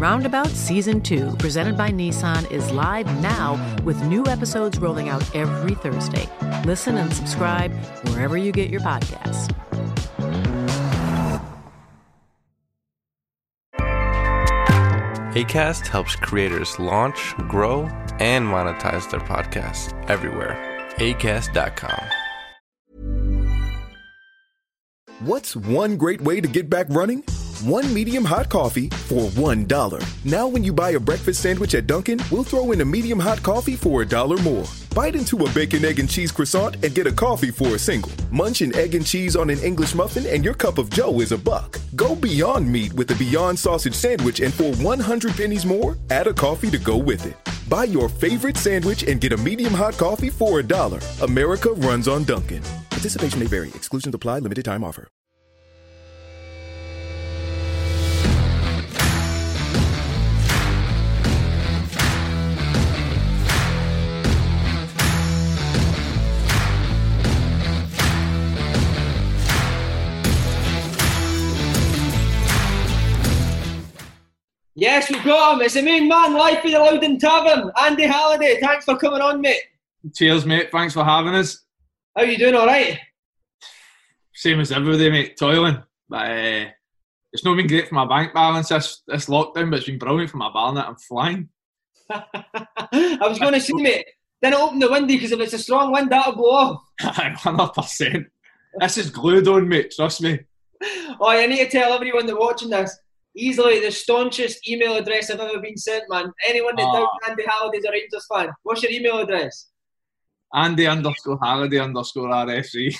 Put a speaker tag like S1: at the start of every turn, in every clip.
S1: Roundabout Season 2, presented by Nissan, is live now with new episodes rolling out every Thursday. Listen and subscribe wherever you get your podcasts.
S2: ACAST helps creators launch, grow, and monetize their podcasts everywhere. ACAST.com.
S3: What's one great way to get back running? One medium hot coffee for $1. Now, when you buy a breakfast sandwich at Dunkin', we'll throw in a medium hot coffee for a dollar more. Bite into a bacon, egg, and cheese croissant and get a coffee for a single. Munch an egg and cheese on an English muffin and your cup of joe is a buck. Go beyond meat with the Beyond Sausage Sandwich and for 100 pennies more, add a coffee to go with it. Buy your favorite sandwich and get a medium hot coffee for a dollar. America runs on Dunkin'. Participation may vary. Exclusions apply. Limited time offer.
S4: Yes, we've got him. It's the main man, live for the Louden Tavern. Andy Halliday, thanks for coming on, mate.
S5: Cheers, mate. Thanks for having us.
S4: How you doing? All right.
S5: Same as everybody, mate. Toiling, but uh, it's not been great for my bank balance this this lockdown, but it's been brilliant for my balance. I'm flying.
S4: I was going to say, mate, then open the window because if it's a strong wind, that'll blow off.
S5: Hundred percent. This is glued on, mate. Trust me.
S4: Oh, I need to tell everyone that's watching this easily the staunchest email address I've ever been sent, man. Anyone that doubts ah. Andy Halliday's a Rangers fan, what's your email address?
S5: Andy underscore Halliday underscore RFC.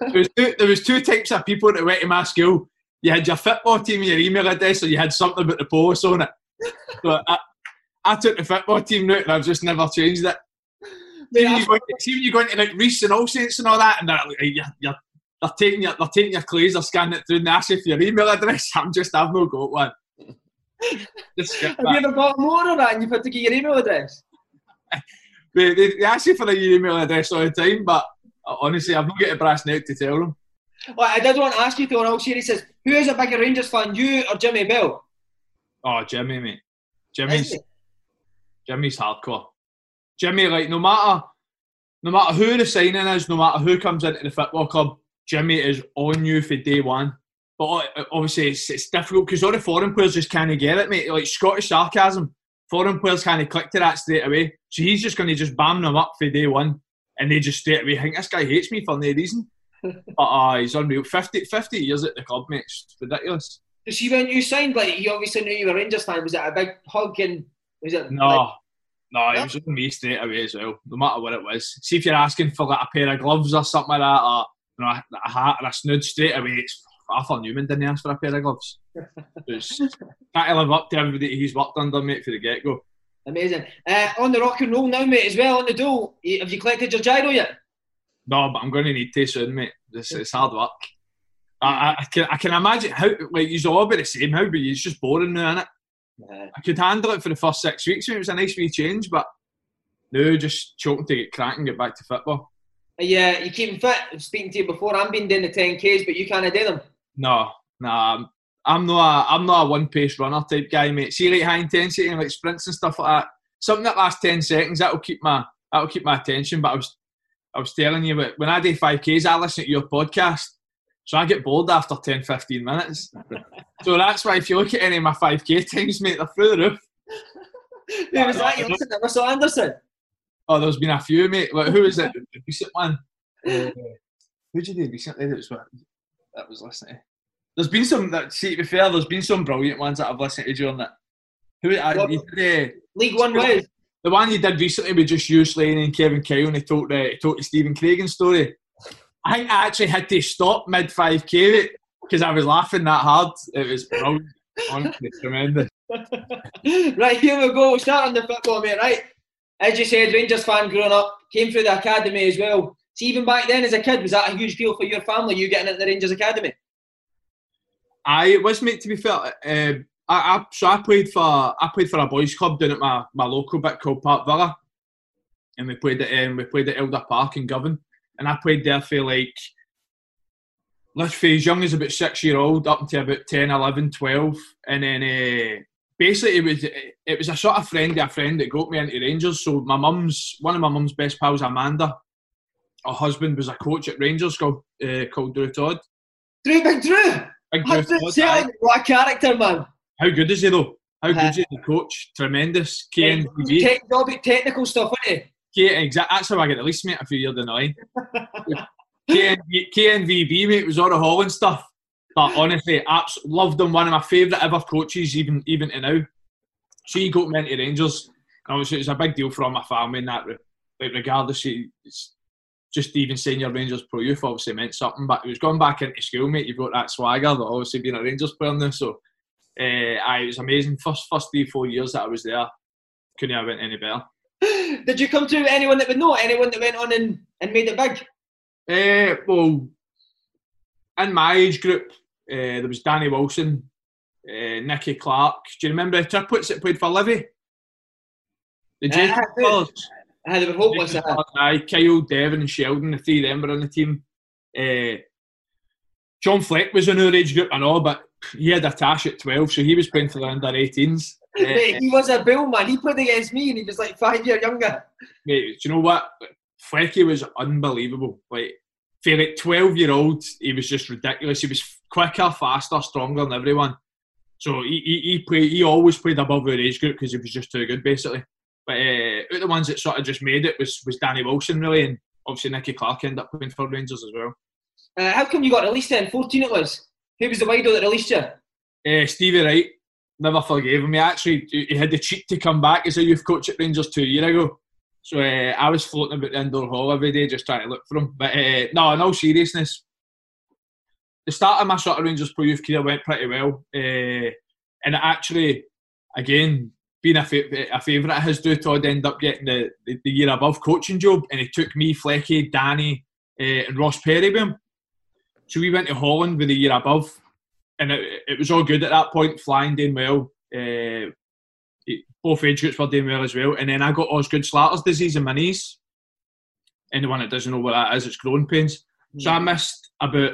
S5: there, was two, there was two types of people that went to my school. You had your football team, and your email address, or you had something about the post on it. So I, I took the football team route and I've just never changed it. See, when you go, see when you go into like Reiss and All Saints and all that, and like, you're, you're they're taking your they're taking your clues, they're scanning it through and they ask you for your email address. I'm just I've no got one.
S4: Have you ever got more of that and you've had to get your email address?
S5: they, they, they, ask you for your email address all the time, but uh, honestly, I've not got a brass neck to tell them.
S4: Well, I did want to ask you though, in all seriousness, who is a bigger Rangers fan, you or Jimmy Bell?
S5: Oh, Jimmy, mate. Jimmy's Jimmy's hardcore. Jimmy, like no matter no matter who the signing is, no matter who comes into the football club, Jimmy is on you for day one. But obviously, it's, it's difficult because all the foreign players just can't get it, mate. Like Scottish sarcasm, foreign players can't click to that straight away. So he's just going to just bam them up for day one, and they just straight away think this guy hates me for no reason. but uh, he's unreal. 50, 50 years at the club, mate. It's ridiculous.
S4: See, when you signed, like you obviously knew you were Rangers fan. Was it a big hug and was it?
S5: No, like, no, it was on me straight away as well. No matter what it was. See if you're asking for like a pair of gloves or something like that, or know, a, a hat and a snood straight away. It's Arthur Newman didn't ask for a pair of gloves. It's can't live up to everybody he's worked under, mate, for the get go.
S4: Amazing. Uh, on the rock and roll now, mate, as well on the dough. Have you collected your gyro yet?
S5: No, but I'm going to need to soon, mate. It's, it's hard work. I, I, can I can imagine how like you're all be the same. How but it's just boring now, innit? Yeah. I could handle it for the first six weeks. It was a nice wee change, but no, just choking to get cracking, get back to football.
S4: Uh, yeah, you keeping fit. Speaking to you before, I've been doing the 10Ks, but you can't do them.
S5: No, no, I'm not. A, I'm not a one pace runner type guy, mate. See, like high intensity and like sprints and stuff like that. Something that lasts ten seconds that'll keep my that'll keep my attention. But I was I was telling you, but when I do five Ks, I listen to your podcast, so I get bored after 10, 15 minutes. so that's why if you look at any of my five K times, mate, they're through the roof.
S4: Who was that? You listened to Russell Anderson?
S5: Oh, there's been a few, mate. Like, who is it? The recent one. Uh, who did you do recently? That was what? that was listening to. There's been some that see to be fair, there's been some brilliant ones that I've listened to during that. Who I,
S4: What-
S5: you did, uh,
S4: League One was.
S5: the one you did recently with just you, Slane and Kevin Kyle, and he told the he told the Stephen Craigan story. I think I actually had to stop mid five k because I was laughing that hard. It was brilliant, honestly tremendous.
S4: right, here we go. We'll start on the football, mate. Right. As you said, Rangers fan growing up, came through the academy as well. So even back then as a kid, was that a huge deal for your family, you getting into the Rangers Academy?
S5: I it was mate to be fair. Um, I, I so I played for I played for a boys club down at my, my local bit called Park Villa, and we played at um, we played at Elder Park in Govan, and I played there for like let's as young as about six year old up until about 10, 11, 12. and then uh, basically it was it was a sort of friend of a friend that got me into Rangers. So my mum's one of my mum's best pals, Amanda. Her husband was a coach at Rangers called uh, called Drew Todd.
S4: Drew, big Drew!
S5: Big Drew Todd, aye.
S4: 100%. What a character, man.
S5: How good is he though? How
S4: Uh-huh.
S5: good is he, the coach? Tremendous. KNVB.
S4: Tech, technical stuff, isn't
S5: K, exact, that's how I get the least mate a few years down the line. KNV, KNVB mate was all the Holland stuff. But honestly, abs- loved him. One of my favourite ever coaches, even even to now. So he got me into Rangers. And obviously, it was a big deal for all my family in that. Like regardless, it's just even saying your Rangers pro youth obviously meant something. But it was going back into school, mate. You've got that swagger. That obviously being a Rangers player now. So, uh, aye, it was amazing. First first three four years that I was there, couldn't have went any better.
S4: Did you come through anyone that would know? Anyone that went on and, and made it big?
S5: Uh, well, in my age group, there was Danny Wilson, uh, Nicky Clark. Do you remember the triplets that played for Livy? The
S4: Yeah,
S5: Jacob
S4: I do. had they were hopeless. Uh,
S5: Aye, Kyle, Devon, and Sheldon, the three of them were on the team. Uh, John Fleck was in our age group, I know, but he had a tash at 12, so he was playing for the under 18s. Uh,
S4: Mate, he was a bill man. He played against me and he was like five years younger.
S5: mate, do you know what? Flecky was unbelievable. Like, for like 12 year old, he was just ridiculous. He was quicker, faster, stronger than everyone. So he, he, he played. He always played above our age group because he was just too good, basically. But uh, the ones that sort of just made it was was Danny Wilson, really, and obviously Nicky Clark ended up playing for Rangers as well.
S4: Uh, how come you got released then? 14 it was. Who was the wido that released you?
S5: Uh, Stevie Wright, never forgave him. He actually he had the cheek to come back as a youth coach at Rangers two years ago. So uh, I was floating about the indoor hall every day just trying to look for him. But uh, no, in all seriousness, the start of my sort of Rangers pro youth career went pretty well. Uh, and it actually, again, being a, fa- a favourite of his, do Todd ended up getting the, the, the year above coaching job. And he took me, Flecky, Danny, uh, and Ross Perry with him. So we went to Holland with the year above and it, it was all good at that point, flying doing well. Uh, it- both age groups were doing well as well. And then I got Osgood Schlatter's disease in my knees. Anyone that doesn't know what that is, it's growing pains. So I missed about,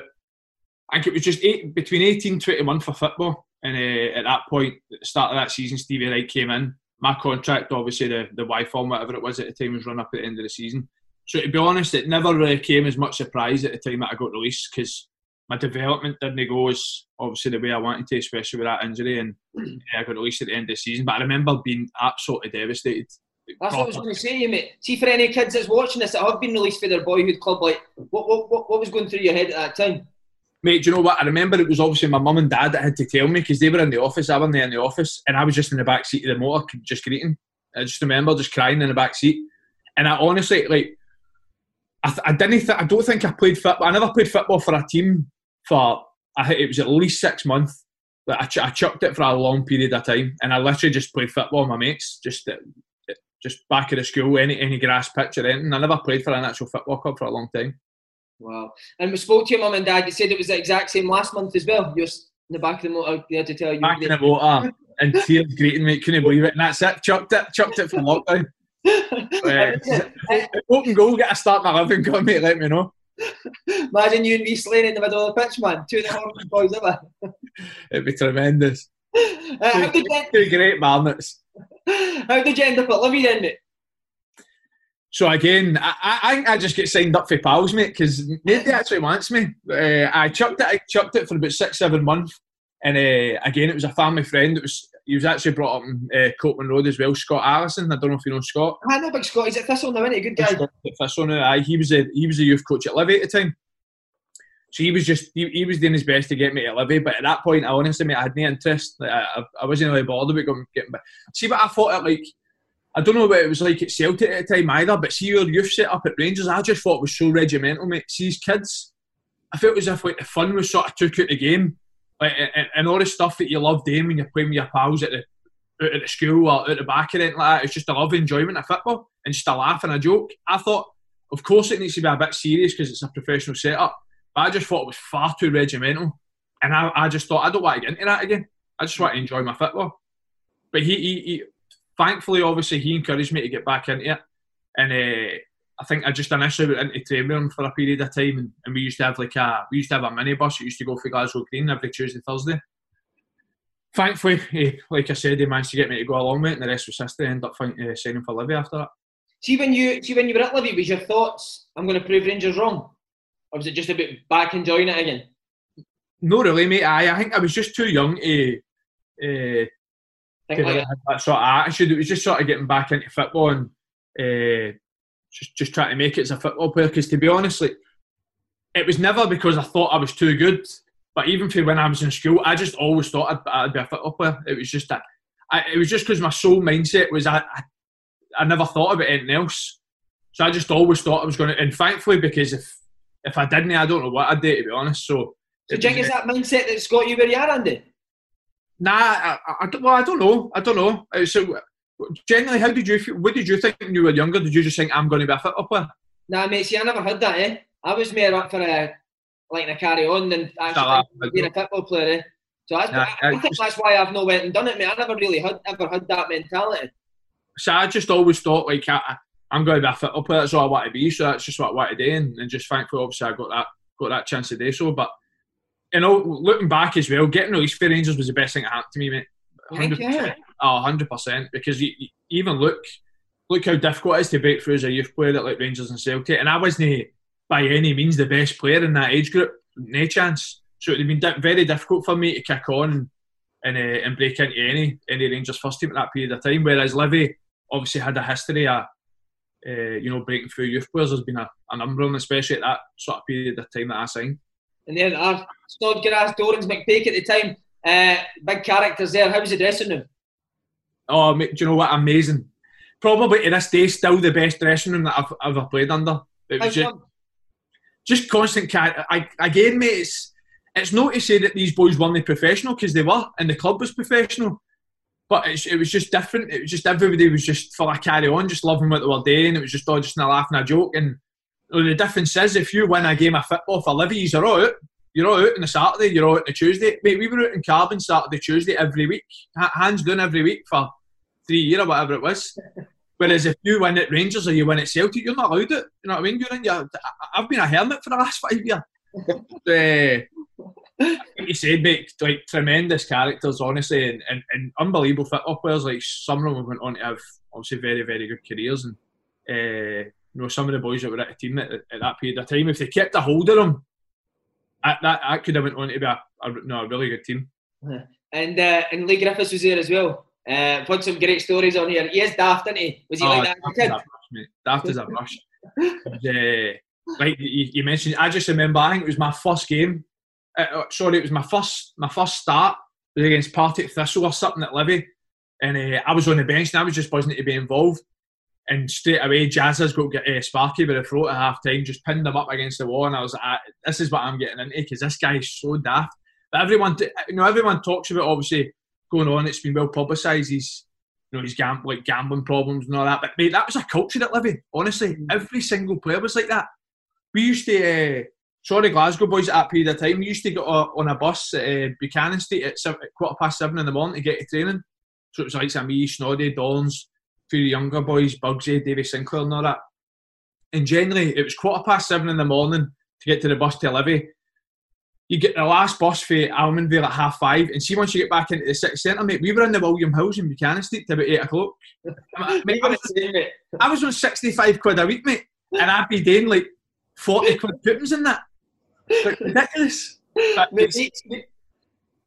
S5: I think it was just eight, between 18 21 for football. And uh, at that point, at the start of that season, Stevie Wright came in. My contract, obviously, the, the Y form, whatever it was at the time, was run up at the end of the season. So to be honest, it never really came as much surprise at the time that I got released because my development didn't go as obviously the way I wanted to, especially with that injury. And yeah, I got released at the end of the season. But I remember being absolutely devastated.
S4: That's what I was going to say mate. See, for any kids that's watching this that have been released for their boyhood club, like, what, what, what was going through your head at that time?
S5: Mate, do you know what? I remember it was obviously my mum and dad that had to tell me because they were in the office. I wasn't there in the office, and I was just in the back seat of the motor, just greeting. I just remember just crying in the back seat. And I honestly, like, I, th- I didn't. Th- I don't think I played football. I never played football for a team for. I it was at least six months. Like, I, ch- I chucked it for a long period of time, and I literally just played football with my mates, just at- just back at the school, any any grass pitch or anything. I never played for an actual football club for a long time.
S4: Wow. And we spoke to your mum and dad. You said it was the exact same last month as well. You're in the back of the motor. They had to tell you.
S5: back in the motor and tears greeting me, couldn't believe it. And that's it, chucked it, chucked it for lockdown. Uh, open goal, get a start my living, come mate, let me know.
S4: Imagine you and me slaying in the middle of the pitch, man. Two of the hardest boys ever.
S5: It'd be tremendous.
S4: Uh, how, did you,
S5: Two great marmots.
S4: how did you end up at Livy then, mate?
S5: So again, I, I, I just get signed up for pals, mate, because nobody actually wants me. Uh, I chucked it, I chucked it for about six, seven months, and uh, again, it was a family friend. It was he was actually brought up in uh, Copland Road as well. Scott Allison. I don't know if you know Scott.
S4: I know big Scott. He's at Thistle now, isn't he? Good guy.
S5: Scott at Thistle now, aye, he was a he was a youth coach at Livy at the time. So he was just he, he was doing his best to get me to Livy, but at that point, I honestly, mate, I had no interest. Like, I, I wasn't really bothered about getting back. See, but I thought it like I don't know what it was like at Celtic at the time either, but see your youth set up at Rangers, I just thought it was so regimental, mate. See these kids, I felt as if like the fun was sort of took out the game, like and, and all the stuff that you love doing when you're playing with your pals at the out at the school or at the back or anything like that. It's just a love enjoyment of football and just a laugh and a joke. I thought, of course, it needs to be a bit serious because it's a professional setup. But I just thought it was far too regimental. And I, I just thought, I don't want to get into that again. I just want to enjoy my football. But he, he, he thankfully, obviously, he encouraged me to get back into it. And uh, I think I just initially went into training for a period of time. And, and, we used to have like a, we used to have a minibus It used to go for Glasgow Green every Tuesday, Thursday. Thankfully, he, like I said, he managed to get me to go along with it, and the rest was history. I ended up uh, signing for Livy after that.
S4: See when you see when you were at Livy, was your thoughts? I'm going to prove Rangers wrong or was it just a bit back enjoying it again?
S5: No, really, mate. I, I think I was just too young to, uh, to like have that sort of attitude. It was just sort of getting back into football and uh, just just trying to make it as a football player. Because to be honest, like, it was never because I thought I was too good. But even for when I was in school, I just always thought I'd, I'd be a football player. It was just that. I, it was just because my sole mindset was I, I, I never thought about anything else. So I just always thought I was going to. And thankfully, because if if I didn't, I don't know what I'd do to be honest. So,
S4: so do you think it's that mindset that's got you where you are, Andy?
S5: Nah, I, I, well, I don't know. I don't know. Uh, so, generally, how did you feel? What did you think when you were younger? Did you just think I'm going to be a football player?
S4: Nah, mate. See, I never had that. Eh, I was more up for a like a carry on than actually being a football player. Eh? So that's, I, I, think that's why I've not went and done it, mate. I never really had ever had that mentality.
S5: So I just always thought like I, I'm going to be a football player. That's all I want to be. So that's just what I want to do, and, and just thankfully, obviously, I got that got that chance to do so. But you know, looking back as well, getting released for Rangers was the best thing that happened to me, mate. 100%. Oh, 100%. Because you, you, even look look how difficult it is to break through as a youth player at like Rangers and Celtic. And I wasn't by any means the best player in that age group, no chance. So it would have been di- very difficult for me to kick on and, uh, and break into any any Rangers first team at that period of time. Whereas Livy obviously had a history of uh, you know, breaking through youth players has been a, a number of them, especially at that sort of period of time that I signed.
S4: And then our Snodgrass, Dorrans, McPake at the time, uh, big characters there. How was the dressing room?
S5: Oh, do you know what? Amazing. Probably to this day, still the best dressing room that I've ever played under. It was just, just constant. I, again, mate, it's, it's not to say that these boys weren't professional because they were, and the club was professional. But it was just different. It was just everybody was just full of carry on, just loving what they were doing. It was just all just a laugh and a joke. And the difference is, if you win a game of football for Livy's, you're out. You're out on a Saturday. You're out on a Tuesday. Mate, we were out in Carbon Saturday, Tuesday every week, hands down every week for three years or whatever it was. Whereas if you win at Rangers or you win at Celtic, you're not allowed it. You know what I mean? You're in your, I've been a hermit for the last five years. uh, like you said, mate, like tremendous characters, honestly, and, and, and unbelievable football players. Like some of them went on to have obviously very, very good careers, and uh, you know some of the boys that were at the team at, at that period of time, if they kept a hold of them, that that, that could have went on to be a, a, no, a really good team.
S4: And uh, and Leigh Griffiths was there as well. Uh, put some great stories on here. He is daft, isn't he? Was he oh, like that? Daft as a brush,
S5: Daft as a brush. uh, like you, you mentioned, I just remember. I think it was my first game uh, uh, sorry, it was my first my first start was against Partick Thistle or something at Livy, and uh, I was on the bench and I was just buzzing to be involved. And straight away, Jazz has got uh, Sparky by the throat at half time, just pinned him up against the wall, and I was like, ah, "This is what I'm getting into because this guy is so daft." But everyone, you know, everyone talks about obviously going on. It's been well publicised. He's you know, he's gam- like gambling problems and all that. But mate, that was a culture at Livy. Honestly, mm. every single player was like that. We used to uh, sorry, Glasgow boys at that period of time, we used to get on a bus at uh, Buchanan Street at, seven, at quarter past seven in the morning to get to training. So it was like some me, Snoddy, Dons, few younger boys, Bugsy, Davy Sinclair and all that. And generally, it was quarter past seven in the morning to get to the bus to Livy. You get the last bus for Almondvale at half five, and see once you get back into the city centre, mate, we were in the William Hills in Buchanan Street to about eight o'clock. mate, I, was, I was on 65 quid a week, mate, and I'd be doing like 40 quid puddings in that ridiculous.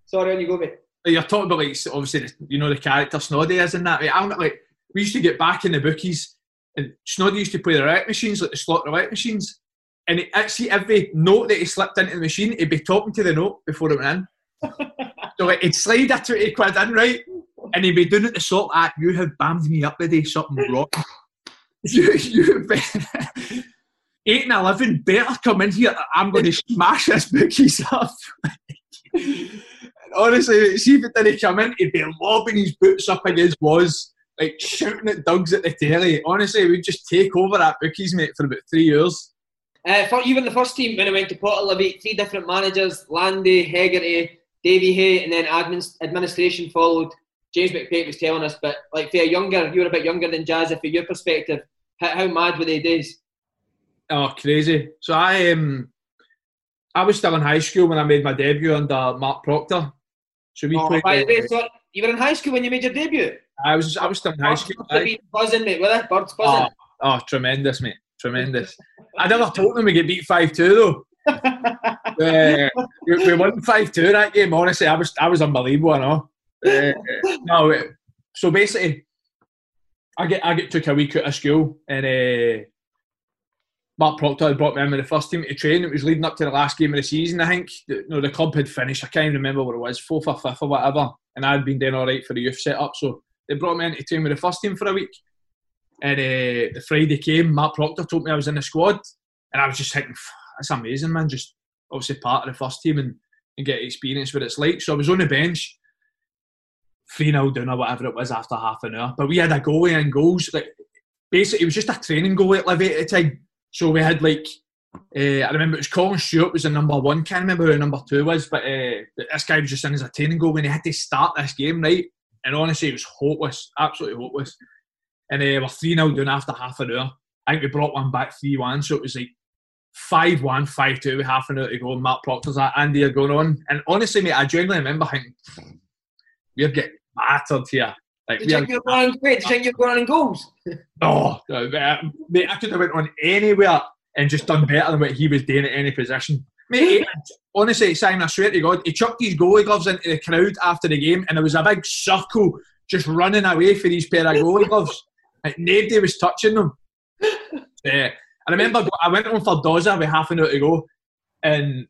S4: Sorry, on you go, mate.
S5: You're talking about like obviously you know the character Snoddy is in that. Mate. I'm like we used to get back in the bookies, and Snoddy used to play the roulette machines like the slot roulette machines, and see every note that he slipped into the machine, he'd be talking to the note before it went in. so like, he'd slide a 20 quid in, right? And he'd be doing it to sort at, you have bammed me up today, something wrong. you, you eight and eleven better come in here. I'm going to smash this bookies up. honestly, see if it didn't come in, he'd be lobbing his boots up against was like shouting at Dugs at the telly. Honestly, we'd just take over that bookies, mate, for about three years.
S4: Uh, for even the first team when I went to Port Elevate, three different managers: Landi, Hegarty, Davy Hay, and then admin, administration followed. James McPake was telling us, but like for a younger, you were a bit younger than Jazz. If from your perspective, how, how mad were they days?
S5: Oh, crazy! So I um, I was still in high school when I made my debut under Mark Proctor.
S4: So we oh, played. By the way, so you were in high school when you made your debut.
S5: I was I was still in high school.
S4: buzzing, mate. Were they? Birds buzzing.
S5: Oh, oh, tremendous, mate. Tremendous. I never told them we get beat five two though. uh, we, we won five two that game. Honestly, I was I was unbelievable. I know. Uh, no, so basically, I get I get took a week out of school and uh, Mark Proctor had brought me in with the first team to train. It was leading up to the last game of the season, I think. You know, the club had finished. I can't even remember what it was, fourth or fifth or whatever. And I'd been doing all right for the youth setup. So they brought me in to with the first team for a week. And uh, the Friday came, Mark Proctor told me I was in the squad. And I was just thinking, that's amazing, man. Just obviously part of the first team and, and get experience what it's like. So I was on the bench, 3 0 down or whatever it was after half an hour. But we had a goalie and goals. Like, basically, it was just a training goalie at Livy at the time so we had like uh, I remember it was Colin Stewart was the number one. Can't remember who number two was, but uh, this guy was just in as a training goal when he had to start this game, right? And honestly, it was hopeless, absolutely hopeless. And uh, we're three 0 down after half an hour. I think we brought one back three one, so it was like five one, five two with half an hour to go. And Mark Proctor's like, Andy are going on. And honestly, mate, I genuinely remember thinking, we're getting battered here.
S4: Like, do you think you're going on? Do you think you're going on in goals?
S5: oh, mate, I could have went on anywhere and just done better than what he was doing at any position. Mate, honestly, Simon, I swear to God, he chucked his goalie gloves into the crowd after the game, and there was a big circle just running away for these pair of goalie gloves. Like, nobody was touching them. Uh, I remember I went on for Dozer with half an hour to go, and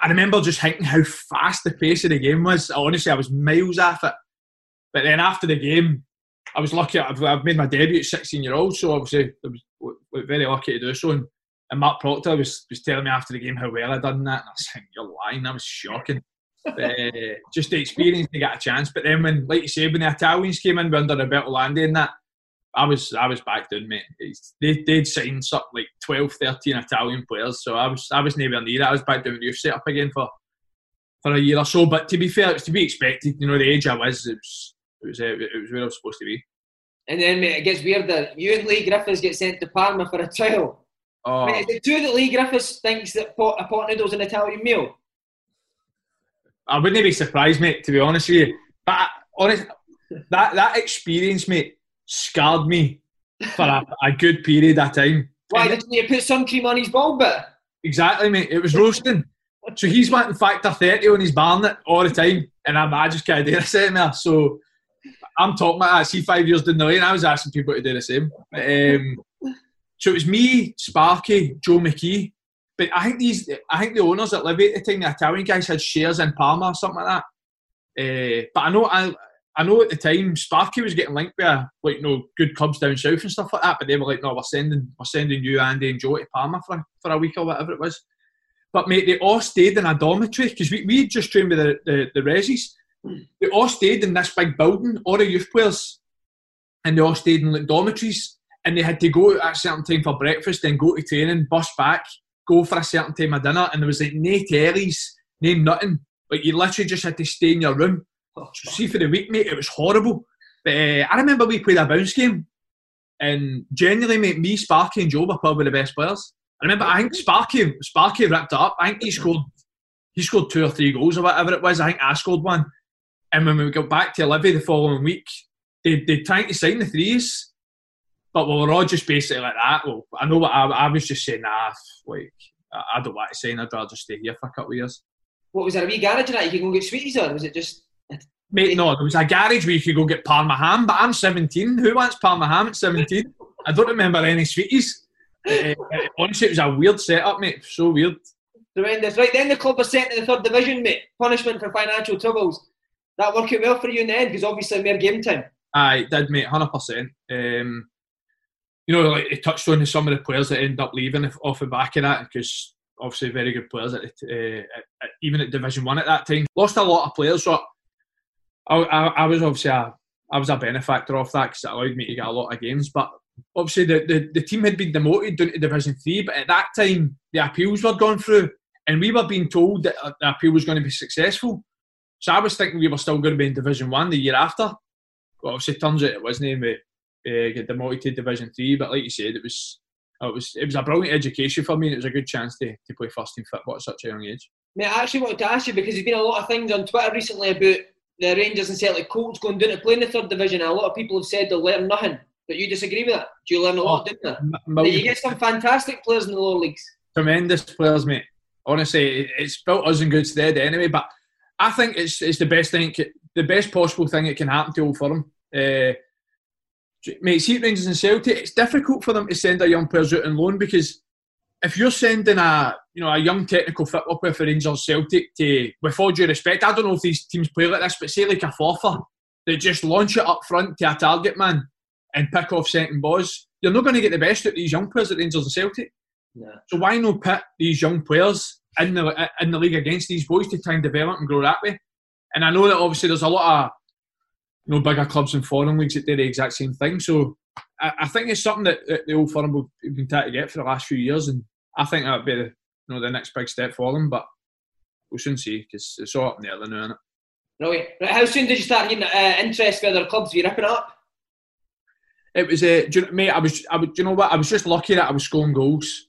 S5: I remember just thinking how fast the pace of the game was. Honestly, I was miles off it. But then after the game, I was lucky. I've, I've made my debut at 16 year old, so obviously I was very lucky to do so. And, and Mark Proctor was, was telling me after the game how well I'd done that. And I was like, you're lying. That was shocking. but, uh, just the experience to get a chance. But then when, like you said, when the Italians came in we under Roberto Landi and that, I was I was back down, mate. They they'd signed something like 12, 13 Italian players, so I was I was nowhere near it. I was back down with youth set up again for for a year or so. But to be fair, it's to be expected. You know, the age I was, it was it was uh, it was where I was supposed to be.
S4: And then mate, it gets weirder. You and Leigh Griffiths get sent to Parma for a trial. Oh. Mate, is it true that Leigh Griffiths thinks that pot, a pot noodle's an Italian meal?
S5: I wouldn't be surprised, mate. To be honest with you, but honest, that that experience, mate, scarred me for a, a good period of time.
S4: Why didn't you put sun cream on his ball bit?
S5: Exactly, mate. It was roasting. so he's wanting factor 30 on his barnet all the time, and I'm, I just can't do this anymore. So I'm talking about that. See, five years down the lane, I was asking people to do the same. Um, so it was me, Sparky, Joe McKee. But I think these, I think the owners at Livy at the time, the Italian guys had shares in Parma or something like that. Uh, but I know, I, I know at the time Sparky was getting linked with like you know good clubs down south and stuff like that. But they were like, no, we're sending, we're sending you, Andy, and Joe to Parma for for a week or whatever it was. But mate, they all stayed in a dormitory because we, we just trained with the, the, the resis. They all stayed in this big building, all the youth players, and they all stayed in like, dormitories. And they had to go at a certain time for breakfast, then go to training, bus back, go for a certain time of dinner. And there was like no tellies, no nothing. Like you literally just had to stay in your room. So see for the week, mate, it was horrible. But uh, I remember we played a bounce game, and genuinely, mate, me, Sparky, and Joe were probably the best players. I remember, I think Sparky Sparky ripped it up. I think he scored he scored two or three goals or whatever it was. I think I scored one. And when we got back to Livy the following week, they they trying to sign the threes, but we were all just basically like that. Well, I know what I, I was just saying. Nah, like I, don't want to sign. I'd rather just stay here for a couple of years.
S4: What was there a wee garage in that you could go get sweeties on? Was it just?
S5: Mate, no, there was a garage where you could go get Parma ham, but I'm 17. Who wants Parma ham at 17? I don't remember any sweeties. uh, honestly, it was a weird setup, mate. So weird.
S4: Tremendous. Right, then the club was sent to the third division, mate. Punishment for financial troubles. That worked out well for you in the end, because obviously more game time.
S5: Aye, did, mate, 100%. Um, you know, like he touched on some of the players that end up leaving off the back of that, because obviously very good players, at, uh, at, even at Division 1 at that time. Lost a lot of players, so I, I, I was obviously a, I was a benefactor of that because it allowed me to get a lot of games. But obviously the, the, the team had been demoted down to Division 3, but at that time the appeals were going through and we were being told that the appeal was going to be successful. So I was thinking we were still going to be in Division 1 the year after. But obviously it turns out it wasn't. We uh, get demoted to Division 3, but like you said, it was it was it was a brilliant education for me and it was a good chance to, to play first team football at such a young age.
S4: Mate, I actually wanted to ask you because there's been a lot of things on Twitter recently about the Rangers and Celtic Colts going down to play in the third division, and a lot of people have said they'll learn nothing. But you disagree with that? Do you learn a lot, oh, didn't you? you get some fantastic players in the lower leagues.
S5: Tremendous players, mate. Honestly, it's built us in good stead anyway. But I think it's it's the best thing, the best possible thing that can happen to Old Firm. Uh, mate, see Rangers and Celtic, it's difficult for them to send a young player out on loan because if you're sending a you know a young technical football player for Rangers Celtic to, with all due respect, I don't know if these teams play like this, but say like a Forfar, they just launch it up front to a target man and pick off second balls. You're not going to get the best out of these young players at Rangers and Celtic. Yeah. So why not put these young players in the in the league against these boys to try and develop and grow that way? And I know that obviously there's a lot of you know bigger clubs and foreign leagues that do the exact same thing. So I, I think it's something that, that the old firm have been trying to get for the last few years, and I think that would be the, you know the next big step for them. But we'll soon see because it's all up in the air now, isn't it?
S4: Right. How soon did you start getting uh, interest for other clubs? Were you ripping up?
S5: It was a uh, mate. I was, I was, you know what? I was just lucky that I was scoring goals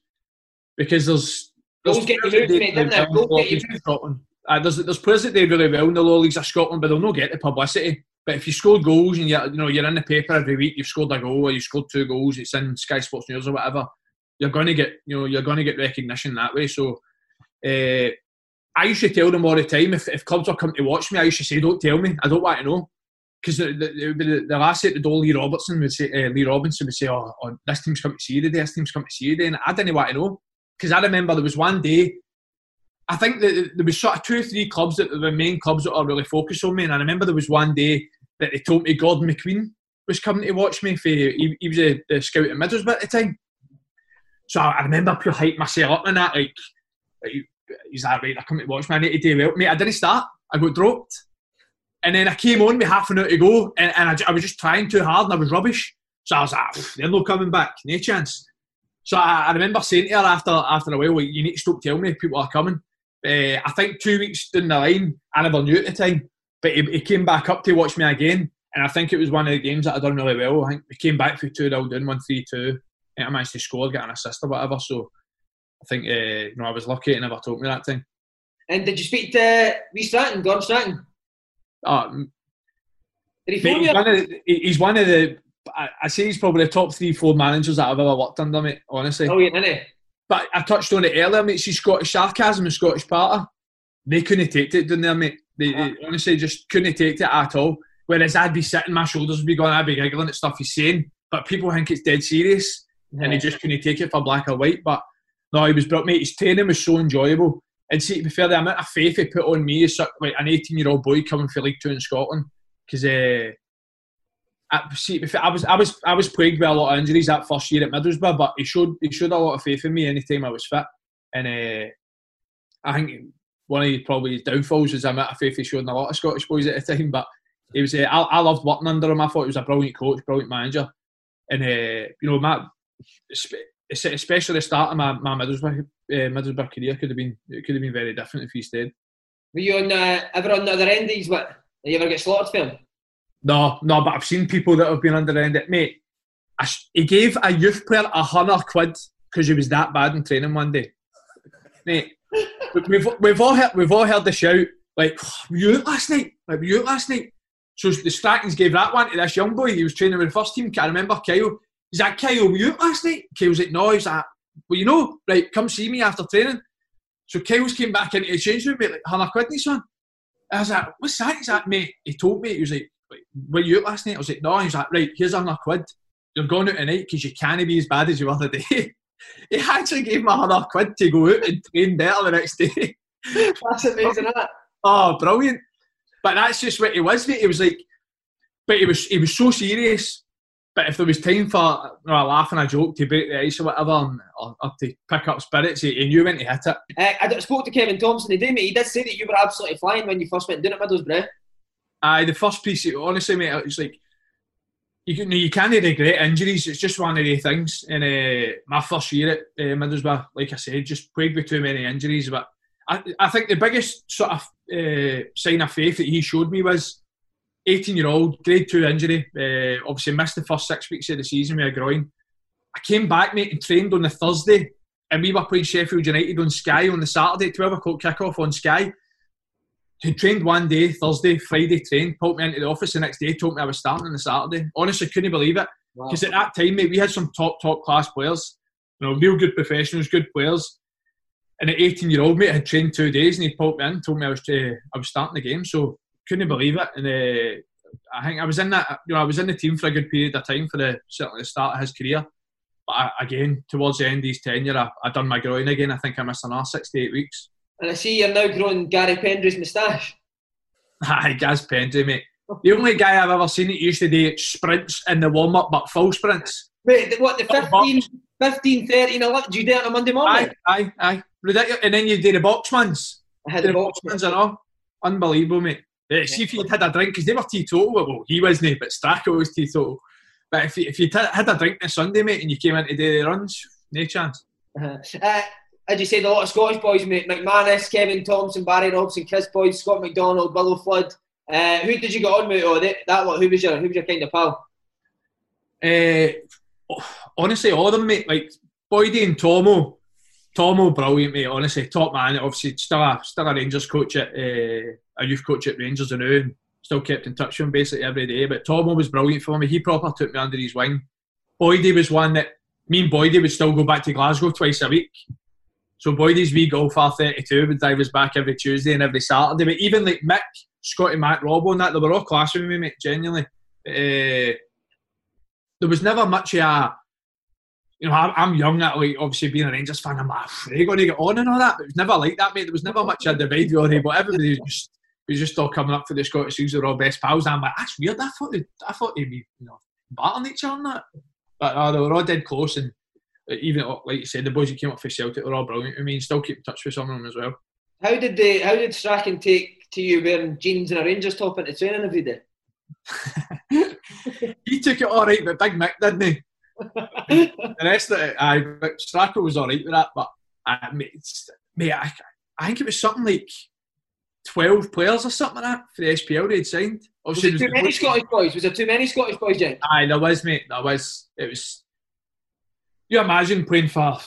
S5: because there's
S4: there's goals get you moved, mate, didn't they? Goals get you
S5: Scotland. Uh, there's there's players that do really well in the lower leagues of Scotland, but they'll not get the publicity. But if you score goals and you're, you know you're in the paper every week, you've scored a goal or you scored two goals, it's in Sky Sports News or whatever. You're going to get you know you're going to get recognition that way. So uh, I used to tell them all the time if, if clubs are coming to watch me, I used to say, "Don't tell me, I don't want to know." Because the, the, the, the, last at the door, Lee Robertson would say, uh, Lee Robinson would say, oh, oh, this team's coming to see you today, this team's coming to see you today. And I didn't want to know. Because I remember there was one day, I think that there was sort of two or three clubs that were the main clubs that are really focused on me. And I remember there was one day that they told me Gordon McQueen was coming to watch me. For, he, he was a, scout at Middlesbrough at the time. So I remember pure hype myself up in that. Like, he's that right? I come to watch me. I need to do well. Mate, I didn't start. I got dropped. And then I came on with half an hour to go, and, and I, I, was just trying too hard, and I was rubbish. So I was like, they're not coming back, no chance. So I, I, remember saying to her after after a while, well, you need to stop telling me people are coming. Uh, I think two weeks down the line, I never knew at the time, but he, he, came back up to watch me again, and I think it was one of the games that I done really well. I think we came back for 2 0 down, 1 3 2, and I managed to score, get an assist or whatever. So I think uh, you know I was lucky it never told me that thing.
S4: And did you speak to Lee Stratton, Gordon Strachan?
S5: Um, he he's, one of the, he's one of the. I, say he's probably the top three, four managers that I've ever worked under, mate. Honestly.
S4: Oh yeah, isn't he?
S5: But I touched on it earlier, mate. See Scottish sarcasm and Scottish parter. They couldn't take it, didn't they, mate? They, they honestly just couldn't take it at all. Whereas I'd be sitting, my shoulders would be going, I'd be giggling at stuff he's saying, but people think it's dead serious, yeah. and he just couldn't take it for black or white. But no, he was brought, mate. His training was so enjoyable. And see, to be fair, the amount of faith he put on me as like an 18 year old boy coming for League Two in Scotland, because uh, I, see, I was I was I was plagued by a lot of injuries that first year at Middlesbrough, but he showed he showed a lot of faith in me anytime I was fit, and uh, I think one of his, probably his downfalls is the amount of faith he showed in a lot of Scottish boys at the time. But he was uh, I, I loved working under him. I thought he was a brilliant coach, brilliant manager, and uh, you know, Matt, especially the start of my, my Middlesbrough, uh, Middlesbrough career could have been it could have been very different if he stayed.
S4: Were you on uh, ever on the other end? These what? Did you ever get slaughtered for him?
S5: No, no, but I've seen people that have been under the end. It, mate, I, he gave a youth player a hundred quid because he was that bad in training one day. Mate, we've we've all heard we've all heard the shout like, "Were you out last night? Like, were you out last night?" So the Strattons gave that one to this young boy. He was training with the first team. Can't I remember Kyle. He's like, Kyle, were you out last night? Kyle's like, no. He's like, well, you know, right, come see me after training. So Kyle's came back into the change room, mate, like, Hannah Quidney, son. I was like, what's that? He's mate, he told me, he was like, were you out last night? I was like, no. He's like, right, here's a quid. You're going out tonight because you can't be as bad as you were the day. he actually gave me a hundred quid to go out and train better the next day.
S4: That's amazing, isn't it?
S5: Oh, brilliant! But that's just what he was. Mate. He was like, but he was he was so serious. But if there was time for you know, a laugh and a joke to break the ice or whatever, and, or, or to pick up spirits, he, he knew when to hit it.
S4: Uh, I spoke to Kevin Thompson today, mate. He did say that you were absolutely flying when you first went down at Middlesbrough.
S5: Aye, the first piece, honestly, mate, it's like you you can't regret injuries. It's just one of the things. In uh, my first year at uh, Middlesbrough, like I said, just plagued with too many injuries. But I, I think the biggest sort of uh, sign of faith that he showed me was 18 year old, grade two injury. Uh, obviously missed the first six weeks of the season with a groin. I came back, mate, and trained on the Thursday, and we were playing Sheffield United on Sky on the Saturday, 12 o'clock kickoff on Sky. He trained one day, Thursday, Friday trained, pulled me into the office the next day, told me I was starting on the Saturday. Honestly, couldn't believe it. Because wow. at that time, mate, we had some top, top class players, you know, real good professionals, good players. And an 18 year old, mate, had trained two days and he pulled me in, told me I was, uh, I was starting the game. So couldn't believe it. And uh, I think I was in that, you know, I was in the team for a good period of time for the certainly the start of his career. But I, again, towards the end of his tenure, I, I done my groin again. I think I missed another 68 weeks.
S4: And I see you're now growing Gary Pendrey's moustache.
S5: Aye, Gaz Pendrew, mate. The only guy I've ever seen that used to do sprints in the warm up, but full sprints.
S4: Wait, what, the 15, 15 13, 11? Do you do it on a Monday morning?
S5: Aye, aye, aye. Ridiculous. And then you do the box ones.
S4: I had the, the box
S5: and all. Unbelievable, mate. Yeah, see if you'd had a drink, because they were teetotal. Well, he wasn't, but Strachan was teetotal. But if, you, if you'd had a drink on Sunday, mate, and you came in to do the runs, no chance.
S4: Uh-huh. Uh, as you said, a lot of Scottish boys, mate. McManus, Kevin Thompson, Barry Robson, Kris Boyd, Scott McDonald, Willo Flood. Uh, who did you get on with? Oh, that, that one. Who was your Who was your kind of pal?
S5: Uh, honestly, all of them, mate. Like Boydie and Tomo. Tomo, brilliant, mate. Honestly, top man. Obviously, still a still a Rangers coach at uh, a youth coach at Rangers and and still kept in touch with him basically every day. But Tomo was brilliant for me. He proper took me under his wing. Boydie was one that me and Boydie would still go back to Glasgow twice a week. So Boydie's wee golf R32 would drive us back every Tuesday and every Saturday. But even like Mick, Scotty, Matt, Robbo and that, they were all class with me, mate, genuinely. Uh, there was never much of a you know, I'm young, that like obviously being a Rangers fan, I'm like, are you going to get on and all that? But it was never like that, mate. There was never much of a divide really, but everybody was just was just all coming up for the Scottish Seals, they're all best pals. And I'm like, that's weird. I thought they, I thought they'd be, you know, battling each other on that. But uh, they were all dead close, and Uh, even uh, like you said, the boys who came up for Celtic were all brilliant. I mean, still keep in touch with some of them as well.
S4: How did they? How did Strachan take to you wearing jeans and a Rangers top into training every day?
S5: he took it all right, but Big Mick didn't he? the rest of it, I but Strachan was all right with that, but I, mate, mate I, I think it was something like 12 players or something like that for the SPL they'd signed.
S4: Obviously, was there too many Scottish boys? Was there too many Scottish boys, Jane?
S5: Aye, there was, mate. There was. It was. You imagine playing for,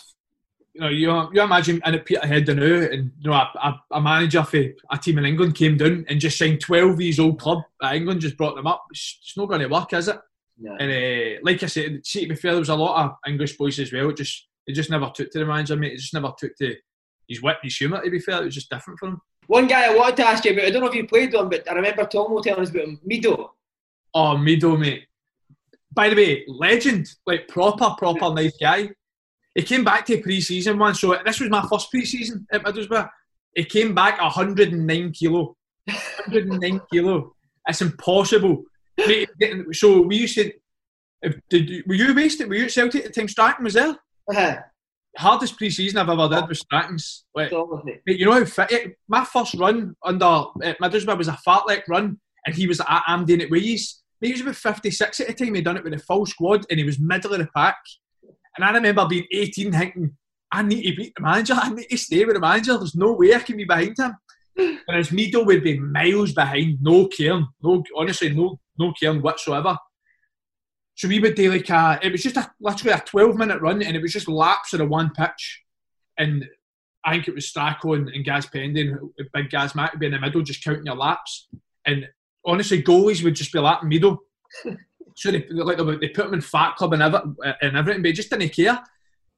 S5: you know, you, you imagine in at Peterhead now, and you know, a, a, a, manager for a team in England came down and just signed 12 of his old club at England, just brought them up. It's, it's not going to work, is it? No. And uh, like I said, see, to be fair, there was a lot of English boys as well. It just it just never took to the manager, mate. It just never took to his wit, his humour. To be fair, it was just different for him.
S4: One guy I wanted to ask you about, I don't know if you played one, but I remember Tomo telling us about him, Mido.
S5: Oh, Mido, mate. By the way, legend, like proper, proper nice guy. He came back to pre-season one, so this was my first pre-season at Middlesbrough. He came back 109 kilo. 109 kilo. It's impossible. so we used to. Did you, were you wasted? Were you at Celtic at the time? Strachan was there.
S4: Uh-huh
S5: hardest pre-season I've ever did was Strachan's. Like, you know how fit it, my first run under at Middlesbrough was a fartlek run, and he was at I'm doing it with. He was about 56 at the time. He'd done it with a full squad, and he was middle of the pack. And I remember being 18, thinking, I need to beat the manager. I need to stay with the manager. There's no way I can be behind him. Whereas Mido would be miles behind, no caring, no honestly, no no caring whatsoever. So we would do like a, it was just a, literally a 12 minute run and it was just laps of the one pitch. And I think it was Strachan and, and Gaz Pendrey, big Gaz Mack would be in the middle just counting your laps. And honestly, goalies would just be lapping middle. so they, like, they put him in Fat Club and, ever, and everything, but he just didn't care.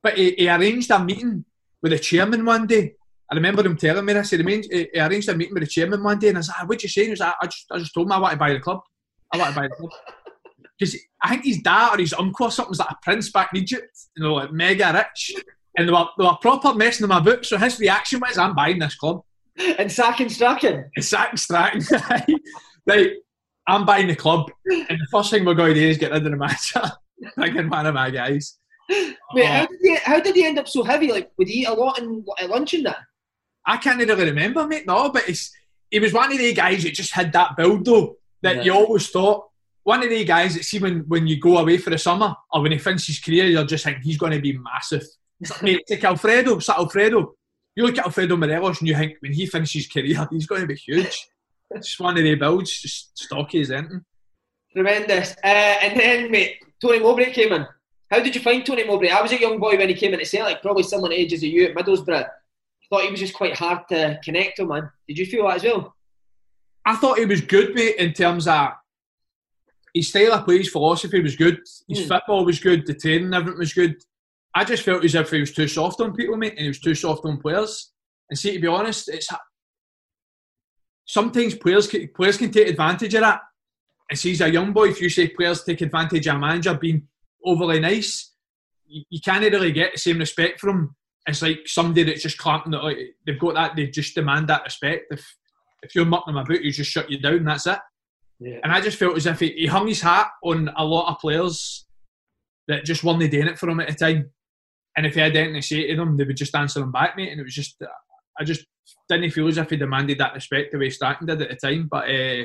S5: But he, he arranged a meeting with the chairman one day. I remember him telling me this. He arranged a meeting with the chairman one day, and I was like, ah, "What you saying?" He was like, "I just, I just told him I want to buy the club. I want to buy the club." because I think his dad or his uncle or something was like a prince back in Egypt, you know, like mega rich. And they were, they were proper messing him about. So his reaction was, I'm buying this club.
S4: And sacking Strachan.
S5: And sacking Strachan. right. I'm buying the club. And the first thing we're going to do is get rid of the manager. Thinking one of my guys.
S4: Wait, oh. Uh, how, did he, how did he end up so heavy? Like, would he eat a lot in, at lunch and that?
S5: I can't really remember, mate. No, but it's, he was one of the guys that just had that build, though, that yeah. you always thought one of the guys that see when, when you go away for the summer or when he finishes his career, you're just thinking he's going to be massive. Mate, like Alfredo, it's like Alfredo. You look at Alfredo Morelos and you think when he finishes his career, he's going to be huge. It's one of the builds, just stocky as anything.
S4: Tremendous. Uh, and then, mate, Tony Mowbray came in. How did you find Tony Mowbray? I was a young boy when he came in to say like probably someone ages of you at Middlesbrough. Thought he was just quite hard to connect to, man. Did you feel that as well?
S5: I thought he was good, mate, in terms of his style of play, his philosophy was good. His mm. football was good. The training, everything was good. I just felt as if he was too soft on people, mate, and he was too soft on players. And see, to be honest, it's sometimes players can, players can take advantage of that. And see, as a young boy, if you say players take advantage of a manager being overly nice, you, you can't really get the same respect from him. It's like somebody that's just clamping it. Like they've got that, they just demand that respect. If if you're mucking them about, you just shut you down. That's it. Yeah. And I just felt as if he, he, hung his hat on a lot of players that just weren't doing it for him at the time. And if he had anything to say to them, they would just answer him back, mate. And it was just, I just didn't feel as if he demanded that respect the way Strachan did at the time. But uh,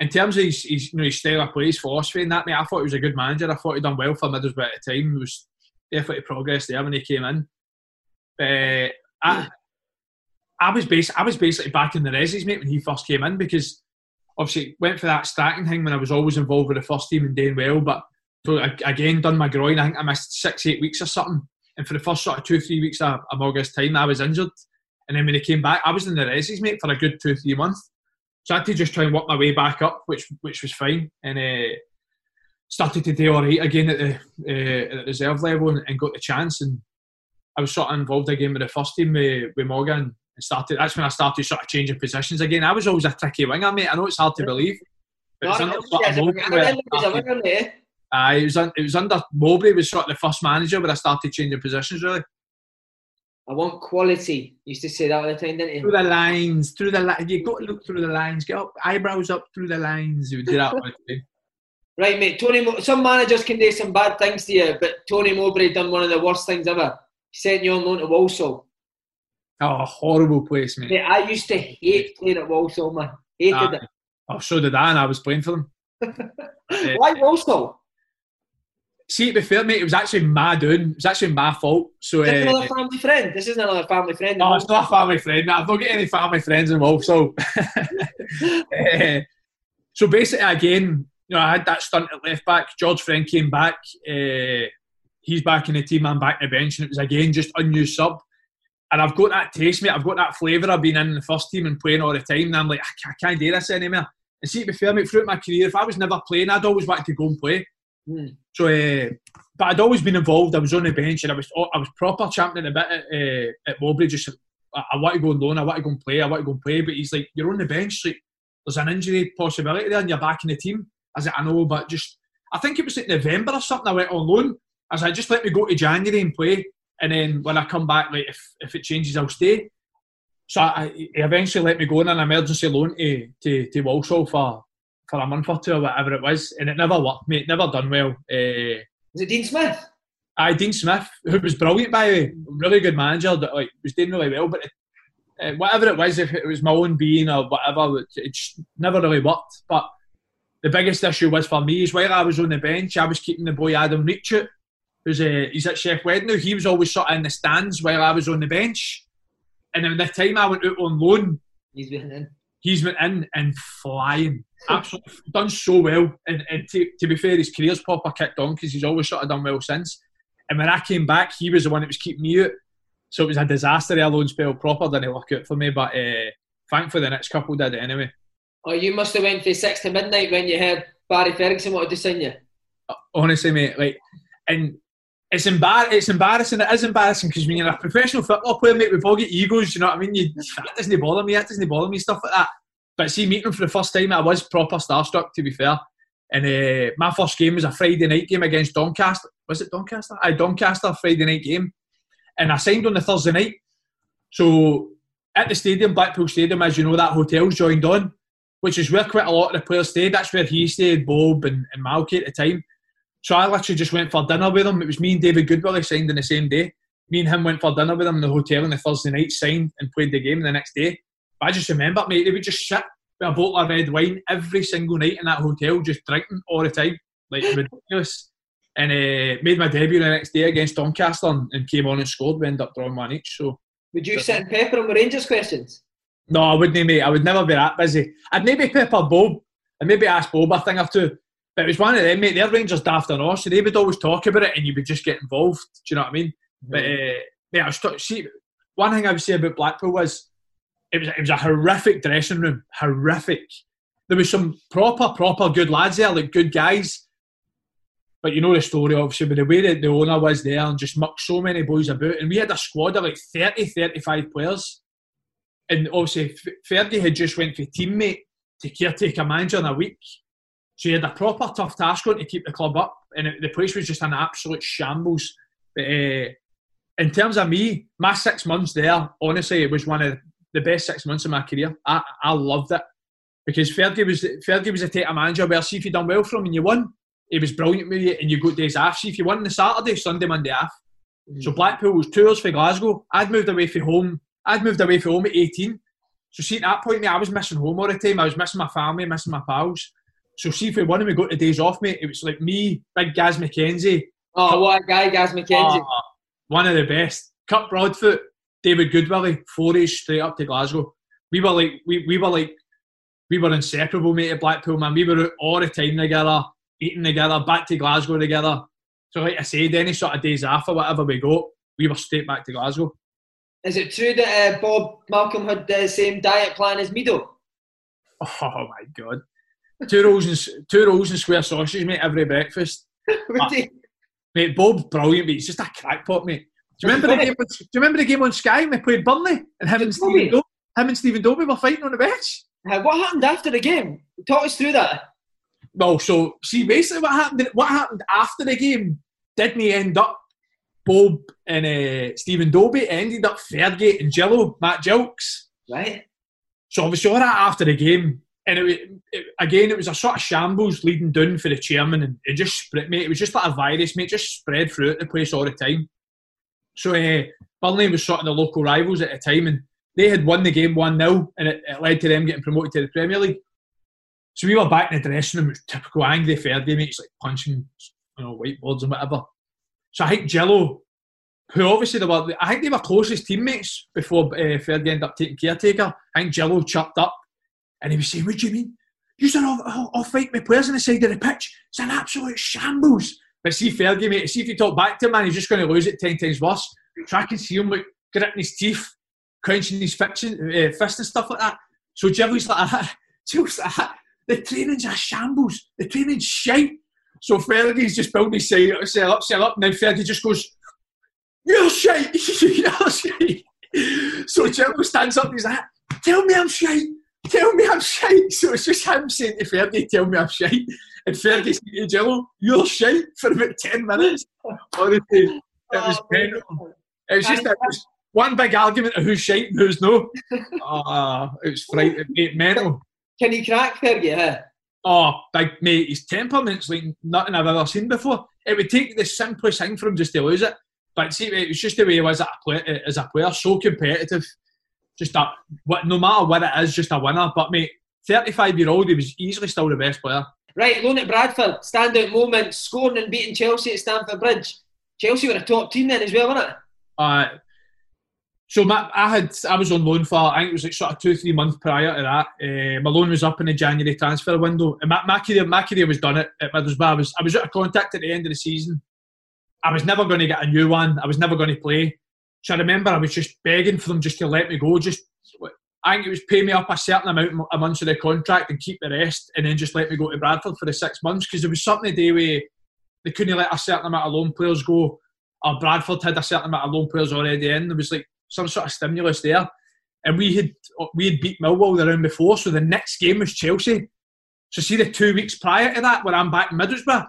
S5: in terms of his, his, you know, his style of play, his philosophy and that, mate, I thought he was a good manager. I thought he'd done well for Middlesbrough at the time. He was definitely progress there when he came in. Uh, I, I was bas- I was basically back in the resis, mate, when he first came in because obviously went for that starting thing when I was always involved with the first team and doing well. But so again, done my groin. I think I missed six, eight weeks or something. And for the first sort of two, three weeks of, of August time, I was injured. And then when he came back, I was in the resis, mate, for a good two, three months. So I had to just try and work my way back up, which which was fine. And uh, started to do all right again at the uh, at the reserve level and, and, got the chance. And I was sort of involved again with the first team with, with Morgan and started. That's when I started sort of changing positions again. I was always a tricky winger, mate. I know it's hard to believe. It was, it was under Mowbray was sort of the first manager where I started changing positions really.
S4: I want quality. You used to say that all the time, didn't you?
S5: Through the lines, through the lines. You got to look through the lines. Get up, eyebrows up through the lines. You would do that.
S4: right, mate. Tony. Mo- some managers can do some bad things to you, but Tony Mowbray done one of the worst things ever. He sent you on loan to Walsall.
S5: Oh, a horrible place, mate.
S4: mate. I used to hate playing at Walsall, man. Hated ah, it.
S5: Oh, so did I, and I was playing for them.
S4: Why Walsall?
S5: See, to be fair, mate, it was actually my doing. It was actually my fault. So,
S4: is uh, another family friend? This isn't another family friend.
S5: No, it's not a family friend. I've not got any family friends involved. So, uh, so basically, again, you know, I had that stunt at left back. George Friend came back. Uh, he's back in the team. I'm back in the bench, and it was again just unused sub and I've got that taste, mate. I've got that flavour of being in the first team and playing all the time. And I'm like, I can't do this anymore. And see, to be fair, mate, throughout my career, if I was never playing, I'd always wanted to go and play. Mm. So, uh, but I'd always been involved. I was on the bench and I was I was proper champion a bit at, uh, at Mowbray. Just I, I, want to go and loan. I want to go and play. I want to go and play. But he's like, you're on the bench. Like, there's an injury possibility there, and you're back in the team. I said, I know, but just I think it was like November or something. I went on loan. I said, just let me go to January and play and then when I come back, like if, if it changes, I'll stay. So I, he eventually let me go on an emergency loan to, to, to Walsall for, for a month or two or whatever it was, and it never worked, mate. Never done well. Uh,
S4: was it Dean Smith?
S5: I Dean Smith, who was brilliant by the way, really good manager that like was doing really well, but it, uh, whatever it was, if it was my own being or whatever, it, it just never really worked. But the biggest issue was for me is while I was on the bench, I was keeping the boy Adam Reach out who's uh, he's at Sheff Wednesday. He was always sort of in the stands while I was on the bench. And then the time I went out on loan,
S4: he's been in.
S5: He's been in and flying. Absolutely done so well. And, and to, to, be fair, his career's proper kicked on because he's always sort of done well since. And when I came back, he was the one that was keeping me out. So it was a disaster. The loan spell proper didn't work out for me. But uh, thankfully, the next couple did it anyway.
S4: Oh, you must have went from six to midnight when you heard Barry Ferguson wanted to sign you.
S5: Honestly, mate, like, and it's, embar- it's embarrassing. It is embarrassing because when you're a professional football player, mate, we've all got egos. You know what I mean? You, that doesn't bother me. That doesn't bother me. Stuff like that. But see, meeting him for the first time, I was proper starstruck. To be fair, And uh, my first game was a Friday night game against Doncaster. Was it Doncaster? Aye, Doncaster Friday night game. And I signed on the Thursday night. So at the stadium, Blackpool Stadium, as you know, that hotel's joined on, which is where quite a lot of the players stayed. That's where he stayed, Bob and, and Malky at the time. So I literally just went for dinner with him. It was me and David Goodwill. Goodwillie signed on the same day. Me and him went for dinner with him in the hotel on the Thursday night, signed and played the game the next day. But I just remember, mate, they would just sit with a bottle of red wine every single night in that hotel, just drinking all the time, like ridiculous. And uh, made my debut the next day against Doncaster and, and came on and scored. We ended up drawing one each. So
S4: would you sit and pepper him with Rangers questions?
S5: No, I wouldn't, mate. I would never be that busy. I'd maybe pepper Bob and maybe ask Bob a thing or two. But it was one of them, mate. Their Rangers daft and so they would always talk about it and you would just get involved. Do you know what I mean? Mm-hmm. But uh, mate, I was t- see one thing I would say about Blackpool was it was it was a horrific dressing room, horrific. There was some proper, proper good lads there, like good guys. But you know the story, obviously, with the way that the owner was there and just mucked so many boys about. And we had a squad of like 30, 35 players. And obviously, Fergie had just went for teammate to caretaker manager in a week. So he had a proper tough task on to keep the club up. And it, the place was just an absolute shambles. But uh, in terms of me, my six months there, honestly, it was one of the best six months of my career. I, I loved it because Fergie was Fergie was a take manager where see if you done well from and you won, he was brilliant with you and you got days off. See if you won the Saturday, Sunday, Monday off. Mm-hmm. So Blackpool was two hours for Glasgow. I'd moved away from home. I'd moved away from home at 18. So see at that point, mate, I was missing home all the time. I was missing my family, missing my pals. So see if we won and we got the days off, mate, it was like me, big Gaz McKenzie.
S4: Oh, what a guy, Gaz McKenzie. Uh,
S5: one of the best. Kirk Broadfoot, David Goodwillie, Forage straight up to Glasgow. We were like we, we were like we were inseparable, mate, at Blackpool, man. We were out all the time together, eating together, back to Glasgow together. So like I said, any sort of days off or whatever we got, we were straight back to Glasgow.
S4: Is it true that uh, Bob Malcolm had the same diet plan as Mido?
S5: Oh my god. Two rolls and two rolls and square sausages, mate, every breakfast. mate, Bob's brilliant, mate. He's just a crackpot, mate. Do you remember the game? On, do you remember the game on Sky? We played Burnley, and him and Stephen, Do- him and Stephen Dobbie were fighting on the bench.
S4: Uh, what happened after the game? Talk us through that.
S5: Well, so see, basically, what happened? What happened after the game? Didn't he end up? Bob and uh, Stephen Dobbie ended up Fairgate and Jello, Matt Gilks.
S4: Right.
S5: So obviously, all that after the game, and it, it, again, it was a sort of shambles leading down for the chairman, and it just spread, mate. It was just like a virus, mate. Just spread throughout the place all the time. So uh, Burnley was sort of the local rivals at the time, and they had won the game 1 0, and it, it, led to them getting promoted to the Premier League. So we were back in the dressing room, it was typical angry Fergie mates, like punching you know, whiteboards and whatever. So I think Jello, who obviously they were, I think they were closest teammates before uh, Fergie ended up taking caretaker. I think Jello chucked up, and he was saying, "What do you mean? You said I'll, I'll fight my players on the side of the pitch. It's an absolute shambles." But see Fergie, mate, see if you talk back to him, man, he's just going to lose it 10 times worse. So I see him like gritting his teeth, clenching his fiction, uh, fist and stuff like that. So Jill's like like that. The training's a shambles. The training's shite. So Fergie's just building his side, sell up, sell up, and then Fergie just goes, You're shite! You're shite! So Jello stands up and he's like, Tell me I'm shite! Tell me I'm shite! So it's just him saying to Fergie, Tell me I'm shite. And Fergie said to Jello, You're shite for about 10 minutes. Honestly, it was painful. Oh, it was just a, it was one big argument of who's shite and who's no. uh, it was frightening, mate, mental.
S4: Can he crack Fergie, huh?
S5: Oh, big mate, his temperament's like nothing I've ever seen before. It would take the simplest thing for him just to lose it. But see, it was just the way he was as a player, as a player so competitive. Just that, no matter what it is, just a winner. But mate, 35 year old, he was easily still the best player.
S4: Right, loan at Bradford, standout moment, scoring and beating Chelsea at Stamford Bridge. Chelsea were a top team then as well, weren't it?
S5: Uh, so my, I had I was on loan for I think it was like sort of two three months prior to that. Uh, my loan was up in the January transfer window, and my, my career my career was done at, at Middlesbrough. I was I was out of contact at the end of the season. I was never going to get a new one. I was never going to play. So I remember I was just begging for them just to let me go. Just I think it was pay me up a certain amount a month of the contract and keep the rest, and then just let me go to Bradford for the six months because there was something to day where they couldn't let a certain amount of loan players go. Or Bradford had a certain amount of loan players already in. There was like some sort of stimulus there, and we had we had beat Millwall the round before. So the next game was Chelsea. So see the two weeks prior to that, when I'm back in Middlesbrough,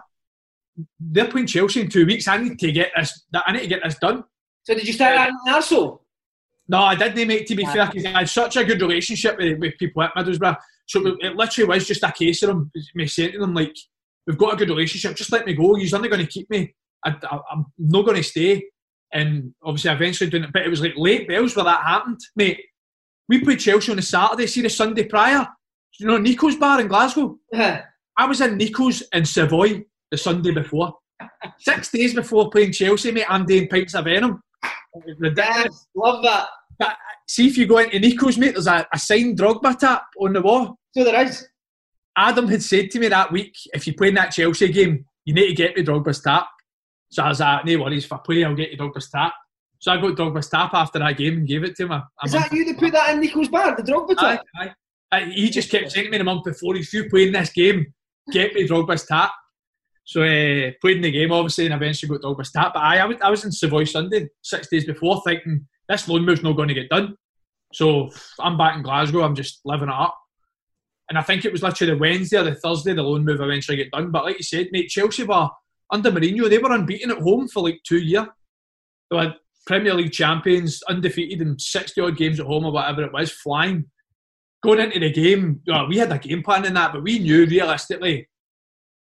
S5: they're playing Chelsea in two weeks. I need to get this. I need to get this done.
S4: So did you start that in Arsenal?
S5: No, I didn't, mate. To be fair, because I had such a good relationship with, with people at Middlesbrough. So it literally was just a case of them, me saying to them, like, we've got a good relationship, just let me go. You're only going to keep me. I, am not going to stay. And obviously, eventually doing it, but it was like late bells where that happened, mate. We played Chelsea on a Saturday, see the Sunday prior. You know, Nico's bar in Glasgow.
S4: Uh-huh.
S5: I was in Nico's in Savoy the Sunday before. Six days before playing Chelsea, mate, I'm doing pints of venom.
S4: Ridiculous. love that.
S5: But uh, see if you go into Nico's, mate, there's a, a signed Drogba tap on the wall.
S4: So there is.
S5: Adam had said to me that week, if you play in that Chelsea game, you need to get me Drogba's tap. So I was like, no worries, if I play, I'll get you Drogba's tap. So I got Drogba's tap after that game and gave it to him. A,
S4: a is that you that put that in Nico's bar, the Drogba tap?
S5: Aye, aye. He just kept saying to me the month before, if you play in this game, get me Drogba's tap. So uh, played in the game, obviously, and eventually got Drogba's tap. But I, I was, I was in Savoy Sunday, six days before, thinking this loan move's not going to get done. So I'm back in Glasgow. I'm just living it up. And I think it was literally the Wednesday or the Thursday the loan move eventually get done. But like you said, mate, Chelsea were under Mourinho. They were unbeaten at home for like two years. They were Premier League champions, undefeated in 60 odd games at home or whatever it was, flying. Going into the game, well, we had a game plan in that, but we knew realistically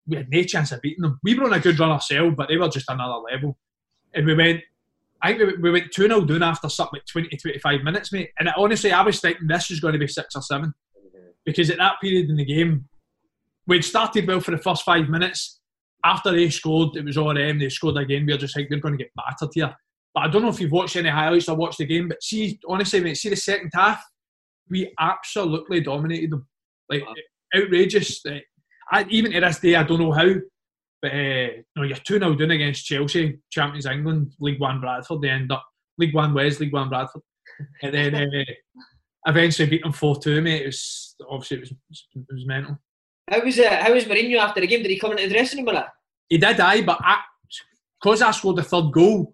S5: we had no chance of beating them. We were on a good run ourselves, but they were just another level. And we went I think we, went 2 0 down after something like 20, 25 minutes, mate. And honestly, I was thinking this is going to be six or seven. Mm-hmm. Because at that period in the game, we'd started well for the first five minutes. After they scored, it was all them. They scored again. We were just like, they're going to get battered here. But I don't know if you've watched any highlights or watched the game, but see, honestly, mate, see the second half, we absolutely dominated them. Like, outrageous. I, even to this day, I don't know how. But uh, you know, you're 2 0 doing against Chelsea, Champions England, League One Bradford. They end up League One West, League One Bradford. And then uh, eventually beat them 4 2, mate. It was obviously it was, it was mental.
S4: How was, uh, how was Mourinho after the game? Did he come into the dressing room with that?
S5: He did, aye, but because I, I scored the third goal,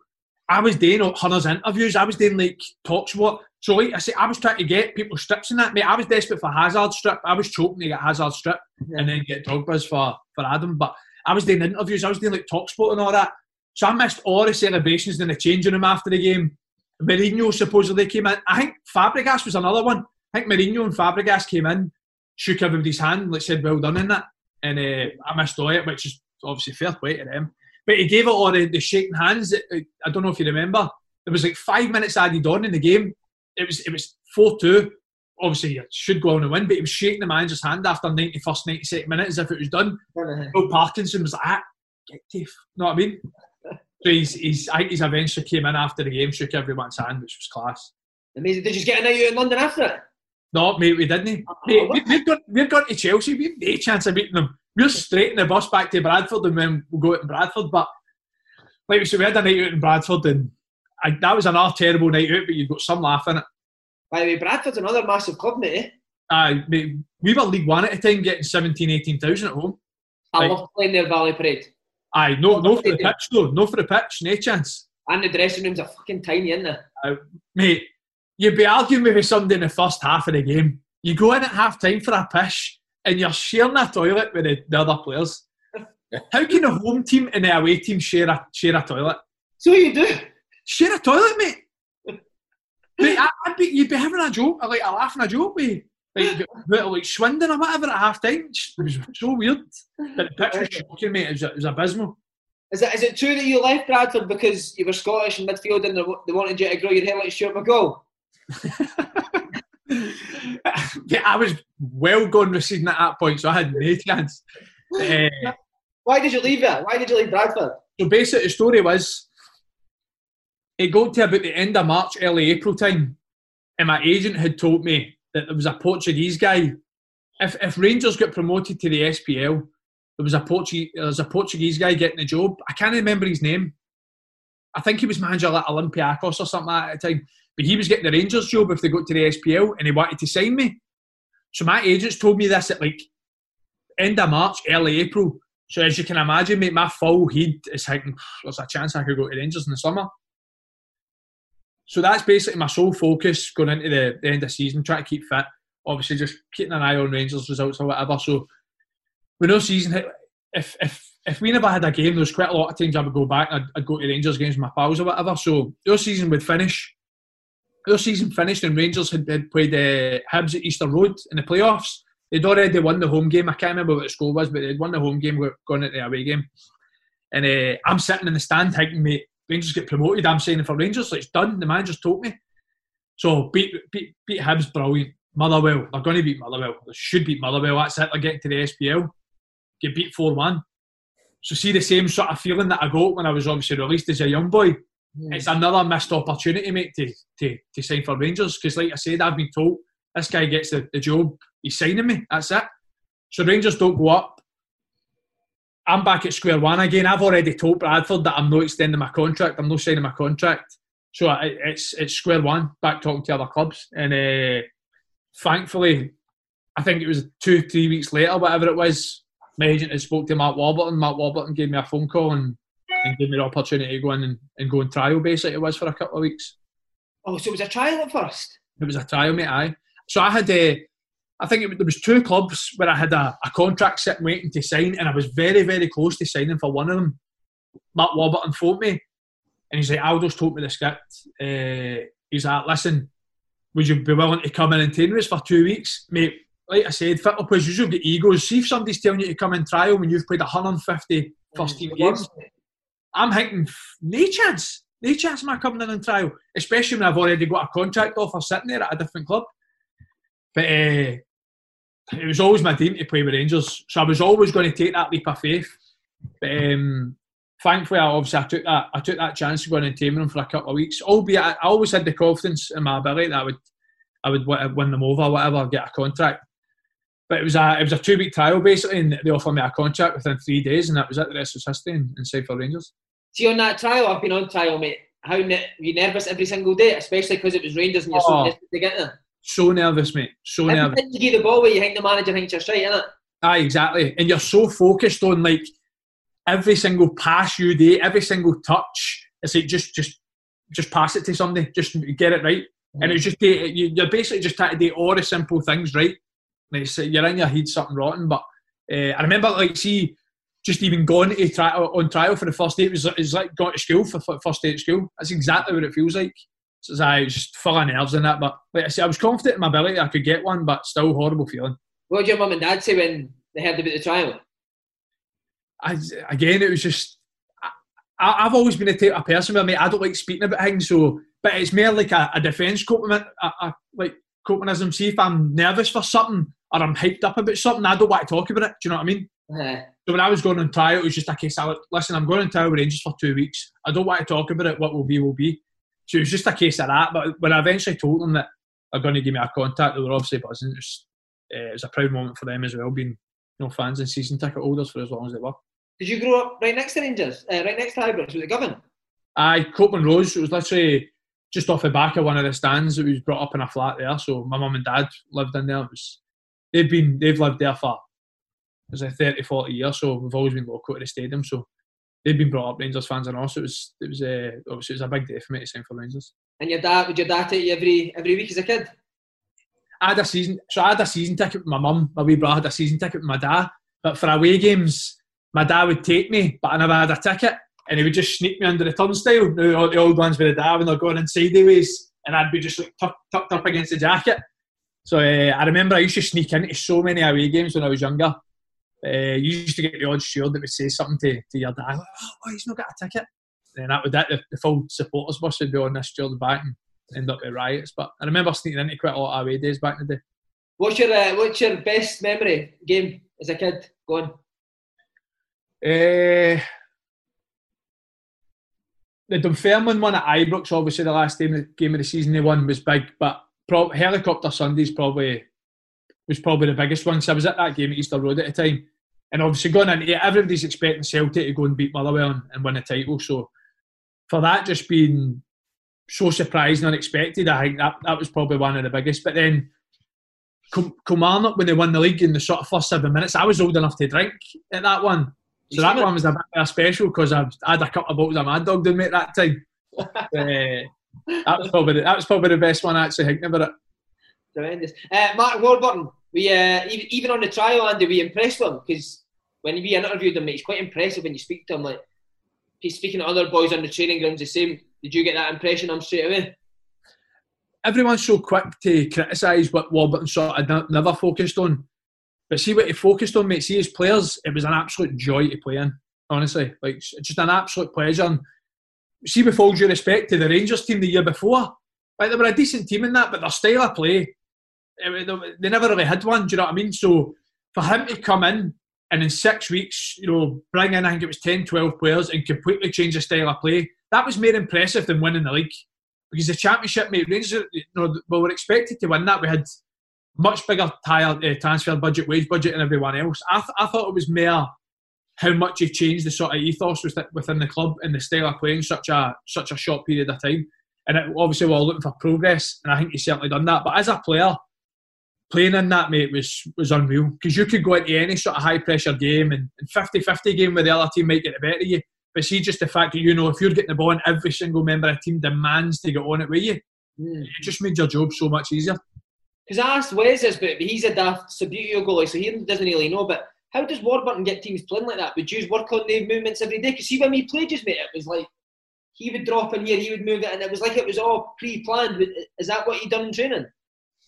S5: I was doing Hunter's interviews. I was doing like talks what. So like I said, I was trying to get people strips in that. Mate, I was desperate for Hazard strip. I was choking to get Hazard strip yeah. and then get Drogba's for for Adam. But I was doing interviews, I was doing like talk sport and all that. So I missed all the celebrations in the changing room after the game. Mourinho supposedly came in. I think Fabregas was another one. I think Mourinho and Fabregas came in, shook everybody's hand, like said, well done in that. And uh, I missed all it, which is obviously fair play to them. But he gave it all the, the shaking hands. I don't know if you remember. There was like five minutes added on in the game. It was it was four two obviously you should go on and win, but he was shaking the manager's hand after 91st, 92nd minute as if it was done. Phil Parkinson was like, ah, get You know what I mean? So he's, he's, I think he's eventually came in after the game, shook everyone's hand, which was class.
S4: Amazing. Did you get a night out in London after it?
S5: No, mate, we didn't. Oh, mate, we, we've, got, we've gone to Chelsea. We've no chance of beating them. We're straight in the bus back to Bradford and then we'll go out in Bradford. But like we said, we had a night out in Bradford and I, that was another terrible night out, but you've got some laugh in it.
S4: By the way, Bradford's another massive club, mate.
S5: Aye, mate, we were League One at the time, getting 17, 18,000 at home.
S4: I like, love playing their Valley Parade.
S5: Aye, no, no for the pitch though, no for the pitch, no chance.
S4: And the dressing rooms are fucking tiny, in there?
S5: Uh, mate, you'd be arguing with somebody in the first half of the game. You go in at half time for a pish and you're sharing a toilet with the, the other players. How can a home team and the away team share a share a toilet?
S4: So you do?
S5: Share a toilet, mate. Mate, I, would be, you'd be having a joke, like a laugh laughing a joke with like, like Swindon or whatever at half time. It was so weird. But the pitch was shocking, mate. It was, it was abysmal.
S4: Is it, is it true that you left Bradford because you were Scottish in midfield and they wanted you to grow your hair like Stuart McCall?
S5: yeah, I was well gone receding at that point, so I had no chance. Uh,
S4: Why did you leave it? Why did you leave Bradford?
S5: So basically, the story was it got to about the end of March, early April time, and my agent had told me that there was a Portuguese guy. If, if Rangers got promoted to the SPL, there was a Portuguese there was a Portuguese guy getting the job. I can't remember his name. I think he was manager at Olympiacos or something like at the time. But he was getting the Rangers job if they got to the SPL and he wanted to sign me. So my agents told me this at like end of March, early April. So as you can imagine, mate, my full head is thinking there's a chance I could go to Rangers in the summer. So that's basically my sole focus going into the, the end of season, trying to keep fit. Obviously, just keeping an eye on Rangers results or whatever. So when no season, if if if we never had a game, there's quite a lot of times I would go back. I'd, I'd go to Rangers games with my pals or whatever. So your season would finish. Your season finished and Rangers had, had played uh, Hibs at Easter Road in the playoffs. They'd already won the home game. I can't remember what the score was, but they'd won the home game, going into the away game. And uh, I'm sitting in the stand thinking, mate, Rangers get promoted. I'm saying for Rangers, so it's done. The manager's told me. So beat beat beat Hibs, brilliant. Motherwell, they're going to beat Motherwell. They should beat Motherwell. That's it. They're getting to the SPL. Get beat 4 1. So see the same sort of feeling that I got when I was obviously released as a young boy. Mm. It's another missed opportunity, mate, to, to, to sign for Rangers. Because like I said, I've been told this guy gets the, the job, he's signing me. That's it. So Rangers don't go up. I'm back at square one again. I've already told Bradford that I'm not extending my contract. I'm not signing my contract. So it's it's square one. Back talking to other clubs, and uh, thankfully, I think it was two three weeks later, whatever it was my agent had spoke to Mark Warburton. Mark Warburton gave me a phone call and, and gave me the opportunity to go in and, and go on trial. Basically, it was for a couple of weeks.
S4: Oh, so it was a trial at first.
S5: It was a trial, mate. Aye. So I had a. I think it, there was two clubs where I had a, a contract sitting waiting to sign, and I was very, very close to signing for one of them. Mark Warburton phoned me, and he's like, "Aldo's told me the script." Uh, he's like, "Listen, would you be willing to come in and train with us for two weeks, mate?" like I said, football players usually get egos. See if somebody's telling you to come in trial when you've played 150 first team games. I'm thinking, no chance. No chance am I coming in and trial, especially when I've already got a contract offer sitting there at a different club. But uh, it was always my dream to play with Rangers, so I was always going to take that leap of faith. But um, thankfully, I obviously I took that I took that chance to go in and tame them for a couple of weeks. Albeit, I always had the confidence in my ability that I would I would win them over, whatever, get a contract. But it was a it was a two week trial basically, and they offered me a contract within three days, and that was it. The rest was history and, and for Rangers.
S4: See on that trial, I've been on trial, mate. How ne- were you nervous every single day, especially because it was Rangers and you're oh, so desperate to get there?
S5: So nervous, mate. So
S4: every
S5: nervous.
S4: You give the ball where you think the manager thinks you're straight, innit?
S5: Aye, exactly. And you're so focused on like every single pass you do, every single touch. It's like just just just pass it to somebody, just get it right. Mm. And it's just you're basically just trying to do all the simple things right it's, you're in your head something rotten. But uh, I remember, like, see, just even going to on trial for the first day, it was, it was like going to school for, for first day at school. That's exactly what it feels like. So I was just full of nerves in that. But like I said, I was confident in my ability I could get one, but still horrible feeling.
S4: What did your mum and dad say when they heard about the trial?
S5: I, again, it was just I, have always been a type of person where I don't like speaking about things, so but it's more like a, a defence coping, a, a, like coping See if I'm nervous for something, or I'm hyped up about something, I don't want to talk about it. Do you know what I mean?
S4: Yeah.
S5: So when I was going on trial, it was just a case of, listen, I'm going on trial with Rangers for two weeks. I don't want to talk about it. What will be, will be. So it was just a case of that. But when I eventually told them that they're going to give me a contact, they were obviously buzzing. It was, uh, it was a proud moment for them as well, being you know, fans and season ticket holders for as long as they were.
S4: Did you grow up right next to Rangers? Uh, right next to Ibrox? Was it Govan?
S5: Aye, Copland Road. It was literally just off the back of one of the stands. It was brought up in a flat there. So my mum and dad lived in there. It was they've been they've lived there for was it 30, 40 years, so we've always been local to the stadium. So they've been brought up Rangers fans and also it was it was uh, obviously it was a big day for me to sign for Rangers.
S4: And your dad would your dad take you every every week as a kid?
S5: I had a season so I had a season ticket with my mum, my wee brother had a season ticket with my dad. But for away games, my dad would take me, but I never had a ticket. And he would just sneak me under the turnstile, the old ones with the dad when they're going in sideways, and I'd be just like tucked, tucked up against the jacket. So uh, I remember I used to sneak into so many away games when I was younger. Uh, you used to get the odd shield that would say something to, to your dad, oh, he's not got a ticket. And that would that the, the full supporters bus would be on this shield back and end up with riots. But I remember sneaking into quite a lot of away days back in the day.
S4: What's your uh, what's your best memory game as a kid? Go on.
S5: Uh, the Dunfermline one at Ibrox, obviously the last game, game of the season they won was big, but pro- helicopter Sundays probably was probably the biggest one. So I was at that game at Easter Road at the time, and obviously going into it, everybody's expecting Celtic to go and beat Motherwell and, and win a title. So for that just being so surprising, and unexpected, I think that, that was probably one of the biggest. But then Kilmarnock when they won the league in the sort of first seven minutes, I was old enough to drink at that one. So that one was a bit special because I had a couple of bottles of Mad Dog in me at that time. uh, that was probably the, that was probably the best one I actually thinking about it.
S4: Tremendous. Uh, Mark Warburton, we uh, even, on the trial, Andy, we impressed him because when we interviewed him, he's quite impressive when you speak to him. Like he's speaking to other boys on the training grounds the same. Did you get that impression? I'm straight away.
S5: Everyone's so quick to criticise what Warburton sort of never focused on. But see what he focused on, mate. See his players, it was an absolute joy to play in. Honestly, like just an absolute pleasure. And see, with all due respect to the Rangers team the year before, like they were a decent team in that, but their style of play, they never really had one. Do you know what I mean? So for him to come in and in six weeks, you know, bring in I think it was 10, 12 players and completely change the style of play, that was more impressive than winning the league. Because the championship, mate, Rangers, you know, we were expected to win that. We had much bigger tire, uh, transfer budget, wage budget, and everyone else. I, th- I thought it was more how much he changed the sort of ethos within the club and the style of playing such a such a short period of time. And it, obviously, we are looking for progress, and I think he's certainly done that. But as a player, playing in that, mate, was was unreal because you could go into any sort of high pressure game and, and 50-50 game where the other team might get the better of you. But see, just the fact that you know if you're getting the ball and every single member of the team demands to get on it with you, mm. it just made your job so much easier.
S4: Because I asked Wes this, but he's a daft Subbuteo goalie, so he doesn't really know. But how does Warburton get teams playing like that? Would you work on the movements every day? Because see, when we played just mate, it was like he would drop in here, he would move it, and it was like it was all pre-planned. Is that what he done in training?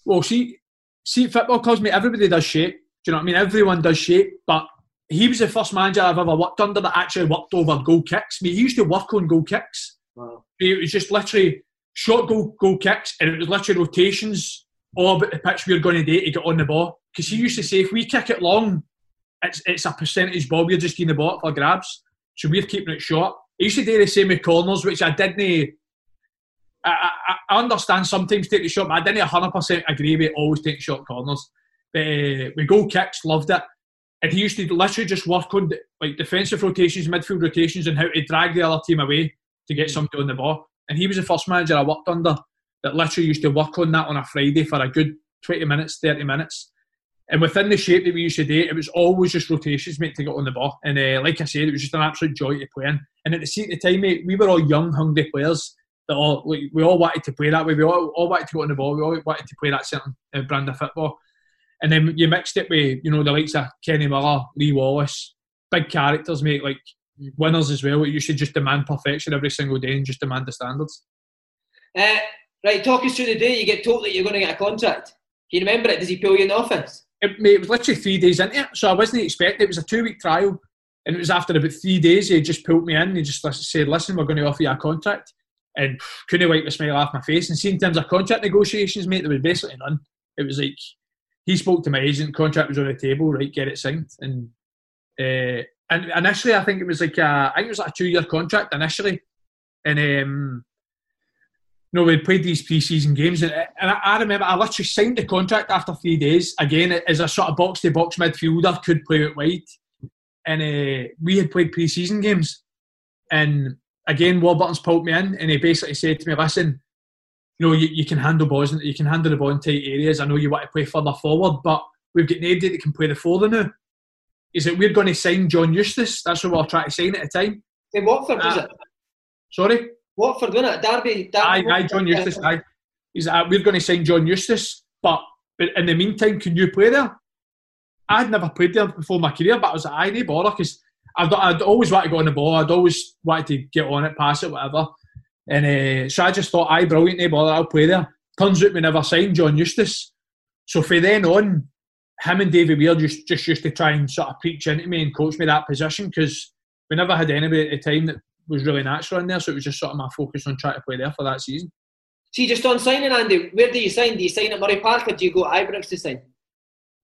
S5: Well, see, see, football clubs, mate, everybody does shape. Do you know what I mean? Everyone does shape, but he was the first manager I've ever worked under that actually worked over goal kicks. I mean, he used to work on goal kicks. Wow. It was just literally short goal goal kicks, and it was literally rotations all about the pitch we were going to do to get on the ball. Because he used to say, if we kick it long, it's it's a percentage ball. We're just getting the ball for grabs, so we're keeping it short. He used to do the same with corners, which I didn't. I, I, I understand sometimes take the shot, but I didn't 100% agree with always take short corners. But uh, we goal kicks, loved it. And he used to literally just work on like defensive rotations, midfield rotations, and how to drag the other team away to get somebody on the ball. And he was the first manager I worked under that literally used to work on that on a Friday for a good 20 minutes, 30 minutes. And within the shape that we used to do, it was always just rotations, mate, to get on the ball. And uh, like I said, it was just an absolute joy to play in. And at the same time, mate, we were all young, hungry players that all like, we all wanted to play that way. We all, all wanted to get on the ball. We all wanted to play that certain uh, brand of football. And then you mixed it with, you know, the likes of Kenny Miller, Lee Wallace, big characters, mate, like winners as well. You should just demand perfection every single day and just demand the standards.
S4: Uh, right, talk us through the day you get told that you're going to get a contract. Can you remember it? Does he pull you in the office?
S5: It, mate, it was literally three days into it, so I wasn't expecting it. was a two week trial, and it was after about three days he just pulled me in. He just said, "Listen, we're going to offer you a contract," and couldn't wipe the smile off my face. And see, in terms of contract negotiations, mate, there was basically none. It was like he spoke to my agent, contract was on the table, right, get it signed, and uh, and initially I think it was like a, I think it was like a two year contract initially, and um, no, we played these pre-season games, and, and I, I, remember I literally signed the contract after three days. Again, as a sort of box-to-box midfielder, could play it wide, and uh, we had played pre-season games, and again, Warburton's pulled me in, and he basically said to me, "Listen, you know, you, you can handle balls, you can handle the ball in tight areas. I know you want to play further forward, but we've got nobody that can play the forward now. Is it we're going to sign John Eustace? That's what we're trying to sign at the time.
S4: Hey, Watford, uh, is it?
S5: Sorry.
S4: Watford, wasn't it? Derby. Derby
S5: aye, aye, John Eustace. Aye. He's, uh, we're going to sign John Eustace, but, but in the meantime, can you play there? I'd never played there before my career, but I was like, I need bother because I'd, I'd always wanted to go on the ball. I'd always wanted to get on it, pass it, whatever. And uh, so I just thought, aye, brilliant, no bother, I'll play there. Turns out we never signed John Eustace. So from then on, him and David Weir just, just used to try and sort of preach into me and coach me that position because we never had anybody at the time that was really natural in there. So it was just sort of my focus on trying to play there for that season.
S4: See, just on signing, Andy, where do you sign? Do you sign at Murray Park or do you go to Ibrox to sign?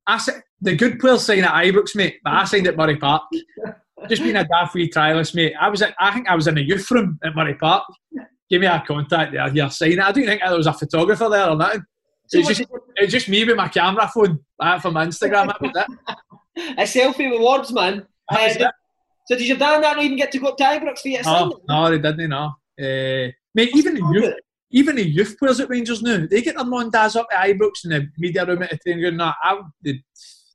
S5: I said, the good players sign at Ibrox, mate, but I signed at Murray Park. just being a daft wee trialist, mate. I was, at, I think I was in a youth room at Murray Park. Give me a contact there, here, sign it. I don't think there was a photographer there or nothing. So it's just, it's just me with my camera phone for my Instagram. That was
S4: it. a selfie with Warbs, man. Uh, so did your dad not even get to go to Ibrox for you?
S5: No, no, they didn't. No, uh, mate. Even the youth, even the youth players at Rangers now, they get their mum dads up at Ibrox in the media room at the training ground. No, I,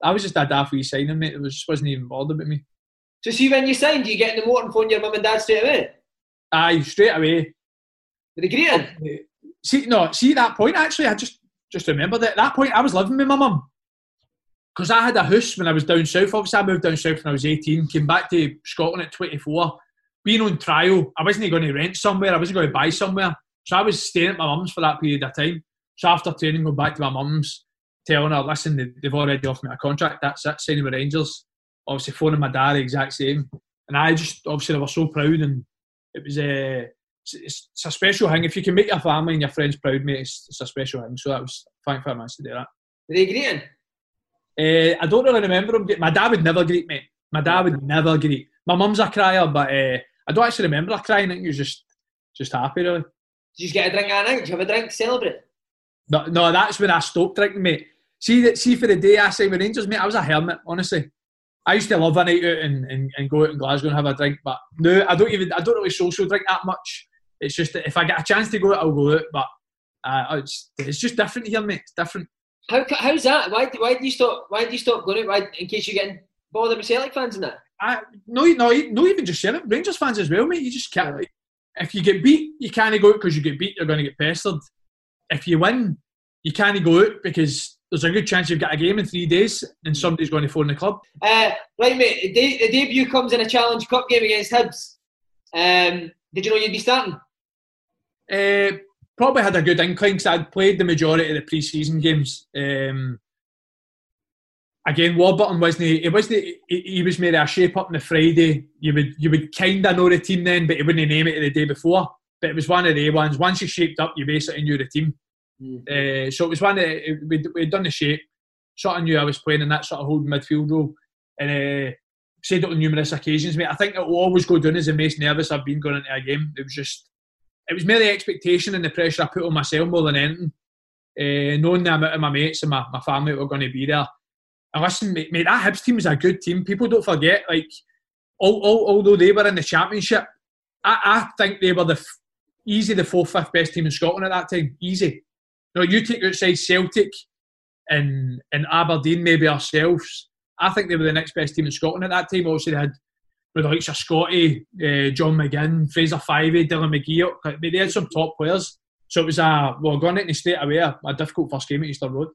S5: I was just a daft wee signing, mate. It was just wasn't even bothered with me.
S4: So see, when you signed, do you get in the motor and phone your mum and dad straight away?
S5: Aye, straight away.
S4: Were they greeting?
S5: See, no, see that point actually, I just just remember that at that point I was living with my mum. because I had a house when I was down south. Obviously, I moved down south when I was 18, came back to Scotland at 24. Being on trial, I wasn't going to rent somewhere, I wasn't going to buy somewhere. So I was staying at my mum's for that period of time. So after training, going back to my mum's, telling her, listen, they've already offered me a contract, that's it, signing with Rangers. Obviously, phoning my dad, exact same. And I just, obviously, I was so proud and it was a. Uh, it's, it's, a special thing. If you can make your family and your friends proud, mate, it's, it's a special thing. So that was thank for managed to do that.
S4: Did they greet
S5: uh, I don't really remember him. My dad would never greet me. My dad would never greet. My mum's a crier, but uh, I don't actually remember her crying. I think he was just just happy, really.
S4: Did you get a drink that night? Did you have a drink celebrate?
S5: No, no, that's when I stopped drinking, mate. See that see for the day I signed with Rangers, mate, I was a hermit, honestly. I used to love a night out and, and, and go out in Glasgow and have a drink, but no, I don't even I don't really social drink that much. It's just that if I get a chance to go out, I'll go out, but uh, it's, it's just different here, mate. It's different.
S4: How, how's that? Why, why do you stop? Why do you stop going out? Why, in case you're getting bothered with Celtic fans and that?
S5: I, no, no, no, even just Celtic Rangers fans as well, mate. You just can't. Like, if you get beat, you can't go out because you get beat. You're going to get pestered. If you win, you can't go out because there's a good chance you've got a game in three days and somebody's going to phone the club.
S4: Uh, right, mate. The, the debut comes in a Challenge Cup game against Hibs. Um, did you know you'd be starting?
S5: Uh, probably had a good inkling because I'd played the majority of the pre-season games. Um, again, Warburton wasn't he, it wasn't he, he was made a shape up on the Friday. You would you would kind of know the team then, but he wouldn't name it the day before. But it was one of the ones. Once you shaped up, you basically knew the team. Uh, so it was one of we'd, we'd done the shape. Sort of knew I was playing in that sort of holding midfield role, and uh, said it on numerous occasions, mate. I think it will always go down as the most nervous I've been going into a game. It was just it was merely expectation and the pressure I put on myself more than anything. Uh, knowing the amount of my mates and my, my family were going to be there. And listen, mate, mate, that Hibs team is a good team. People don't forget, like, all, all, although they were in the championship, I, I think they were the f- easy the fourth, fifth best team in Scotland at that time. Easy. Know, you take outside Celtic and and Aberdeen, maybe ourselves. I think they were the next best team in Scotland at that time. Obviously, they had with the likes of Scotty, uh, John McGinn, Fraser Fyvie, Dylan McGeouch. They had some top players. So it was a, well, going into straight away, a, a difficult first game at Easter Road.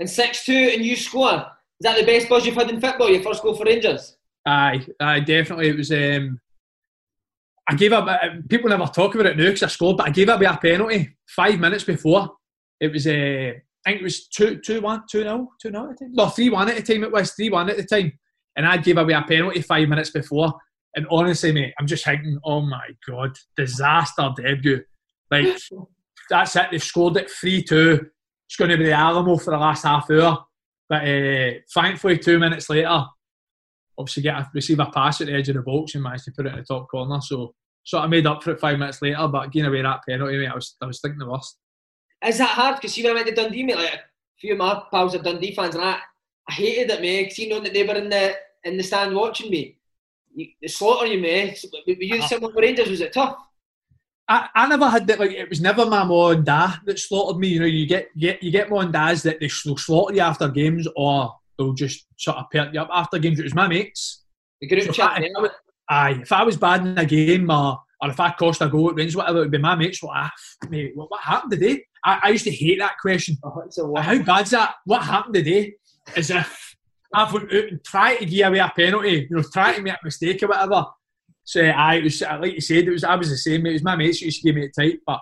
S4: And 6 2, and you score. Is that the best buzz you've had in football, your first goal for Rangers?
S5: Aye, aye, definitely. It was. Um, I gave up. Uh, people never talk about it now because I scored, but I gave up a penalty five minutes before. It was. Uh, I think it was 2 2 1, 2 0, 2 0 at the time. No, 3 1 at the time. It was 3 1 at the time and I gave away a penalty five minutes before. And honestly, mate, I'm just thinking, oh my god, disaster debut. Like that's it. They've scored it three two. It's going to be the Alamo for the last half hour. But uh, thankfully, two minutes later, obviously get a, receive a pass at the edge of the box and managed to put it in the top corner. So sort of made up for it five minutes later. But getting away that penalty, mate, I was I was thinking the worst.
S4: Is that hard? Because even when I went to Dundee, mate, like a few of my pals are Dundee fans, and I, I hated it, mate, because you know that they were in the in the stand watching me. You, they slaughter you, mate. Were you uh, similar with Rangers? Was it tough?
S5: I, I never had that. Like it was never my mom and dad that slaughtered me. You know, you get get you get mom and dads that they will slaughter you after games, or they'll just sort of perk you up after games. It was my mates.
S4: The group so chat.
S5: If I, if aye, if I was bad in a game or, or if I cost a goal at Rangers, whatever, it would be my mates. What, ah, mate, what, what happened today? I, I used to hate that question. Oh, How bad's that? What happened today? As if I've went out and tried to give away a penalty, you know, try to make a mistake or whatever. So I was like you said, it was I was the same. It was my mates who used to give me it tight, but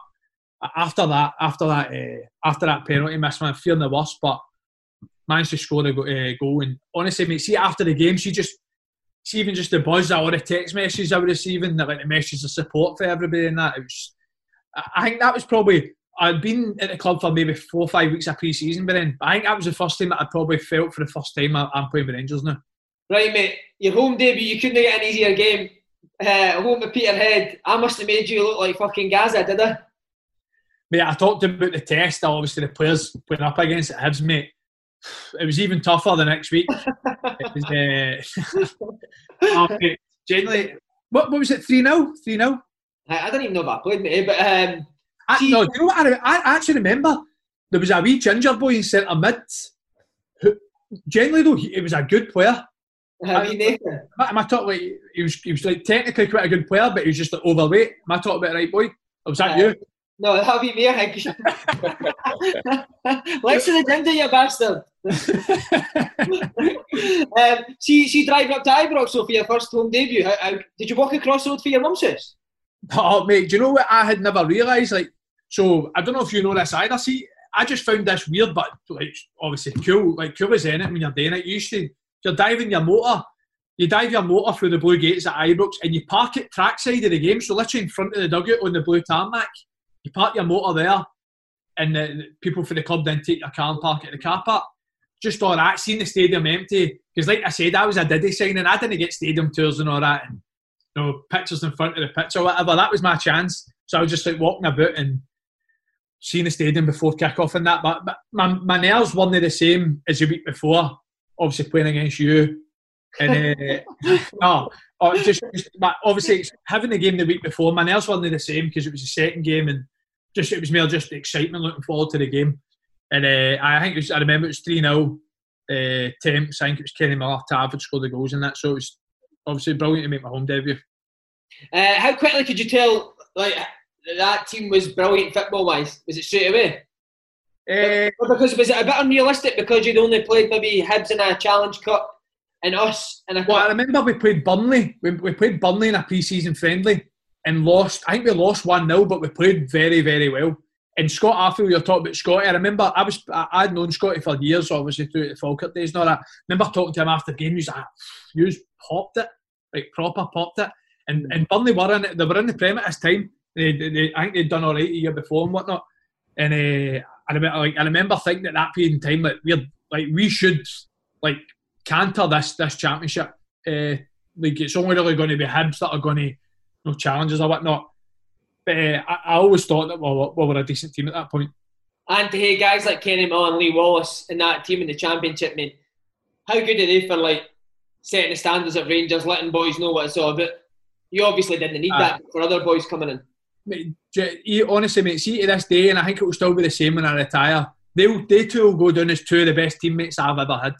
S5: after that, after that, uh, after that penalty miss, I'm feeling the worst. But managed to score a uh, goal, and honestly, mate, see after the game, she just see even just the buzz or the text messages I was receiving, the, like the messages of support for everybody, and that it was. I think that was probably I'd been at the club for maybe four or five weeks of pre-season, but then I think that was the first time that I'd probably felt for the first time I'm playing with Rangers now.
S4: Right, mate. Your home debut, you couldn't get an easier game. Uh, home with Peterhead, I must have made you look like fucking Gazza, did I?
S5: Mate, I talked about the test. Obviously, the players went up against it, Hibs, mate. It was even tougher the next week. it was, uh, okay. Generally, what, what was it? Three 0 Three 0
S4: I, I don't even know if I played, mate. But um,
S5: I, no, you know what? I, I, actually remember there was a wee ginger boy in centre mid. Who, generally, though, he, he was a good player.
S4: I mean,
S5: am I talking like he was? He was like technically quite a good player, but he was just like overweight. Am I talking about right, boy? Or was that uh, you?
S4: No, that'll be me, I think. Let's to the gym, you bastard. um, see, see, driving up to Ibrox so for your first home debut. How, how, did you walk across the road for your mum's house?
S5: Oh, mate, do you know what I had never realised? Like, so I don't know if you know this either. See, I just found this weird, but like obviously cool. Like cool as anything when you're doing it. You used to you're driving your motor, you drive your motor through the blue gates at Ibrox, and you park it trackside of the game. So literally in front of the dugout on the blue tarmac, you park your motor there, and the, the people for the club then take your car and park it at the car park. Just all that, seeing the stadium empty. Because like I said, I was a Diddy signing. I didn't get stadium tours and all that, and you know pictures in front of the pitch or whatever. That was my chance. So I was just like walking about and seeing the stadium before kick-off and that. But, but my, my nerves weren't the same as the week before, obviously playing against you. And uh, no, oh, just, just obviously having the game the week before, my nerves weren't the same because it was the second game and just it was more just the excitement looking forward to the game. And uh, I think it was, I remember it was 3 0 uh, Temps. I think it was Kenny Miller, Tarford scored the goals in that. So it was obviously brilliant to make my home debut.
S4: Uh, how quickly could you tell like that team was brilliant football wise? Was it straight away? Uh, because was it a bit unrealistic because you'd only played maybe Hibs in a Challenge Cup and us in a
S5: Well, I remember we played Burnley. We, we played Burnley in a pre-season friendly and lost. I think we lost one 0 but we played very very well. And Scott Arfield, you're talking about Scotty. I remember I was I'd known Scotty for years, obviously through the Falkirk days and all that. I remember talking to him after the game. He was like, "You popped it, like proper popped it." And and Burnley were in it. They were in the Prem at this time. They, they, I think they'd done all right the year before and whatnot. And uh, I remember, like, I remember thinking at that period in time, like we're like we should like canter this this championship. Uh, like it's only really going to be Hibs that are going to you know, challenges or whatnot. But uh, I, I, always thought that we were, we were a decent team at that point.
S4: And to hey guys like Kenny Miller and Lee Wallace in that team in the championship, man, how good are they for like setting the standards at Rangers, letting boys know what it's all about? You obviously didn't need uh, that for other boys coming in.
S5: Mate, honestly, mate, see to this day, and I think it will still be the same when I retire. They they two will go down as two of the best teammates I've ever had.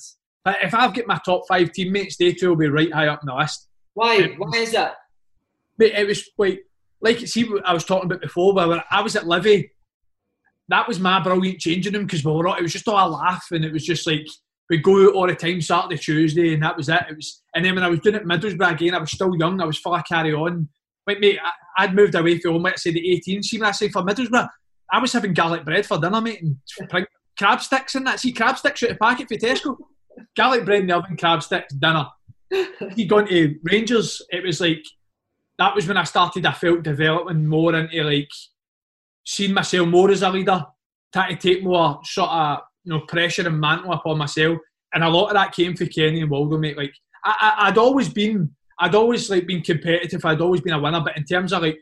S5: But if I've got my top five teammates, they two will be right high up in the list.
S4: Why? Why is that?
S5: But it was like, like see, I was talking about before, where I was at Livi. That was my brilliant changing room because we were all, it was just all a laugh, and it was just like we'd go out all the time Saturday, Tuesday, and that was it. It was, and then when I was doing it at Middlesbrough again, I was still young. I was full of carry on. Like, mate, I, would moved away from, let's say, the 18. See, when I say for Middlesbrough, I was having garlic bread for dinner, mate, and crab sticks and that. See, crab sticks out of packet for Tesco. garlic bread in the oven, crab sticks, dinner. he gone to Rangers. It was like that was when I started. I felt developing more into like seeing myself more as a leader, trying to take more sort of you know pressure and mantle upon myself. And a lot of that came for Kenny and Waldo, mate. Like I, I, I'd always been I'd always like been competitive. I'd always been a winner, but in terms of like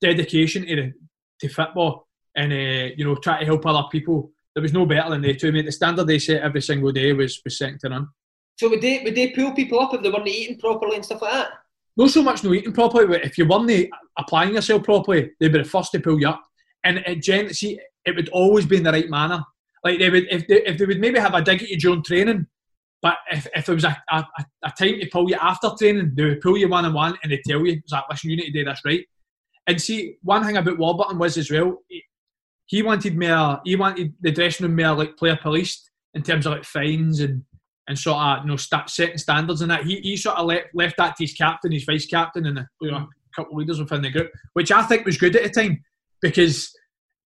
S5: dedication to the, to football and uh, you know try to help other people, there was no better than they two. Mate, the standard they set every single day was was second to none.
S4: So would they would they pull people up if they weren't eating properly and stuff like that?
S5: Not so much no eating properly, but if you weren't applying yourself properly, they'd be the first to pull you up. And it, gen- see, it would always be in the right manner. Like they would, if they, if they would maybe have a dig at you during training, but if, if there was a, a, a time to pull you after training, they would pull you one on one and they tell you, like, listen, you need to do this right. And see, one thing about Warburton was as well, he, he wanted more, he wanted the dressing room more like player policed in terms of like fines and and sort of you know st- setting standards and that. He, he sort of left, left that to his captain, his vice captain, and a, you know, a couple of leaders within the group, which I think was good at the time because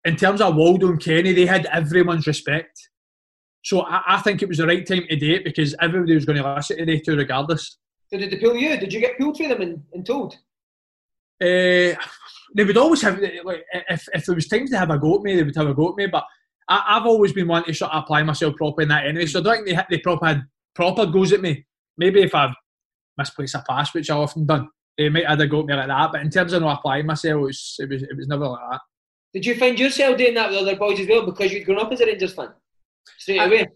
S5: in terms of Waldo and Kenny, they had everyone's respect. So I, I, think it was the right time to do it because everybody was going to listen to the two regardless.
S4: So did they pull you? Did you get pulled for them and, and told?
S5: Uh, they would always have, like, if, if there was times to have a go at me, they would have a go at me. But I, have always been wanting to sort of apply myself properly in that anyway. So I don't think they, they proper had proper goes at me. Maybe if I've misplaced a pass, which I've often done, they might have a go at me like that. But in terms of not applying myself, it was, it was, it was never like that.
S4: Did you find yourself doing that with other boys as well because you'd grown up as a Rangers fan? straight away.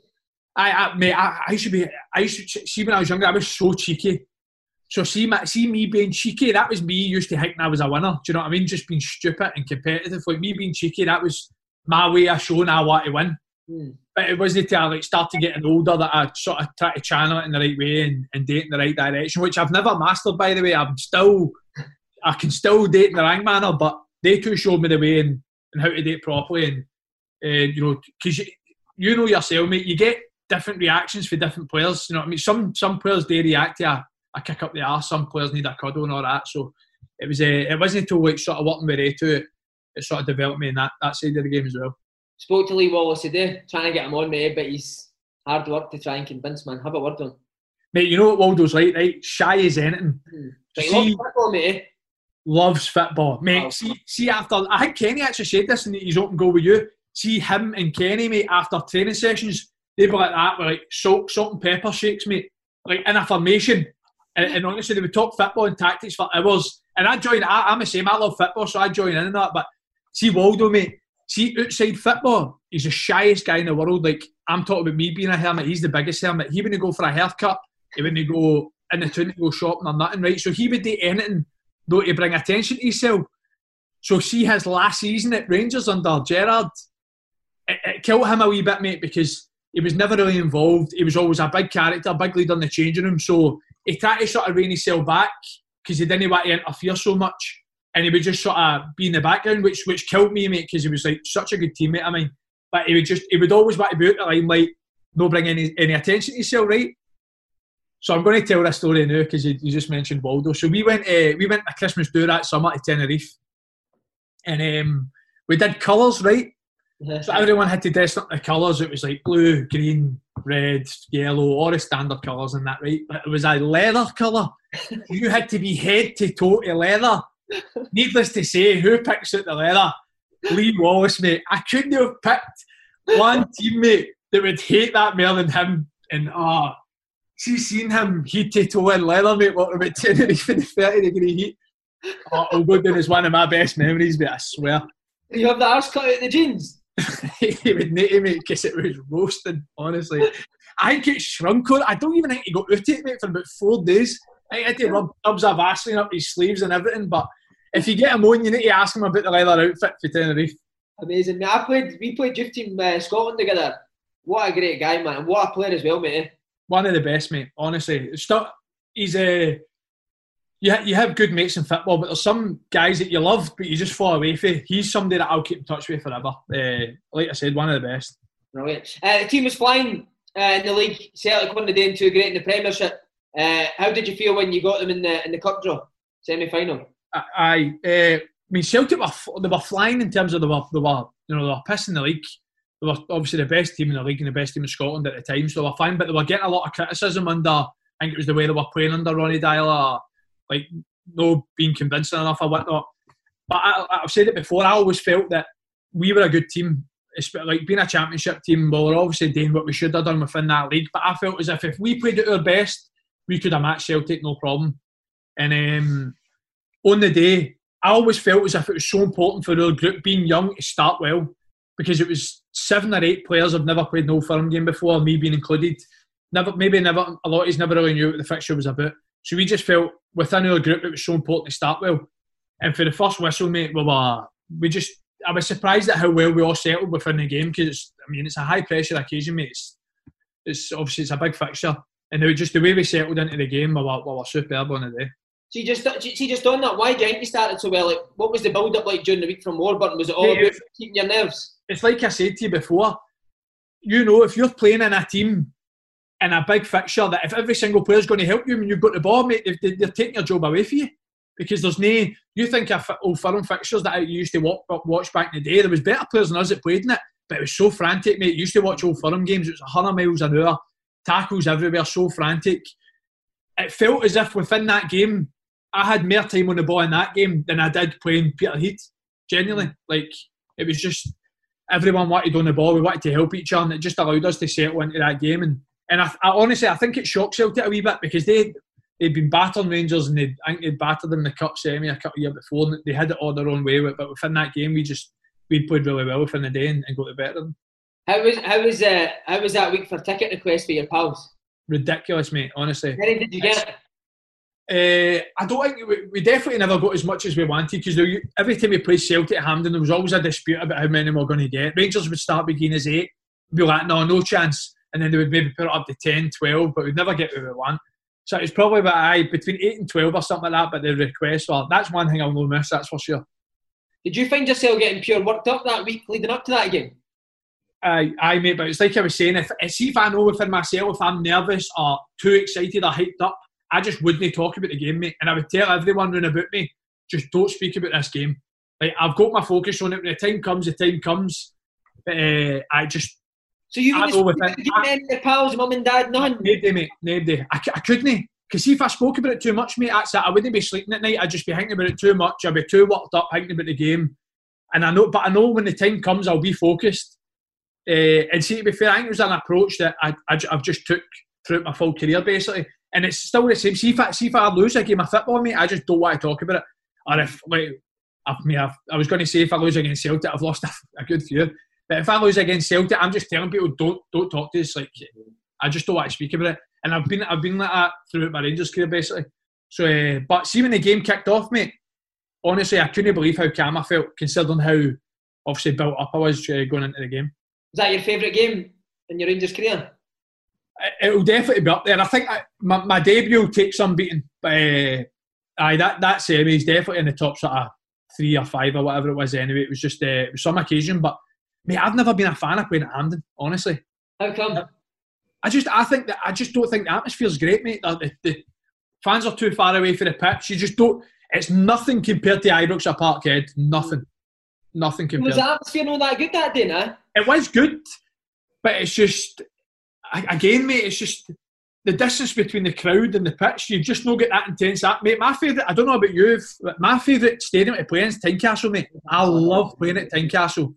S5: I, I, mate, I, I should be. I used to see when I was younger. I was so cheeky. So see, my, see me being cheeky. That was me used to thinking I was a winner. Do you know what I mean? Just being stupid and competitive. Like me being cheeky. That was my way of showing I want to win. Mm. But it wasn't until I like started getting older that I sort of tried to channel it in the right way and, and date in the right direction, which I've never mastered. By the way, I'm still, I can still date in the right manner, but they two showed me the way and, and how to date properly. And uh, you know, because you, you know yourself, mate. You get different reactions for different players. You know what I mean? Some some players they react to a, a kick up the arse. Some players need a cuddle and all that. So it was a, uh, it wasn't until like sort of working with Ray to it, sort of developed me in that, that side of the game as well.
S4: Spoke to Lee Wallace today, trying to get him on, mate, but he's hard work to try and convince man. Have a word on.
S5: Mate, you know what Waldo's like, right? Shy as anything.
S4: Hmm. See, loves football, mate.
S5: Loves football, mate. Oh. See, see, after I think Kenny actually said this in his open goal with you. See him and Kenny, mate, after training sessions, they were like that, with like salt, salt and pepper shakes, mate, like in a formation. And, and honestly, they would talk football and tactics for hours. And I join. I, am the same. I love football, so I join in on that. But see, Waldo, mate. See, outside football, he's the shyest guy in the world. Like I'm talking about me being a hermit. He's the biggest hermit. He wouldn't go for a haircut. He wouldn't go in the town to go shopping or nothing, right? So he would do anything though to bring attention to himself. So see his last season at Rangers under Gerrard, it, it killed him a wee bit, mate, because he was never really involved. He was always a big character, a big leader in the changing room. So he tried to sort of rein himself back because he didn't want to interfere so much. And he would just sort of be in the background, which which killed me, mate, because he was like such a good teammate. I mean, but he would just he would always want to be out the limelight, no bring any any attention to himself, right? So I'm going to tell this story now because you, you, just mentioned Waldo. So we went uh, we went a Christmas do that summer to Tenerife, and um, we did colours, right? So everyone had to dress up the colours. It was like blue, green, red, yellow, all the standard colours and that, right? But it was a leather colour. you had to be head to toe to leather. Needless to say, who picks out the leather? Lee Wallace, mate. I couldn't have picked one teammate that would hate that more than him. And oh, see, seen him heat to toe in leather, mate, what about Tenerife in the 30 degree heat. Oh, it'll go down one of my best memories, mate, I swear.
S4: You have the arse cut out the jeans?
S5: he would need to make because it was roasting, honestly. I think it shrunk on I don't even think he got out it, mate, for about four days. I had to rub tubs of Vaseline up his sleeves and everything. But if you get him on, you need to ask him about the leather outfit for Tenerife.
S4: Amazing, mate. I played, we played youth team uh, Scotland together. What a great guy, man. What a player as well, mate.
S5: One of the best, mate. Honestly, he's a. Uh, you, you have good mates in football, but there's some guys that you love, but you just fall away from. He's somebody that I'll keep in touch with forever. Uh, like I said, one of the best.
S4: Brilliant. Uh, the team was flying uh, in the league. Celtic won the day and two great in the Premiership. Uh, how did you feel when you got them in the in the cup draw semi final?
S5: I, uh, I mean Celtic were they were flying in terms of they were they were you know they were pissing the league. They were obviously the best team in the league and the best team in Scotland at the time, so they were fine. But they were getting a lot of criticism under. I think it was the way they were playing under Ronny Deila like no being convincing enough or whatnot. But I, have said it before. I always felt that we were a good team, It's like being a championship team. Well, we're obviously doing what we should have done within that league. But I felt as if if we played at our best, we could have matched Celtic no problem. And um, on the day, I always felt as if it was so important for our group being young to start well because it was seven or eight players have never played no firm game before, me being included. Never, maybe never. A lot of us never really knew what the fixture was about. So we just felt within our group it was so important to start well. And for the first whistle, mate, we were we just I was surprised at how well we all settled within the game because I mean it's a high pressure occasion, mate. It's, it's obviously it's a big fixture, and was just the way we settled into the game, we were, we were superb on the day.
S4: See, just see, just on that, why do you think you started so well? Like, what was the build up like during the week from Warburton? Was it all about keeping your nerves?
S5: It's like I said to you before. You know, if you're playing in a team in a big fixture that if every single player is going to help you when you've got the ball, mate, they're, they're taking your job away from you. Because there's no, you think of old firm fixtures that I used to watch, watch back in the day, there was better players than us that played in it, but it was so frantic, mate. You used to watch old firm games, it was 100 miles an hour, tackles everywhere, so frantic. It felt as if within that game, I had more time on the ball in that game than I did playing Peter Peterhead. Genuinely, like it was just everyone wanted on the ball. We wanted to help each other, and it just allowed us to settle into that game. And and I, I, honestly, I think it shocked Celtic a wee bit because they they'd been battering Rangers and they I think they'd battered them in the cup semi a couple of years before. And they had it all their own way, but within that game, we just we played really well within the day and, and got the better them.
S4: How was how was uh, how was that week for ticket requests for your pals?
S5: Ridiculous, mate. Honestly.
S4: How did you get?
S5: Uh, I don't think we, we, definitely never got as much as we wanted because every time we played Celtic at Hampden, there was always a dispute about how many we were going to get. Rangers would start beginning as eight, be like, no, no chance and then they would maybe put it up to 10, 12, but we'd never get where we want. So it's probably about I between 8 and 12 or something like that, but the request, well, that's one thing I'll no miss, that's for sure.
S4: Did you find yourself getting pure worked up that week leading up to that game?
S5: Aye, aye, mate. But it's like I was saying. If see if I know within myself if I'm nervous or too excited or hyped up, I just wouldn't talk about the game, mate. And I would tell everyone round about me, just don't speak about this game. Like I've got my focus on it. When the time comes, the time comes. But uh, I just.
S4: So you wouldn't speak about any your pals, mum and dad, none?
S5: Nobody, mate. Nobody. I, I couldn't. Because if I spoke about it too much, mate, that's it. I wouldn't be sleeping at night. I'd just be thinking about it too much. I'd be too worked up thinking about the game. And I know, but I know when the time comes, I'll be focused. Uh, and see, to be fair, I think it was an approach that I, I, have just took throughout my full career, basically. And it's still the same. See if I, see if I lose a game of football, mate, I just don't want to talk about it. Or if, like, I've, I've, i was going to say if I lose against Celtic, I've lost a, a, good few. But if I lose against Celtic, I'm just telling people don't don't talk to us. Like, I just don't want to speak about it. And I've been I've been like that throughout my Rangers career, basically. So, uh, but see when the game kicked off, mate, honestly, I couldn't believe how calm I felt, considering how obviously built up I was uh, going into the game.
S4: Is that your favourite game in your Rangers career?
S5: It will definitely be up there. I think I, my, my debut will take some beating, uh, aye, that that semi is definitely in the top sort of three or five or whatever it was. Anyway, it was just uh, it was some occasion, but mate, I've never been a fan of playing at Hampden, honestly.
S4: How come?
S5: I just I think that I just don't think the atmosphere's great, mate. The, the, fans are too far away from the pitch. You just don't. It's nothing compared to Ibrox or Parkhead. Nothing. Nothing compared.
S4: Was the atmosphere not that good that day, no?
S5: It was good, but it's just again, mate. It's just the distance between the crowd and the pitch. You just don't get that intense. That mate, my favourite. I don't know about you. But my favourite stadium to play in is Tynecastle, mate. I love playing at Tynecastle.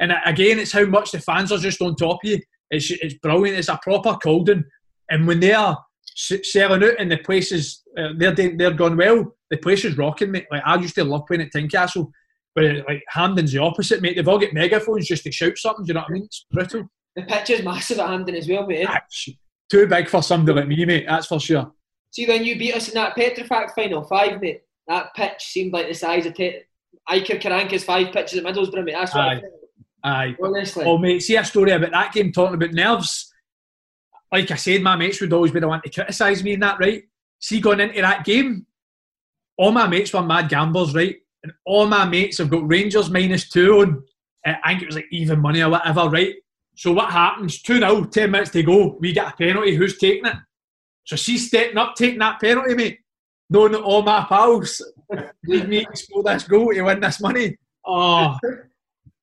S5: And again, it's how much the fans are just on top of you. It's, it's brilliant. It's a proper cauldron. And when they are selling out and the place is uh, they're they're gone well, the place is rocking, mate. Like I used to love playing at Tynecastle, but like Hampden's the opposite, mate. They've all got megaphones just to shout something. Do you know what I mean? It's brutal.
S4: The pitch is massive at Hampden as well, mate.
S5: Too big for somebody like me, mate. That's for sure.
S4: See, when you beat us in that Petrofac final five, mate, that pitch seemed like the size of te- Aitor Karanka's five pitches at Middlesbrough, mate. That's what
S5: Aye. Aye. Honestly. Oh, mate, see a story about that game talking about nerves. Like I said, my mates would always be the one to criticise me in that, right? See, going into that game, all my mates were mad gamblers, right? And all my mates have got Rangers minus two on. I think it was like even money or whatever, right? So what happens? 2 0, 10 minutes to go. We get a penalty. Who's taking it? So she's stepping up, taking that penalty, mate. Knowing that all my pals need me to score this goal to win this money. Oh,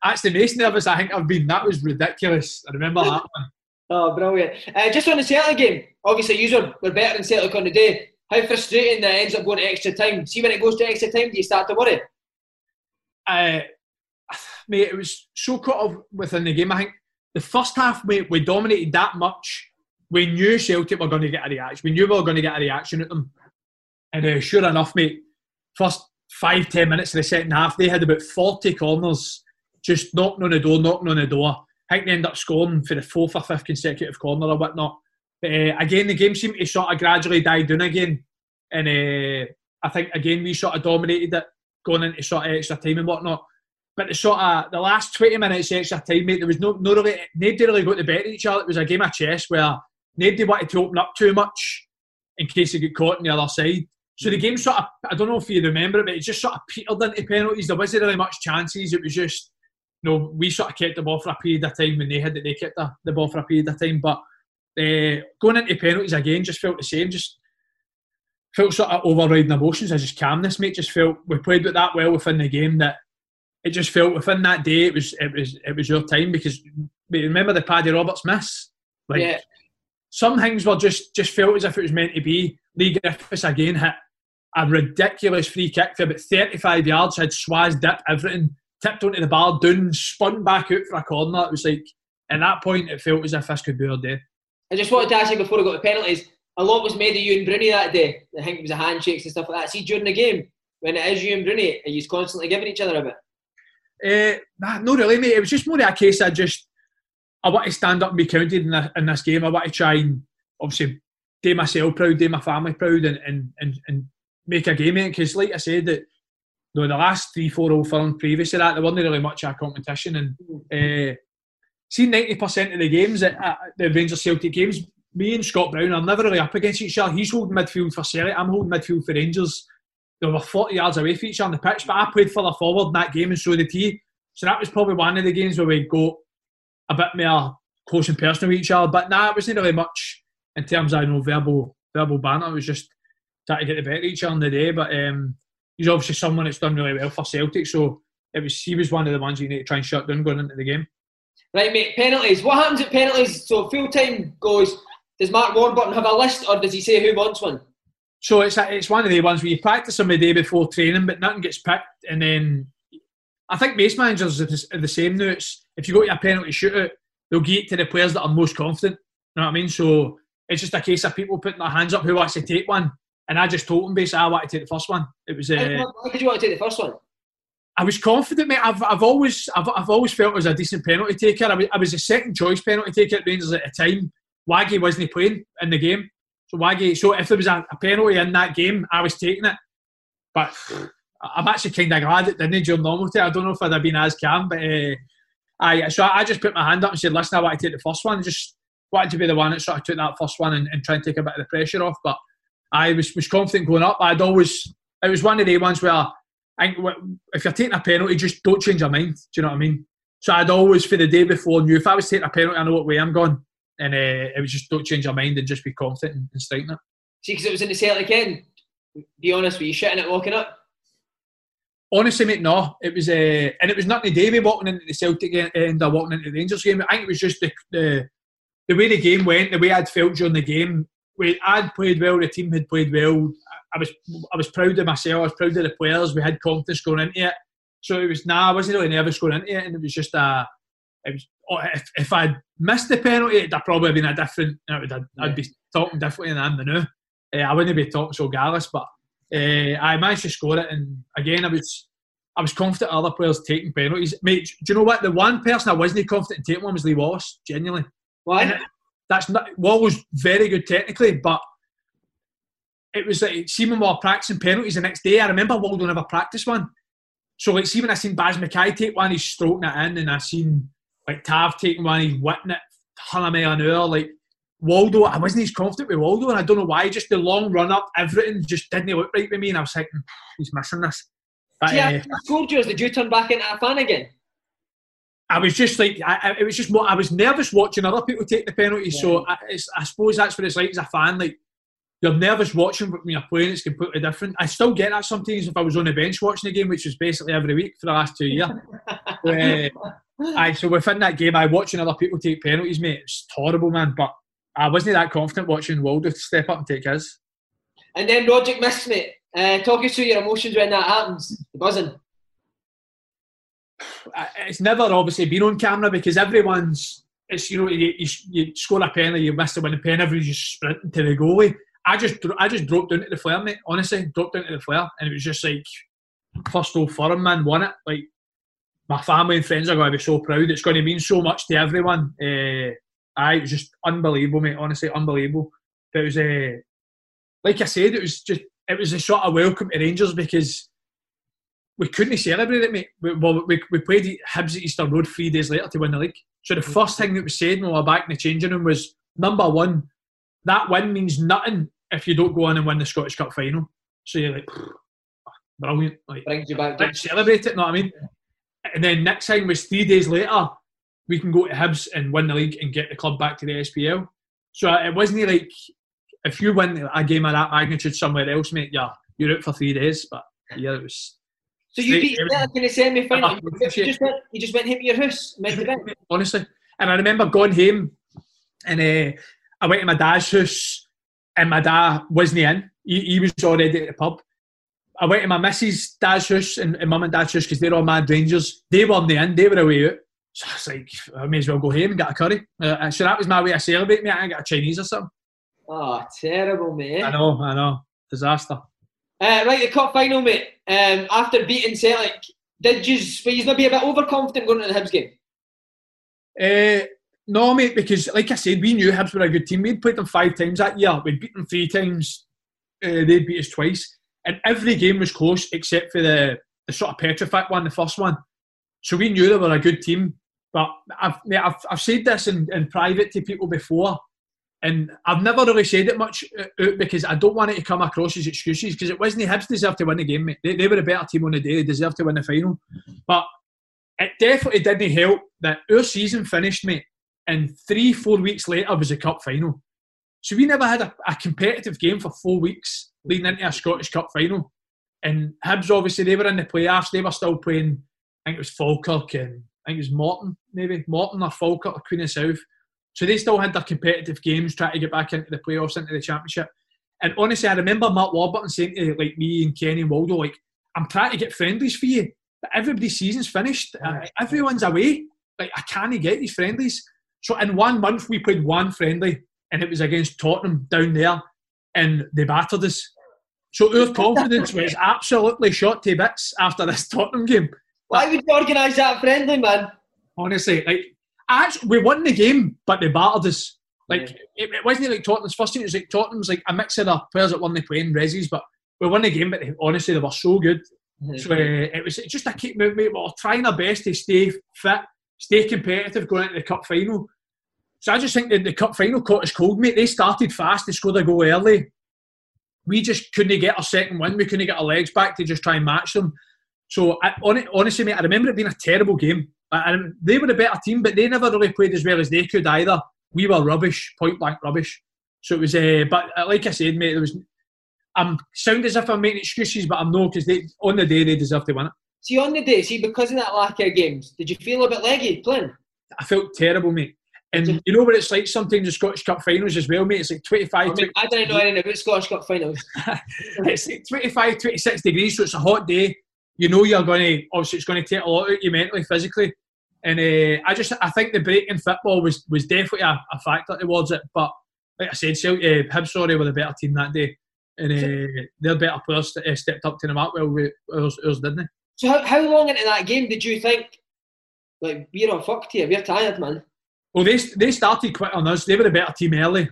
S5: that's the most nervous I think I've been. That was ridiculous. I remember that one.
S4: Oh, brilliant. Uh, just on the Celtic game, obviously, you were, were better than Celtic on the day. How frustrating that ends up going to extra time. See, when it goes to extra time, do you start to worry?
S5: Uh, mate, it was so caught up within the game. I think the first half, we, we dominated that much. We knew Celtic were going to get a reaction. We knew we were going to get a reaction at them. And uh, sure enough, mate, first five, ten minutes of the second half, they had about 40 corners just knocking on the door, knocking on the door. I think they ended up scoring for the fourth or fifth consecutive corner or whatnot. But uh, again, the game seemed to sort of gradually die down again. And uh, I think, again, we sort of dominated it going into sort of extra time and whatnot. But the sort of the last twenty minutes extra time, mate, there was no no really nobody really got to bet each other. It was a game of chess where nobody wanted to open up too much in case they get caught on the other side. So the game sort of I don't know if you remember it, but it just sort of petered into penalties. There wasn't really much chances. It was just you know, we sort of kept the ball for a period of time when they had it, they kept the, the ball for a period of time. But uh, going into penalties again just felt the same. Just felt sort of overriding emotions. I just calmness, mate. Just felt we played it that well within the game that it just felt within that day it was it was it was your time because remember the Paddy Roberts miss. Like yeah. some things were just just felt as if it was meant to be. Leigh Griffiths again hit a ridiculous free kick for about 35 yards had Swaz dip everything tipped onto the bar down spun back out for a corner. It was like at that point it felt as if this could be our day.
S4: I just wanted to ask you before we got the penalties a lot was made of you and Bruni that day. I think it was a handshakes and stuff like that. See during the game when it is you and Bruni are you constantly giving each other a bit
S5: uh, nah, really, mate. It was just more of a case I just I want to stand up and be counted in, in this game. I want to try and obviously do myself proud, do my family proud, and and and, and make a game of it. Because, like I said, that you know, the last three, four old firms previous to that, there wasn't really much of a competition. And uh, see, ninety percent of the games at, at the Rangers Celtic games, me and Scott Brown are never really up against each other. He's holding midfield for Celtic. I'm holding midfield for Rangers they were 40 yards away from each other on the pitch, but I played further forward in that game and so did he. So that was probably one of the games where we go a bit more close and personal with each other. But nah, it wasn't really much in terms of you know verbal verbal banter. It was just trying to get the better of each other in the day. But um, he's obviously someone that's done really well for Celtic, so it was he was one of the ones you need to try and shut down going into the game.
S4: Right, mate. Penalties. What happens at penalties? So full time goes. Does Mark Warburton have a list, or does he say who wants one?
S5: So it's it's one of the ones where you practice them the day before training, but nothing gets picked, and then I think base managers are the same now. It's, if you go to a penalty shootout, they'll get to the players that are most confident. You know what I mean? So it's just a case of people putting their hands up who wants to take one, and I just told them basically I want to take the first one. It was. Uh,
S4: Why did you want to take the first one?
S5: I was confident, mate. I've, I've always I've, I've always felt as a decent penalty taker. I was, I was a second choice penalty taker at Rangers at the time. Waggy wasn't playing in the game, so Waggy. So if there was a, a penalty in that game, I was taking it. But I'm actually kind of glad it didn't during normality. I don't know if I'd have been as calm, but uh, I so I just put my hand up and said, "Listen, I want to take the first one." Just wanted to be the one that sort of took that first one and, and try and take a bit of the pressure off. But I was was confident going up. I'd always it was one of the ones where I if you're taking a penalty, just don't change your mind. Do you know what I mean? So I'd always for the day before knew if I was taking a penalty, I know what way I'm going, and uh, it was just don't change your mind and just be confident and, in striking it.
S4: See, because it was in the Celtic end. Be honest, were you shitting it walking up?
S5: Honestly, mate, no. It was, uh, and it was nothing to do walking into the Celtic end or walking into the Rangers game. I think it was just the, the the way the game went, the way I'd felt during the game. We I'd played well, the team had played well. I was I was proud of myself. I was proud of the players. We had confidence going into it. So it was nah, I wasn't really nervous going into it, and it was just a. It was oh, if, if I'd missed the penalty, it'd probably been a different. You know, I'd, I'd be talking differently than I am now. Uh, I wouldn't be talking so gallus, but uh, I managed to score it, and again, I was I was confident other players taking penalties. Mate, do you know what? The one person I wasn't confident in taking one was Lee Wallace. Genuinely,
S4: why?
S5: that's not Wallace was very good technically, but it was like see when we were practicing penalties the next day. I remember Waldo never practiced one. So like see when I seen Baz McKay take one, he's stroking it in, and I seen like Tav taking one, he's whipping it hundred mile an hour. Like Waldo, I wasn't as confident with Waldo, and I don't know why. Just the long run up, everything just didn't look right with me, and I was thinking he's missing this.
S4: But, yeah, uh, scored yours. Did you turn back into a fan again?
S5: I was just like, I, it was just more. I was nervous watching other people take the penalties. Yeah. So I, I suppose that's what it's like as a fan. Like you're nervous watching, but when you're playing, it's completely different. I still get that sometimes if I was on the bench watching the game, which was basically every week for the last two years. uh, aye, so within that game, I watching other people take penalties, mate. It's horrible, man. But I wasn't that confident watching Waldo step up and take his.
S4: And then Rogic missed, mate. Uh, talk us through your emotions when that happens. The buzzing.
S5: It's never obviously been on camera because everyone's. It's you know you, you, you score a penalty, you miss the winning pen, everyone's just sprinting to the goalie. I just I just dropped down to the flare, mate. Honestly, dropped down to the flare, and it was just like first old firm man won it. Like my family and friends are going to be so proud. It's going to mean so much to everyone. Uh, I it was just unbelievable, mate. Honestly, unbelievable. But it was uh, like I said, it was just it was a sort of welcome to Rangers because we couldn't celebrate it, mate. We, well, we, we played Hibs at Easter Road three days later to win the league. So the first thing that was said when we were back in the changing room was number one, that win means nothing if you don't go on and win the Scottish Cup final. So you're like, brilliant. Like,
S4: Brings you back.
S5: Let's celebrate it, know what I mean? And then next time was three days later, we can go to Hibs and win the league and get the club back to the SPL. So it wasn't like if you win a game of that magnitude somewhere else, mate, yeah, you're out for three days. But yeah, it was.
S4: So you beat Celtic in the semi final. You just went, you just went home to your house,
S5: honestly. And I remember going home, and uh, I went to my dad's house, and my dad wasn't in. He, he was already at the pub. I went to my missus' dad's house and, and mum and dad's house because they're all mad Rangers. They weren't end. they were away out. So I was like, I may as well go home and get a curry. Uh, so that was my way of celebrating, mate. I got a Chinese or something.
S4: Oh, terrible, mate.
S5: I know, I know. Disaster.
S4: Uh, right, the cup final, mate. Um, after beating Celtic, did you, were you not be a bit overconfident going into the Hibs game?
S5: Uh, no, mate, because like I said, we knew Hibs were a good team. We'd played them five times that year. We'd beat them three times. Uh, they'd beat us twice. And every game was close except for the, the sort of Petrofac one, the first one. So we knew they were a good team. But I've, I've, I've said this in, in private to people before. And I've never really said it much uh, because I don't want it to come across as excuses because it wasn't the Hibs deserved to win the game, mate. They, they were a better team on the day. They deserved to win the final. But it definitely didn't help that our season finished, mate, and three, four weeks later was the cup final. So we never had a, a competitive game for four weeks leading into a Scottish Cup final. And Hibs, obviously, they were in the playoffs. They were still playing, I think it was Falkirk and I think it was Morton, maybe. Morton or Falkirk or Queen of South. So they still had their competitive games trying to get back into the playoffs, into the championship. And honestly, I remember Mark Warburton saying to like me and Kenny and Waldo, like, I'm trying to get friendlies for you, but everybody's season's finished. Uh, everyone's away. Like, I can't get these friendlies. So in one month, we played one friendly, and it was against Tottenham down there, and they battered us. So our confidence was absolutely shot to bits after this Tottenham game.
S4: Why would you organise that friendly, man?
S5: Honestly, like actually, we won the game, but they battered us. Like yeah. it, it, wasn't like Tottenham's first team. It was like Tottenham's like a mix of the players that won the playing resis, but we won the game. But they, honestly, they were so good. Mm-hmm. So uh, it was just a keep moving. We were trying our best to stay fit, stay competitive going into the cup final. So I just think that the cup final caught us cold, mate. They started fast. They scored a goal early. We just couldn't get our second win. We couldn't get our legs back to just try and match them. So I, honestly, mate, I remember it being a terrible game. And they were a better team, but they never really played as well as they could either. We were rubbish, point blank rubbish. So it was, uh, but uh, like I said, mate, it was. I'm sound as if I'm making excuses, but I'm not because they on the day they deserve to win it.
S4: See, on the day, see, because of that lack of games, did you feel a bit leggy playing?
S5: I felt terrible, mate. And you know what it's like sometimes the Scottish Cup finals as well, mate? It's like 25...
S4: I, mean, I don't know anything about Scottish Cup finals.
S5: it's like 25, 26 degrees, so it's a hot day. You know you're going to... Obviously, it's going to take a lot out of you mentally, physically. And uh, I just... I think the break in football was, was definitely a, a factor towards it. But, like I said, so, uh, Hibs, sorry, were the better team that day. And uh, their better players uh, stepped up to the mark well, we, ours, ours didn't they?
S4: So how, how long into that game did you think, like, we're all fucked here, we're tired, man?
S5: Well, they, they started quick on us. They were a better team early,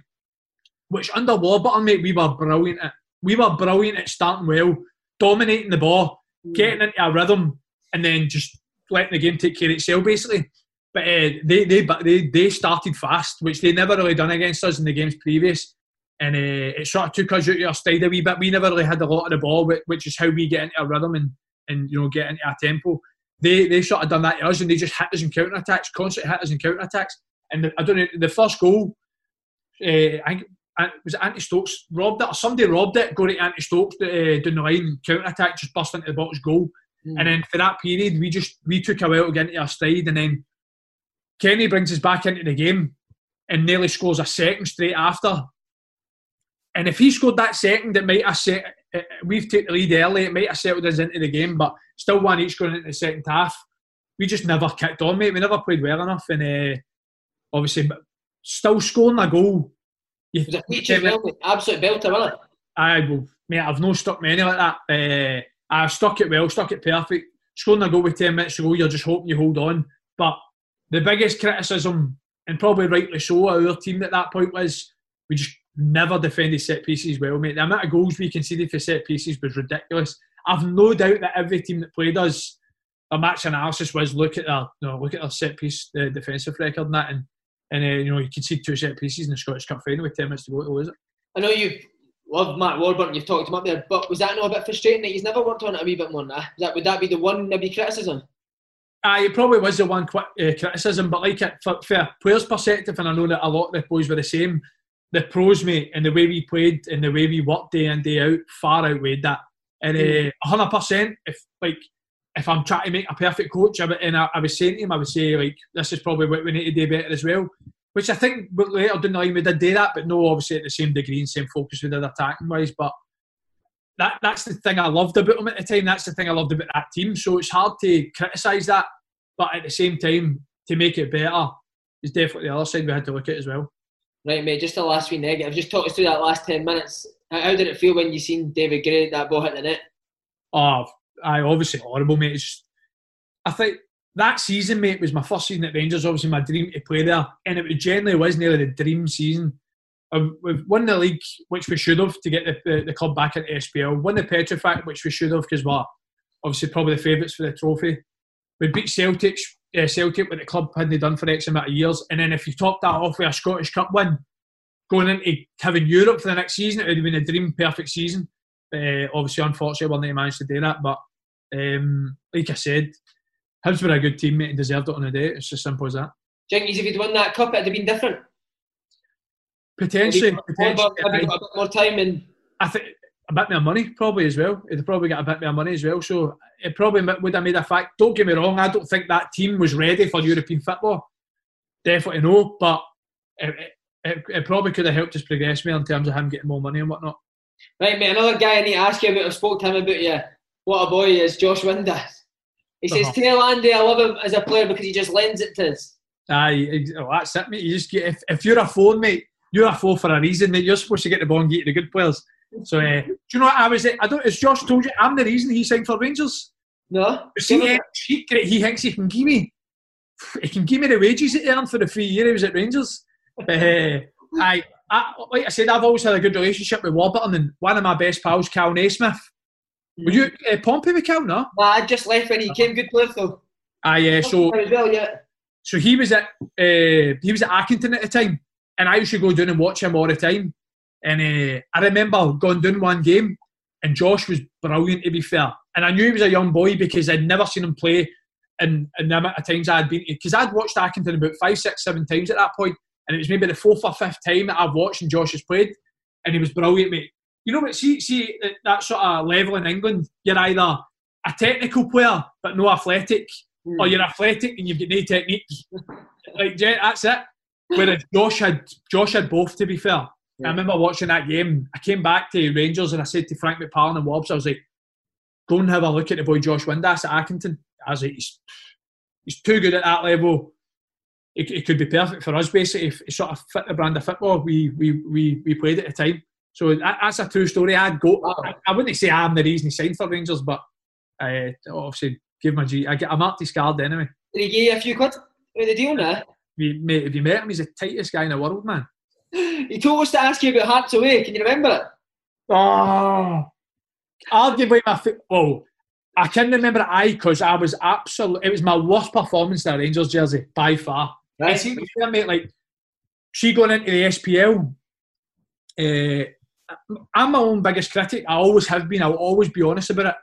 S5: which under Warburton, mate, we were brilliant at. We were brilliant at starting well, dominating the ball, mm. getting into a rhythm, and then just letting the game take care of itself, basically. But uh, they, they they they started fast, which they never really done against us in the games previous, and uh, it sort of took us out of our stride a wee bit. We never really had a lot of the ball, which is how we get into a rhythm and and you know get into a tempo. They they sort of done that to us, and they just hit us in counter attacks, constant hit us in counter attacks. And the, I don't know the first goal. Uh, I think was it Andy Stokes robbed it or somebody robbed it, going to Andy Stokes uh, down the line, counter attack, just burst into the box goal. Mm. And then for that period, we just we took a while to get into our stride, and then Kenny brings us back into the game, and nearly scores a second straight after. And if he scored that second, it might have set. Uh, we've taken the lead early. It might have settled us into the game, but still one each going into the second half. We just never kicked on, mate. We never played well enough, and uh, obviously, still scoring a goal.
S4: You, was a feature belt, absolute belter, wasn't it?
S5: I will, mate. I've no stuck many like that. Uh, I stuck it well, stuck it perfect. Scoring a goal with ten minutes to go, you're just hoping you hold on. But the biggest criticism, and probably rightly so, our team at that point was we just never defended set pieces well, mate. The amount of goals we conceded for set pieces was ridiculous. I've no doubt that every team that played us, a match analysis was look at their, you know, look at their set piece, the defensive record and that, and and uh, you know you can see two set pieces in the Scottish Cup final with ten minutes to go to lose it.
S4: I know you love Mark Warburton. You've talked him up there, but was that not a bit frustrating that he's never worked on it a wee bit more? Nah? That would that be the one maybe criticism?
S5: Uh, it probably was the one uh, criticism, but like it for, for a player's perspective, and I know that a lot of the boys were the same. The pros, mate, and the way we played and the way we worked day in day out far outweighed that. And uh, hundred percent, if like if I'm trying to make a perfect coach, and I, I was saying to him, I would say like this is probably what we need to do better as well. Which I think later down the line we did do that, but no, obviously at the same degree and same focus we did attacking wise. But that that's the thing I loved about them at the time. That's the thing I loved about that team. So it's hard to criticise that, but at the same time to make it better is definitely the other side we had to look at as well.
S4: Right, mate. Just the last wee negative. Just talk us through that last ten minutes. How did it feel when you seen David Gray that ball hit the net?
S5: Oh, I obviously horrible, mate. It's, I think that season, mate, was my first season at Rangers. Obviously, my dream to play there, and it generally was nearly the dream season. Um, we've won the league, which we should have to get the, the, the club back into SPL. Won the Petrofac, which we should have because we're obviously probably the favourites for the trophy. We beat Celtic, uh, Celtic, what the club hadn't done for X amount of years. And then if you top that off with a Scottish Cup win, going into having Europe for the next season, it would have been a dream perfect season. Uh, obviously, unfortunately, we didn't manage to do that. But um, like I said, Hibs were a good teammate and deserved it on the day. It's as simple as that.
S4: Jinkies, if you'd won that cup, it'd have been different.
S5: Potentially, potentially.
S4: Maybe got a bit more time and.
S5: I think a bit more money probably as well. It'd probably get a bit more money as well. So it probably would have made a fact. Don't get me wrong. I don't think that team was ready for European football. Definitely no. But it, it, it probably could have helped us progress more in terms of him getting more money and whatnot.
S4: Right, mate. Another guy I need to ask you about. I spoke to him about you. What a boy is Josh Windass. He says, uh-huh. "Tell Andy I love him as a player because he just lends it to us."
S5: Aye, well, that's it, mate. You just get if, if you're a phone, mate, you're a phone for a reason, mate. You're supposed to get the ball and get to the good players. So, uh, do you know what I was? I don't. As Josh told you, I'm the reason he signed for Rangers.
S4: No.
S5: See, he, he, he thinks he can give me. He can give me the wages he earned for the three years he was at Rangers. But uh, I, I, like I said, I've always had a good relationship with Warburton, and one of my best pals, Kal Naismith. Were you uh, Pompey with Kal, no?
S4: Nah, I just left when he came. Good player though.
S5: Aye, uh, so.
S4: Well, yeah.
S5: So he was at uh, he was at Accrington at the time, and I used to go down and watch him all the time. And uh, I remember going down one game, and Josh was brilliant to be fair. And I knew he was a young boy because I'd never seen him play and, in the amount of times I'd been because I'd watched Accrington about five, six, seven times at that point, and it was maybe the fourth or fifth time that I've watched and Josh has played, and he was brilliant, mate. You know what? See, see that sort of level in England, you're either a technical player but no athletic, mm. or you're athletic and you've got no technique. like that's it. Whereas Josh had Josh had both. To be fair, yeah. I remember watching that game. I came back to Rangers and I said to Frank McParland and Wobbs, I was like, go and have a look at the boy Josh Windass at Accrington. I was like, he's, he's too good at that level. It, it could be perfect for us, basically, if it sort of fit the brand of football we, we, we, we played at the time. So that, that's a true story. I'd go, I, I, wouldn't say I'm the reason he signed for Rangers, but I uh, obviously give my G. I get a marked his card anyway.
S4: Did he give you a few quid with the deal now?
S5: Mate, have you met him? He's the tightest guy in the world, man.
S4: he told us to ask you about Hearts Away. Can you remember it?
S5: Oh, arguably my well, I can remember it. I because I was absolutely. It was my worst performance in a Rangers jersey by far. Right. I see, mate. Like she going into the SPL. Uh, I'm my own biggest critic. I always have been. I'll always be honest about it.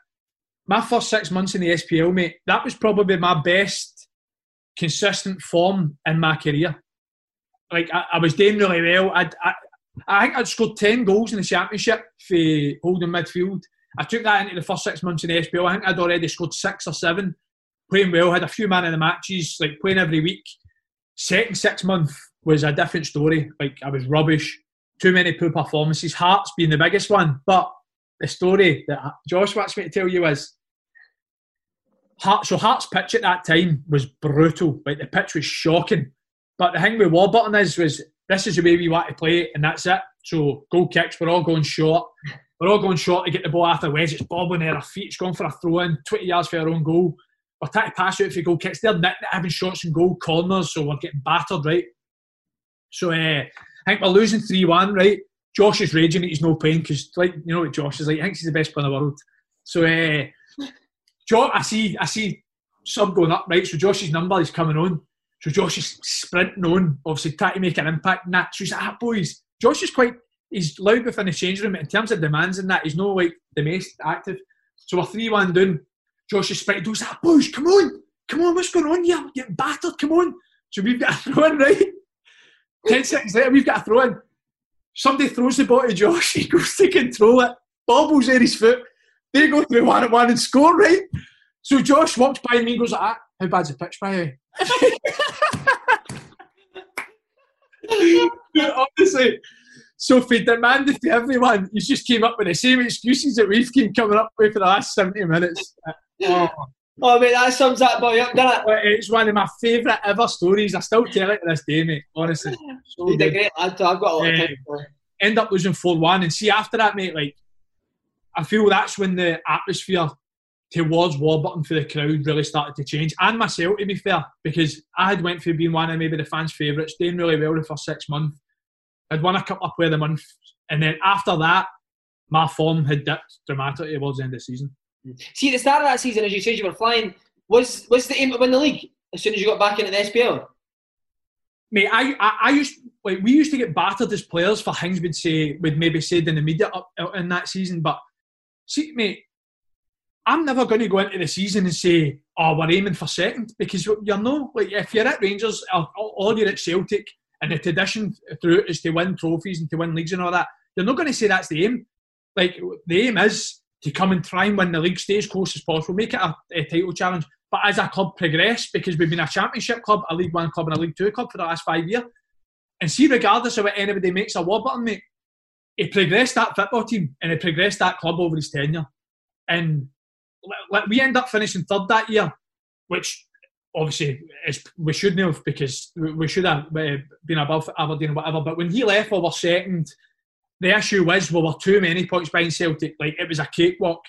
S5: My first six months in the SPL, mate, that was probably my best consistent form in my career like I, I was doing really well. I'd, I, I think I'd scored 10 goals in the championship for holding midfield. I took that into the first six months in the SPL. I think I'd already scored six or seven, playing well, had a few man in the matches, like playing every week. Second six month was a different story. Like I was rubbish, too many poor performances. Hearts being the biggest one, but the story that Josh wants me to tell you is Heart, so Hearts pitch at that time was brutal. Like the pitch was shocking. But the thing with Warburton is, was this is the way we want to play it, and that's it. So goal kicks, we're all going short. We're all going short to get the ball after wedge. It's bobbing there, our feet. It's going for a throw in, 20 yards for our own goal. We're trying to pass out for goal kicks. They're having shots and goal corners, so we're getting battered, right? So uh, I think we're losing 3 1, right? Josh is raging he's no pain because, like, you know what Josh is like? He thinks he's the best player in the world. So, uh, Josh, I see, I see sub going up, right? So Josh's number is coming on. So Josh is sprinting on, obviously trying to make an impact in that. So he's like, ah, boys. Josh is quite, he's loud within the change room. In terms of demands and that, he's no like the most active. So we're 3 1 down. Josh is sprinting, goes, ah, boys, come on. Come on, what's going on here? Getting battered, come on. So we've got a throw in, right? 10 seconds later, we've got a throw in. Somebody throws the ball to Josh, he goes to control it, bobbles in his foot. They go through one at one and score, right? So Josh walks by me and goes, ah, how bad's the pitch, by the way? Honestly, so if he demanded to everyone, he just came up with the same excuses that we've been coming up with for the last 70 minutes.
S4: Oh. Oh, mate, that sums that boy up, doesn't
S5: it? It's one of my favourite ever stories. I still tell it to this day, mate, honestly.
S4: So He's a great lad, I've got a lot of time for
S5: End up losing 4 1. And see, after that, mate, like, I feel that's when the atmosphere towards Warburton for the crowd really started to change, and myself to be fair, because I had went through being one of maybe the fans' favourites, doing really well the first six months. I'd won a couple of player of the month, and then after that, my form had dipped dramatically towards the end of the season.
S4: See, the start of that season, as you said, you were flying. Was was the aim to win the league as soon as you got back into the SPL?
S5: Mate, I, I, I used like we used to get battered as players for things we'd say we'd maybe said in the media up, in that season, but see, mate, I'm never going to go into the season and say oh, we're aiming for second because you're no like if you're at Rangers or, or you're at Celtic and the tradition through is to win trophies and to win leagues and all that, you're not going to say that's the aim. Like the aim is to come and try and win the league, stay as close as possible, make it a, a title challenge. But as a club progress, because we've been a championship club, a League One club, and a League Two club for the last five years, and see, regardless of what anybody makes a Warburton, mate, he progressed that football team and he progressed that club over his tenure. And like we end up finishing third that year, which obviously is, we shouldn't have because we should have uh, been above Aberdeen or whatever. But when he left, we were second. The issue was we were too many points behind Celtic. Like it was a cakewalk.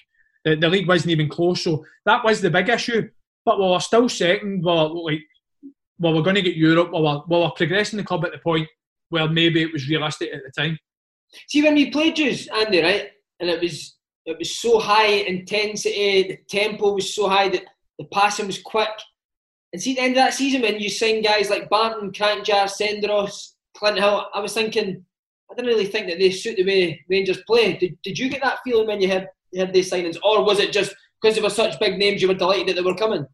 S5: The, the league wasn't even close. So that was the big issue. But we were still second. We were like, well, we're going to get Europe. We were, we were progressing the club at the point where maybe it was realistic at the time.
S4: See, when we played you, Andy, right, and it was it was so high intensity, the tempo was so high that the passing was quick. And see, at the end of that season, when you sign guys like Barton, Kranjcar, Senderos, Clint Hill, I was thinking, I didn't really think that they suit the way Rangers play. Did, did you get that feeling when you you had these signings, or was it just because they were such big names you were delighted that they were coming?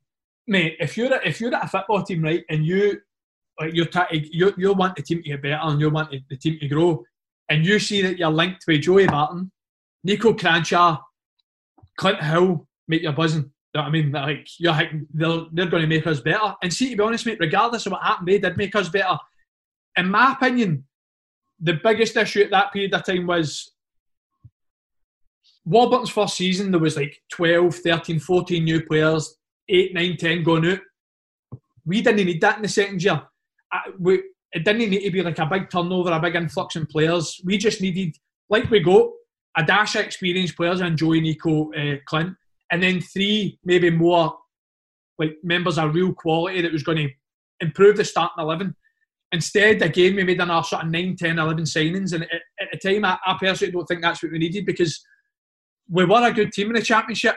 S5: Mate, if you're if you're at a football team, right, and you like you're, t- you you want the team to get better and you want the team to grow, and you see that you're linked with Joey Barton, Nico Kranjcar, Clint Hill, make your buzzing. You know what I mean? Like you're they're, they're going to make us better. And see, to be honest, mate, regardless of what happened, they did make us better. In my opinion, the biggest issue at that period of time was Warburton's first season, there was like 12, 13, 14 new players, 8, 9, 10 going out. We didn't need that in the second year. we, it didn't need to be like a big turnover, a big influx in players. We just needed, like we got, a dash of experienced players and Joey, Nico, uh, Clint, and then three maybe more like members of real quality that was going to improve the starting 11. Instead, again, we made another sort of 9, 10, 11 signings. And at, at the time, I, I, personally don't think that's what we needed because we were a good team in the Championship.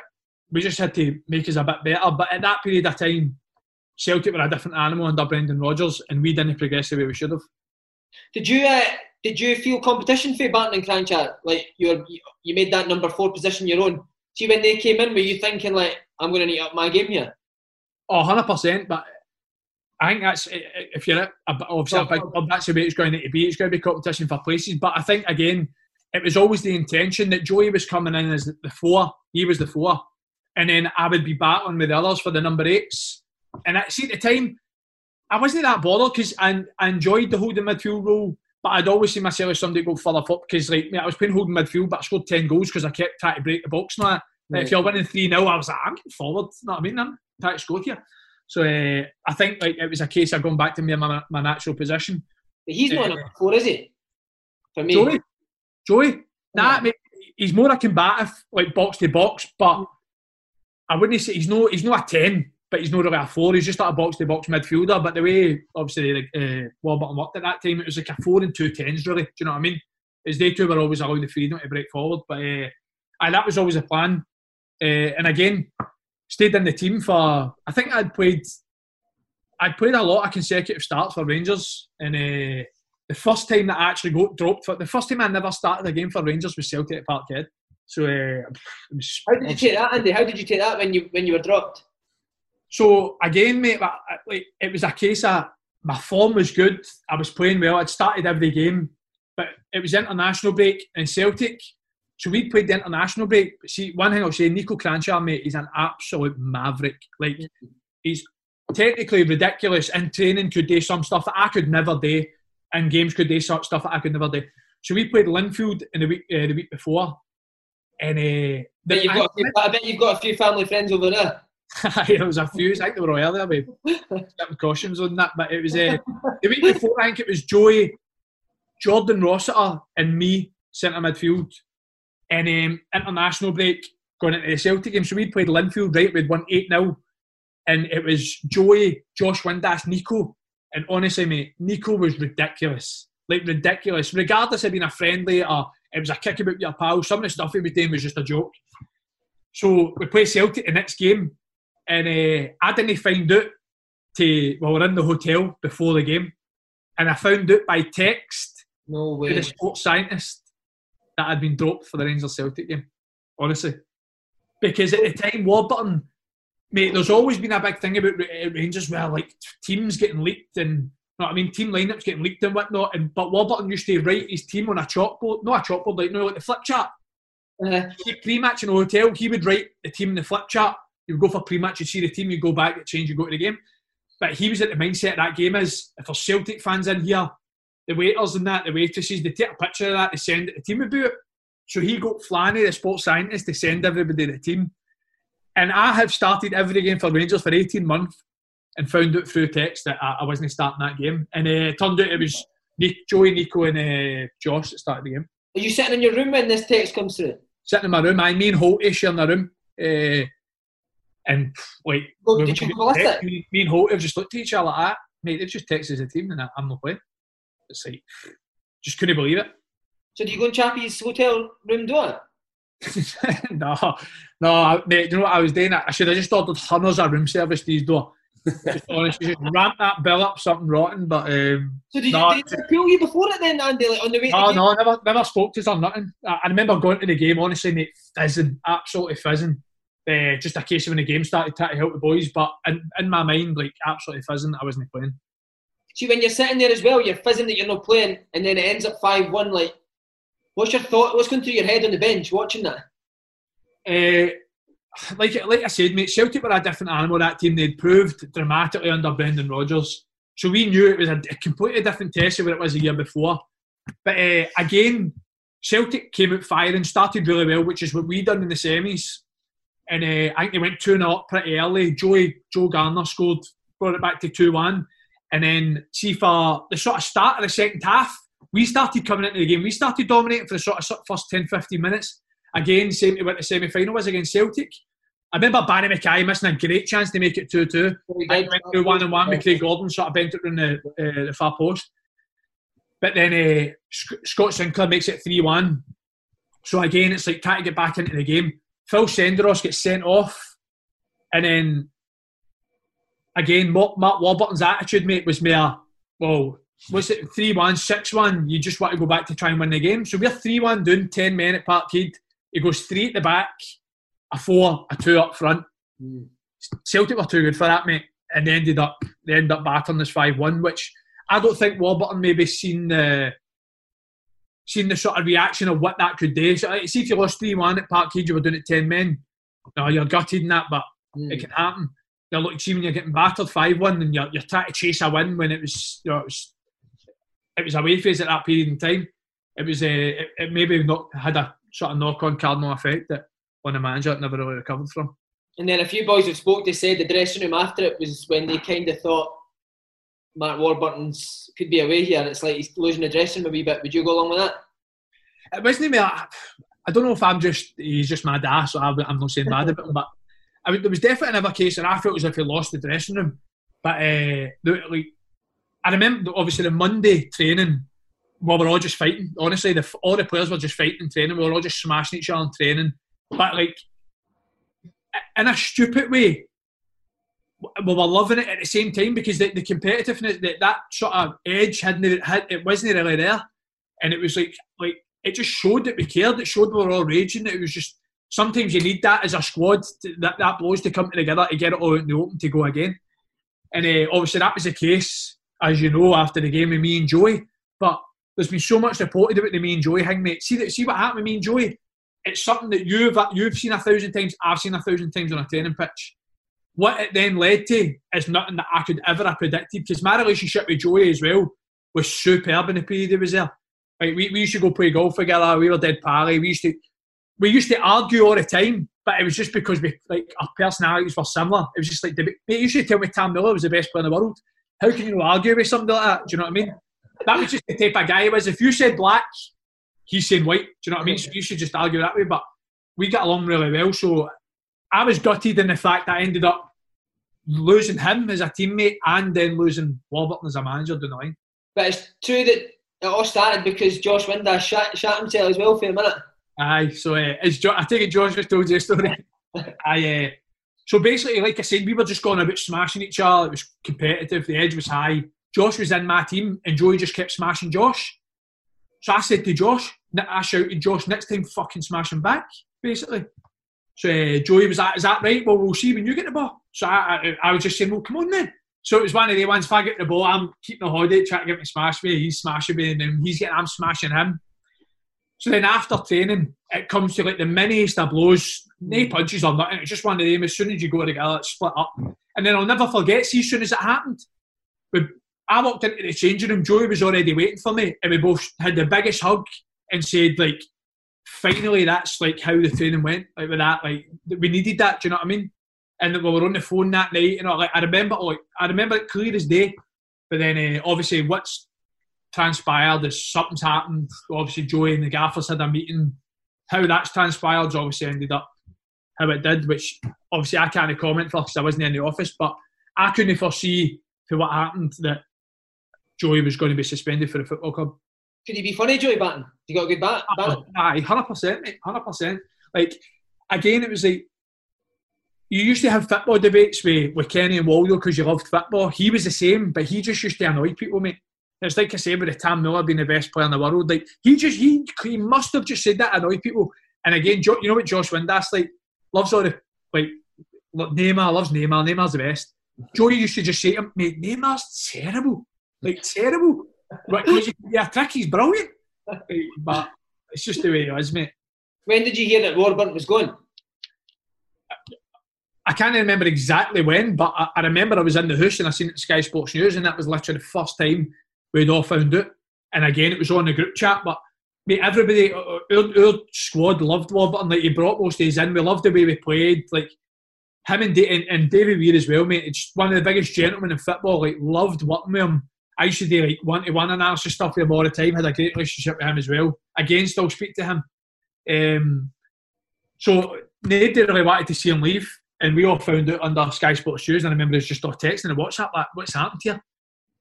S5: We just had to make us a bit better. But at that period of time, Celtic were a different animal under Brendan Rodgers and we didn't progress the way we should have.
S4: Did you uh, did you feel competition for Barton and Kranjcar? Like you you made that number four position your own. See when they came in, were you thinking like I'm going to need up my game here?
S5: Oh, 100 percent. But I think that's eh, eh, if you're obviously a big club, that's the way it's going to be. It's going to be competition for places. But I think again, it was always the intention that Joey was coming in as the four. He was the four, and then I would be battling with the others for the number eights. And I see at the time, I wasn't that bothered because I, I enjoyed the holding midfield role. But I'd always see myself as somebody go further up because, like, I was playing holding midfield, but I scored 10 goals because I kept trying to break the box now. Right. If you're winning 3 0, I was like, I'm getting forward. You know what I mean? I'm trying to score here. So uh, I think like it was a case of going back to me my, my natural position.
S4: But he's not uh, number four, is he? For me.
S5: Joey? Joey? Nah, mate, he's more a combative, like box to box, but I wouldn't say he's no he's not a 10 but he's not really a four. He's just like a box to box midfielder. But the way obviously like uh, Warburton worked at that time, it was like a four and two tens really. Do you know what I mean? As they two were always allowed the freedom to break forward, but uh, and that was always a plan. Uh, and again, stayed in the team for. I think I'd played. I'd played a lot of consecutive starts for Rangers, and uh, the first time that I actually got dropped for the first time I never started a game for Rangers was Celtic at Parkhead. So, uh,
S4: how did you take that, Andy? How did you take that when you when you were dropped?
S5: So again, mate, like it was a case of my form was good. I was playing well. I'd started every game, but it was international break in Celtic. So we played the international break. See, one thing I'll say, Nico Kranjcar, mate, he's an absolute maverick. Like he's technically ridiculous in training. Could do some stuff that I could never do, and games could do some stuff that I could never do. So we played Linfield in the week uh, the week before, and uh,
S4: but you've got, few, I bet you've got a few family friends over there.
S5: there was a few. I think they were all earlier with certain cautions on that, but it was uh, the week before. I think it was Joey, Jordan Rossiter, and me centre midfield, and um, international break going into the Celtic game. So we played Linfield right. We'd won eight 0 and it was Joey, Josh Windass, Nico, and honestly, mate, Nico was ridiculous, like ridiculous. Regardless of being a friendly or it was a kick about your pal, some of the stuff he was doing was just a joke. So we play Celtic the next game, and uh, I didn't find out to well, we're in the hotel before the game, and I found out by text
S4: no way.
S5: to the sports scientist that I'd been dropped for the Rangers Celtic game. Honestly, because at the time Warburton mate, there's always been a big thing about Rangers where like teams getting leaked and you know what I mean, team lineups getting leaked and whatnot. And but Warburton used to write his team on a chalkboard, not a chalkboard, like know, like the flip chart. Uh-huh. Pre-match in a hotel, he would write the team in the flip chart. You would go for pre-match, you'd see the team, you'd go back, you change, you go to the game. But he was at the mindset that game is if there's Celtic fans in here, the waiters and that, the waitresses, they take a picture of that, they send it to the team about. So he got Flanny, the sports scientist, to send everybody the team. And I have started every game for Rangers for 18 months and found out through text that I, I wasn't starting that game. And uh, it turned out it was Nick, Joey, Nico, and uh, Josh that started the game.
S4: Are you sitting in your room when this text comes through?
S5: Sitting in my room. I mean, Holty sharing the room. Uh, and like, well,
S4: did you text,
S5: me, me and Holt have just looked at each other like that. Mate, they've just texted the team and I'm not playing. It's like, just couldn't believe it.
S4: So do you go in Chappie's hotel room door?
S5: no, no, mate, you know what I was doing? I should have just ordered hundreds of room service these door. just honestly, just ramp that bill up something rotten. But um,
S4: so did, no, you, did they pull you before it then, Andy? Like on the way?
S5: No, no, never, never spoke to us or nothing. I, I remember going to the game, honestly, mate, fizzing, absolutely fizzing. Uh, just a case of when the game started, trying to help the boys. But in, in my mind, like absolutely fizzing, I wasn't playing.
S4: See, when you're sitting there as well, you're fizzing that you're not playing, and then it ends up five one. Like, what's your thought? What's going through your head on the bench watching that?
S5: Uh, like like I said, mate, Celtic were a different animal. That team they'd proved dramatically under Brendan Rodgers, so we knew it was a, completely different test of what it was a year before. But uh, again, Celtic came out firing, started really well, which is what we done in the semis. And uh, I think they went 2 0 pretty early. Joey, Joe Garner scored, brought it back to 2 1. And then, see, for the sort of start of the second half, we started coming into the game. We started dominating for the sort of first 10 15 minutes. Again, same to what the semi final was against Celtic. I remember Barry McKay missing a great chance to make it 2 2. I went through 1 and 1 with Craig Gordon, sort of bent it around the, uh, the far post. But then uh, Scott Sinclair makes it 3 1. So again, it's like trying to get back into the game. Phil Senderos gets sent off, and then again, Mark, Warburton's attitude, mate, was more, well, was it 3 1, 6 1? You just want to go back to try and win the game. So we're 3 1 doing 10 men at Parkhead. He goes three at the back, a four, a two up front. Mm. Celtic were too good for that, mate. And they ended up they ended up battering this 5 1, which I don't think Warburton maybe seen the seen the sort of reaction of what that could do. So, see if you lost 3 1 at Parkhead, you were doing it 10 men. No, you're gutted in that, but mm. it can happen. You're looking, see when you're getting battered 5 1 and you're, you're trying to chase a win when it was, you know, it was, it was away phase at that period in time. It was, uh, it, it maybe not had a sort of knock on cardinal effect that on the manager never really recovered from.
S4: And then a few boys have spoke to said the dressing room after it was when they kind of thought Mark Warburton's could be away here. And it's like he's losing the dressing room a wee bit. Would you go along with that?
S5: It wasn't me. I, I don't know if I'm just he's just my dad, so I'm not saying bad about him, but I mean, there was definitely another case where I felt as if he lost the dressing room. But uh, like, I remember obviously the Monday training, where we were all just fighting. Honestly, the, all the players were just fighting in training. We were all just smashing each other in training. But like, in a stupid way, we were loving it at the same time because the, the competitiveness, that, that sort of edge hadn't had, it wasn't really there, and it was like like it just showed that we cared. It showed we were all raging. It was just sometimes you need that as a squad, to, that that blows to come together to get it all out in the open to go again. And uh, obviously that was the case, as you know, after the game with me and Joey. But there's been so much reported about the me and Joey thing, mate. See that, see what happened with me and Joey. It's something that you've you've seen a thousand times. I've seen a thousand times on a training pitch what it then led to is nothing that I could ever have predicted because my relationship with Joey as well was superb in the period he was there. Like we, we used to go play golf together, we were dead pally, we used to we used to argue all the time, but it was just because we like our personalities were similar. It was just like you used to tell me Tam Miller was the best player in the world. How can you argue with something like that? Do you know what I mean? That was just the type of guy he was. If you said black, he's saying white. Do you know what I mean? So you should just argue that way. But we got along really well. So I was gutted in the fact that I ended up losing him as a teammate and then losing Warburton as a manager down the line.
S4: But it's true that it all started because Josh Windass shot, shot himself as well for a minute.
S5: Aye, so uh, is jo- I take it Josh just told you a story. I uh, so basically, like I said, we were just going about smashing each other. It was competitive. The edge was high. Josh was in my team, and Joey just kept smashing Josh. So I said to Josh, I shouted, Josh, next time fucking smash him back, basically. So uh, Joey was like, is that right? Well, we'll see when you get the ball. So I, I, I was just saying, well, come on then. So it was one of the ones, if I get the ball, I'm keeping a holiday, trying to get me smash me. He's smashing me, and then he's getting, I'm smashing him. So then after training, it comes to like the miniest of blows, no punches or nothing. It's just one of them. As soon as you go together, it's split up. And then I'll never forget, see, as soon as it happened, we, I walked into the changing room, Joey was already waiting for me, and we both had the biggest hug and said, like, finally, that's like how the training went. Like with that, like we needed that. Do you know what I mean? And we were on the phone that night. You know, like I remember, like I remember it clear as day. But then, uh, obviously, what's transpired is something's happened. Obviously, Joey and the gaffers had a meeting. How that's transpired obviously ended up how it did, which obviously I can't comment for because I wasn't in the office. But I couldn't foresee for what happened that Joey was going to be suspended for the football club.
S4: Could he be funny, Joey Barton? You got a good bat?
S5: Oh, aye, hundred percent, mate, hundred percent. Like again, it was like you used to have football debates with, with Kenny and Waldo because you loved football. He was the same, but he just used to annoy people, mate. It's like I say with the Tam Miller being the best player in the world. Like he just he he must have just said that to annoy people. And again, you know what Josh Windass like loves all the like look, Neymar loves Neymar. Neymar's the best. Joey used to just say to him, mate, Neymar's terrible, like terrible. But yeah, trick, he's brilliant. but it's just the way it is, mate.
S4: When did you hear that Warburton was going?
S5: I can't remember exactly when, but I, I, remember I was in the house and I seen it Sky Sports News, and that was literally the first time we'd all found out. And again, it was on the group chat, but mate, everybody, our, our squad loved Warburton. Like he brought most days in. We loved the way we played. Like him and, and, and David Weir as well, mate. It's one of the biggest gentlemen in football. Like loved working with him. I used to do like one to one analysis stuff with him all the time. Had a great relationship with him as well. Again, still speak to him. Um, so nobody really wanted to see him leave, and we all found out under Sky Sports News. And I remember was just all texting and WhatsApp like, "What's happened here?"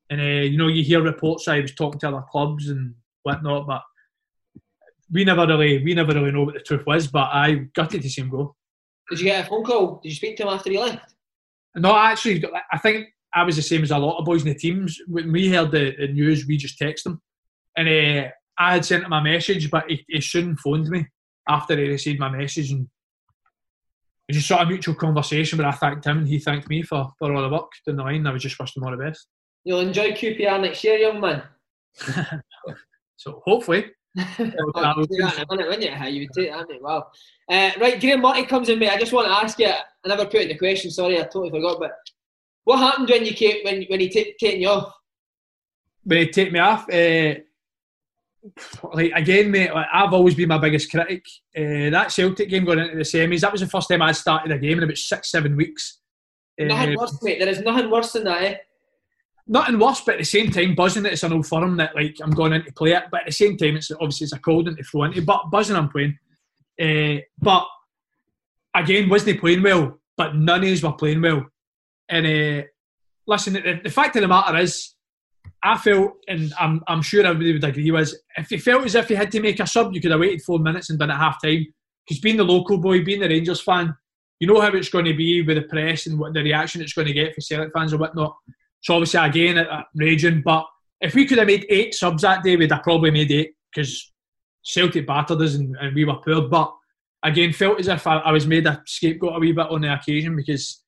S5: And uh, you know, you hear reports. I was talking to other clubs and whatnot, but we never really, we never really know what the truth was. But I gutted to see him go.
S4: Did you get a phone call? Did you speak to him after he left?
S5: No, actually, I think I was the same as a lot of boys in the teams. When we heard the, the news, we just texted him. And uh, I had sent him a message, but he, he soon phoned me after he received my message. And it was just sort of mutual conversation But I thanked him and he thanked me for, for all the work down the line. I was just wishing him all the best.
S4: You'll enjoy QPR next year, young man.
S5: so hopefully.
S4: oh, you that in a minute, wouldn't you? You would take that, mate. Wow. Uh, right, Graeme Murty comes in, mate. I just want to ask you. I never put in the question. Sorry, I totally forgot. But what happened when you came when when he t- taken you off?
S5: When he take me off, uh, like again, mate. Like, I've always been my biggest critic. Uh, that Celtic game going into the semis, that was the first time I started a game in about six, seven weeks.
S4: Nothing uh, worse, mate. There is nothing worse than that. Eh?
S5: Nothing worse, but at the same time, buzzing that it's an old firm that like I'm going in to play it. But at the same time, it's obviously it's a cold one to throw into. But buzzing, I'm playing. Uh, but again, wasn't playing well. But none of us were playing well. And uh, listen, the, the, fact of the matter is, I felt, and I'm, I'm sure everybody would agree, was if you felt as if you had to make a sub, you could have waited four minutes and done it half time. Because being the local boy, being the Rangers fan, you know how it's going to be with the press and what the reaction it's going to get for Celtic fans or whatnot. So obviously, again, uh, raging. But if we could have made eight subs that day, we'd have probably made eight because Celtic battered us and, and, we were poor. But again, felt as if I, I was made a scapegoat a wee bit on the occasion because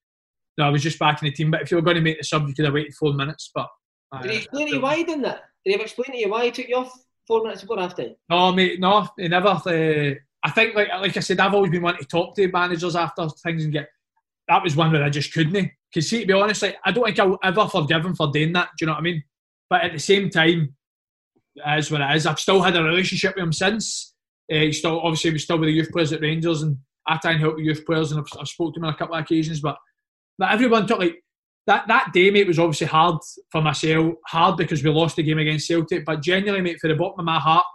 S5: no, I was just back in the team. But if you were going to make the sub, you could have waited four minutes. But
S4: uh, did he explain to you why he did that? Did he explain to you why he took you off four minutes before half time?
S5: No, mate, no, he never. Uh, I think, like like I said, I've always been wanting to talk to managers after things and get. That was one where I just couldn't. Because see, to be honest, like, I don't think I'll ever forgive him for doing that. Do you know what I mean? But at the same time, is what it is. I've still had a relationship with him since. Uh, he still obviously was still with the youth players at Rangers, and I try and help the youth players, and I've, I've spoken to him on a couple of occasions. But that everyone took like that that day, mate, was obviously hard for myself. Hard because we lost the game against Celtic, but genuinely, mate, for the bottom of my heart,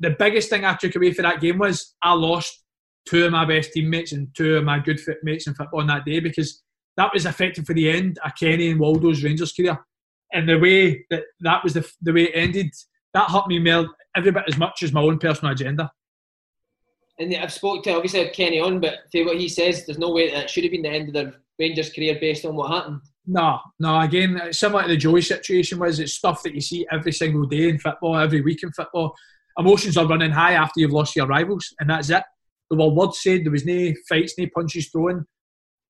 S5: the biggest thing I took away for that game was I lost two of my best teammates and two of my good fit mates in football on that day because that was effective for the end of Kenny and Waldo's Rangers career. And the way that that was the, the way it ended, that hurt me more, every bit as much as my own personal agenda.
S4: And I've spoke to obviously have Kenny on, but for what he says, there's no way that it should have been the end of their Rangers' career based on what happened.
S5: No, no. Again, similar to the Joey situation was it's stuff that you see every single day in football, every week in football. Emotions are running high after you've lost your rivals, and that's it. There were words said, there was no fights, no punches thrown,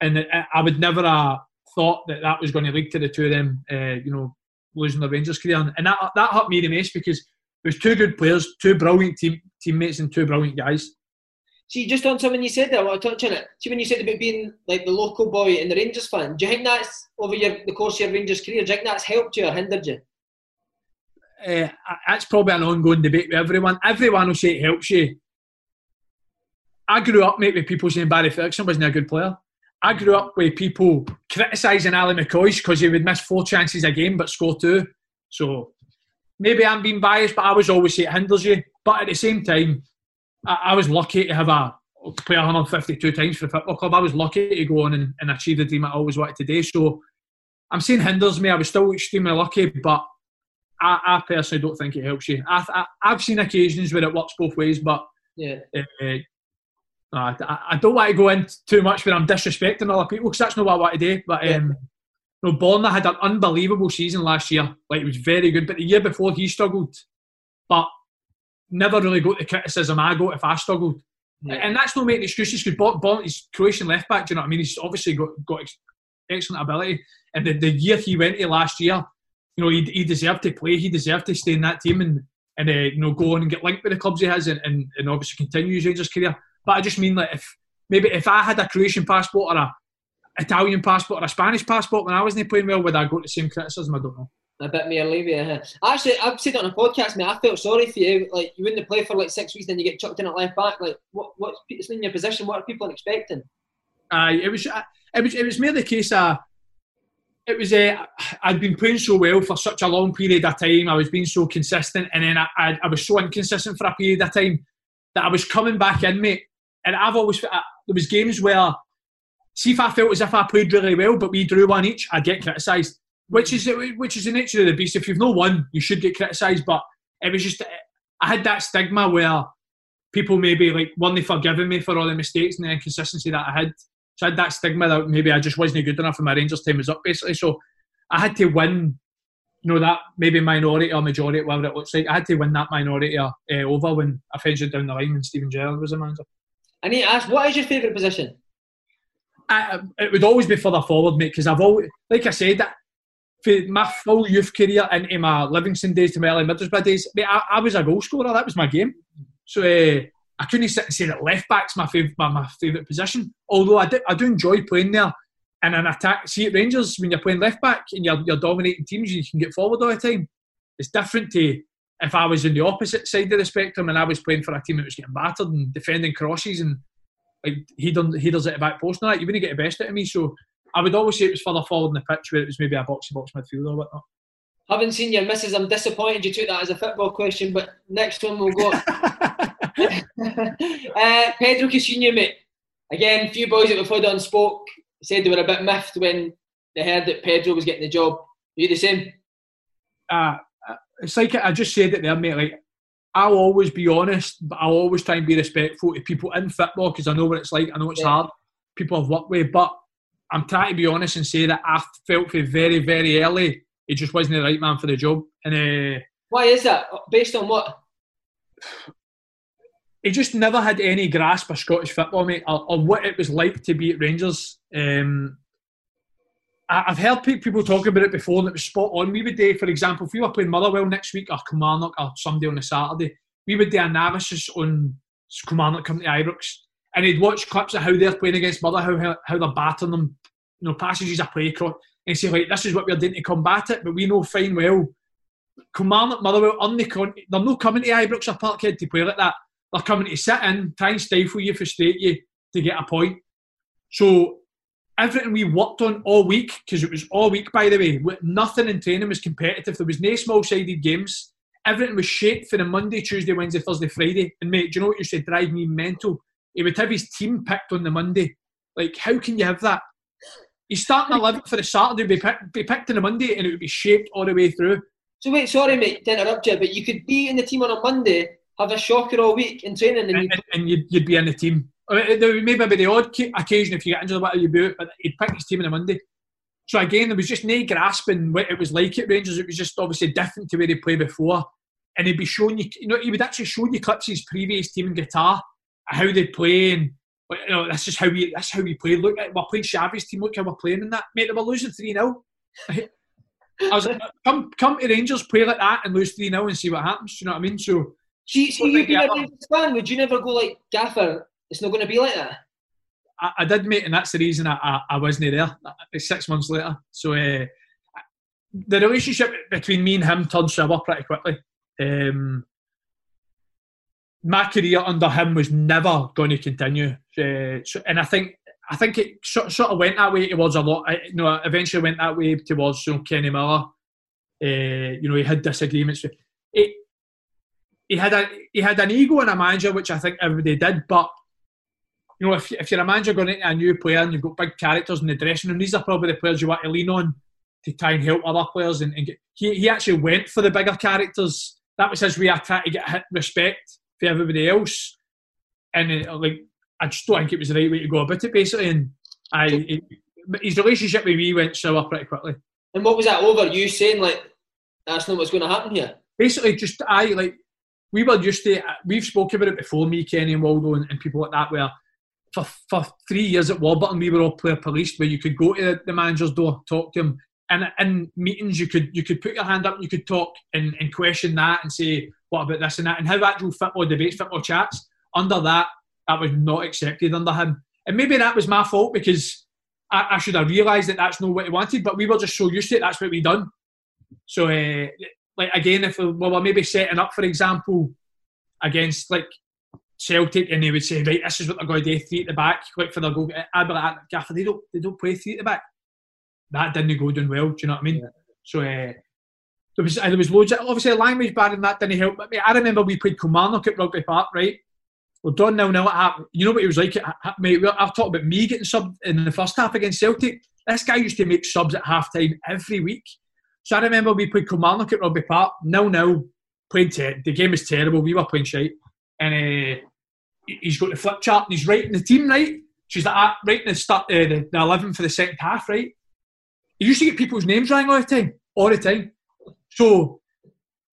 S5: and I would never have thought that that was going to lead to the two of them, uh, you know, losing the Rangers career, and that that hurt me the most because it was two good players, two brilliant team teammates, and two brilliant guys.
S4: See, just on something you said there, I want to touch on it. See, when you said about being like the local boy and the Rangers fan, do you think that's over your the course of your Rangers career? Do you think that's helped you or hindered you?
S5: Uh, that's probably an ongoing debate with everyone. Everyone will say it helps you. I grew up, mate, with people saying Barry Ferguson wasn't a good player. I grew up with people criticising Ali McCoist because he would miss four chances a game but score two. So maybe I'm being biased, but I was always say it hinders you. But at the same time, I, I was lucky to have a play 152 times for the football club. I was lucky to go on and, and achieve the dream I always wanted to do. So I'm saying hinders me. I was still extremely lucky, but I, I personally don't think it helps you. I, have seen occasions where it works both ways, but
S4: yeah.
S5: Uh, I, I, don't want to go into too much when I'm disrespecting other people because that's not what I want to do. But um, you know, Borna had an unbelievable season last year. Like it was very good, but the year before he struggled. But never really got the criticism I got if I struggled. Yeah. And that's not making excuses because Borna is Croatian left back. Do you know what I mean? He's obviously got, got excellent ability. And the, the year he went to last year, you know, he, he deserved to play. He deserved to stay in that team and and uh, you know go on and get linked with the clubs he has and, and, and obviously continue his Rangers career. But I just mean like if maybe if I had a Croatian passport or a Italian passport or a Spanish passport when I wasn't playing well, would I go to the same criticism? I don't know.
S4: A bit more lenient. Huh? Actually, I've said it on a podcast, mate. I felt sorry for you. Like you wouldn't play for like six weeks, then you get chucked in at left back. Like what? What's in your position? What are people expecting?
S5: Uh, it was. It was. It was more the case. Uh, it was. Uh, I'd been playing so well for such a long period of time. I was being so consistent, and then I, I, I was so inconsistent for a period of time that I was coming back in, mate. And I've always uh, there was games where see if I felt as if I played really well, but we drew one each, I'd get criticised which is which is the nature of the beast. If you've no won, you should get criticised. But it was just I had that stigma where people maybe like weren't forgiving me for all the mistakes and the inconsistency that I had. So I had that stigma that maybe I just wasn't good enough and my Rangers time was up basically. So I had to win, you know, that maybe minority or majority, whatever it looks like. I had to win that minority uh, over when I finished down the line when Steven Gerrard was the manager.
S4: I need to ask, what is your favourite position?
S5: I, it would always be further forward, mate, because I've always, like I said, for my full youth career into my Livingston days to my early Middlesbrough days, mate, I, I, was a goal scorer. That was my game. So uh, I couldn't sit and say that left back's my favourite my, my favourite position. Although I do, I do enjoy playing there. And an attack, see at Rangers when you're playing left back and you're, you're dominating teams, you can get forward all the time. It's different to if I was in the opposite side of the spectrum and I was playing for a team that was getting battered and defending crosses and like he done he does it at back post and that, you wouldn't get the best out of me. So I would always say it was further forward in the pitch where it was maybe a boxy box midfield or whatnot.
S4: Haven't seen your misses. I'm disappointed you took that as a football question, but next one we'll go. uh, Pedro Caixinha, mate. Again, a few boys that we've had on spoke said they were a bit miffed when they heard that Pedro was getting the job. Are you the same?
S5: Uh, it's like I just said it there, mate. Like I'll always be honest, but I'll always try and be respectful to people in football because I know what it's like. I know it's yeah. hard. People I've worked with, but I'm trying to be honest and say that I felt for very, very early he just wasn't the right man for the job. And uh,
S4: why is that? Based on what?
S5: He just never had any grasp of Scottish football, mate, or, or what it was like to be at Rangers. Um, I, have heard people talk about it before, and it was spot on. We would do, for example, if we were playing Motherwell next week or Kilmarnock or Sunday on a Saturday, we would do analysis on Kilmarnock coming to Ibrox and he'd watch clips of how they're playing against Mother, how, how they're battering them, you know, passages of play across, and say, like, this is what we're doing to combat it, but we know fine well, Kilmarnock, Motherwell, on the con- they're not coming to Ibrox or Parkhead to play like that. They're coming to sit in, try and stifle you, frustrate you to get a point. So everything we worked on all week, because it was all week, by the way, nothing in training was competitive. There was no small-sided games. Everything was shaped for the Monday, Tuesday, Wednesday, Thursday, Friday. And mate, do you know what you said? Drive me mental. He would have his team picked on the Monday. Like, how can you have that? He's starting 11 for the Saturday, be picked, be picked on the Monday, and it would be shaped all the way through.
S4: So wait, sorry, mate, to interrupt you, but you could be in the team on a Monday, have a shocker all week in training, and,
S5: and, you'd, and you'd, you'd, be in the team. I mean, there would maybe be the odd occasion if you get injured, what you do, but he'd pick his team on a Monday. So again, there was just no grasping what it was like at Rangers. It was just obviously different to where they played before, and he'd be showing you, you know, he would actually show you clips of his previous team in Qatar, how they play and you know, that's just how we that's how we play. Look at we're playing Xavi's team. Look how we're playing in that. Mate, they were losing three 0 I was like, come come to Rangers, play like that, and lose three 0 and see what happens. Do you know what I mean? So,
S4: see, so you being a Rangers fan, would you never go like Gaffer? It's not going to be like that.
S5: I, I did, mate, and that's the reason I, I, I wasn't there. Six months later, so uh, the relationship between me and him turned sour pretty quickly. Um, my career under him was never going to continue, uh, so, and I think I think it sort, sort of went that way towards a lot. You know, eventually went that way towards you know, Kenny Miller. Uh, you know, he had disagreements. With, it, he had a he had an ego and a manager, which I think everybody did. But you know, if, if you're a manager going into a new player and you've got big characters in the dressing room, these are probably the players you want to lean on to try and help other players. And, and get, he he actually went for the bigger characters. That was his way of trying to get respect for everybody else. And uh, like, I just don't think it was the right way to go about it, basically. And I, it, his relationship with me went sour pretty quickly.
S4: And what was that over? You saying like, that's not what's going to happen here?
S5: Basically, just I like we were used to. We've spoken about it before, me, Kenny, and Waldo, and, and people like that. Where for for three years at Warburton, we were all player policed, where you could go to the manager's door, talk to him, and in meetings you could you could put your hand up, you could talk and, and question that and say what about this and that, and how actual football debates, football chats. Under that, that was not accepted under him, and maybe that was my fault because I, I should have realised that that's not what he wanted. But we were just so used to it. That's what we done. So, uh, like again, if we were maybe setting up, for example, against like Celtic, and they would say, right, this is what they're going to do, three at the back, quick for their goal. I'd be like, Gaffer, they don't, they don't play three at the back. That didn't go down well. Do you know what I mean? Yeah. So. Uh, there was there was loads. Of, obviously, language barrier and that didn't help. But I remember we played Kilmarnock at Rugby Park, right? Well, Don now now you know what it was like, mate. I've talked about me getting sub in the first half against Celtic. This guy used to make subs at half time every week. So I remember we played Kilmarnock at Rugby Park. No, no, playing ter- the game was terrible. We were playing shite, and uh, he's got the flip chart and he's writing the team right. She's like ah, writing the start uh, the, the eleven for the second half, right? He used to get people's names wrong all the time, all the time. So,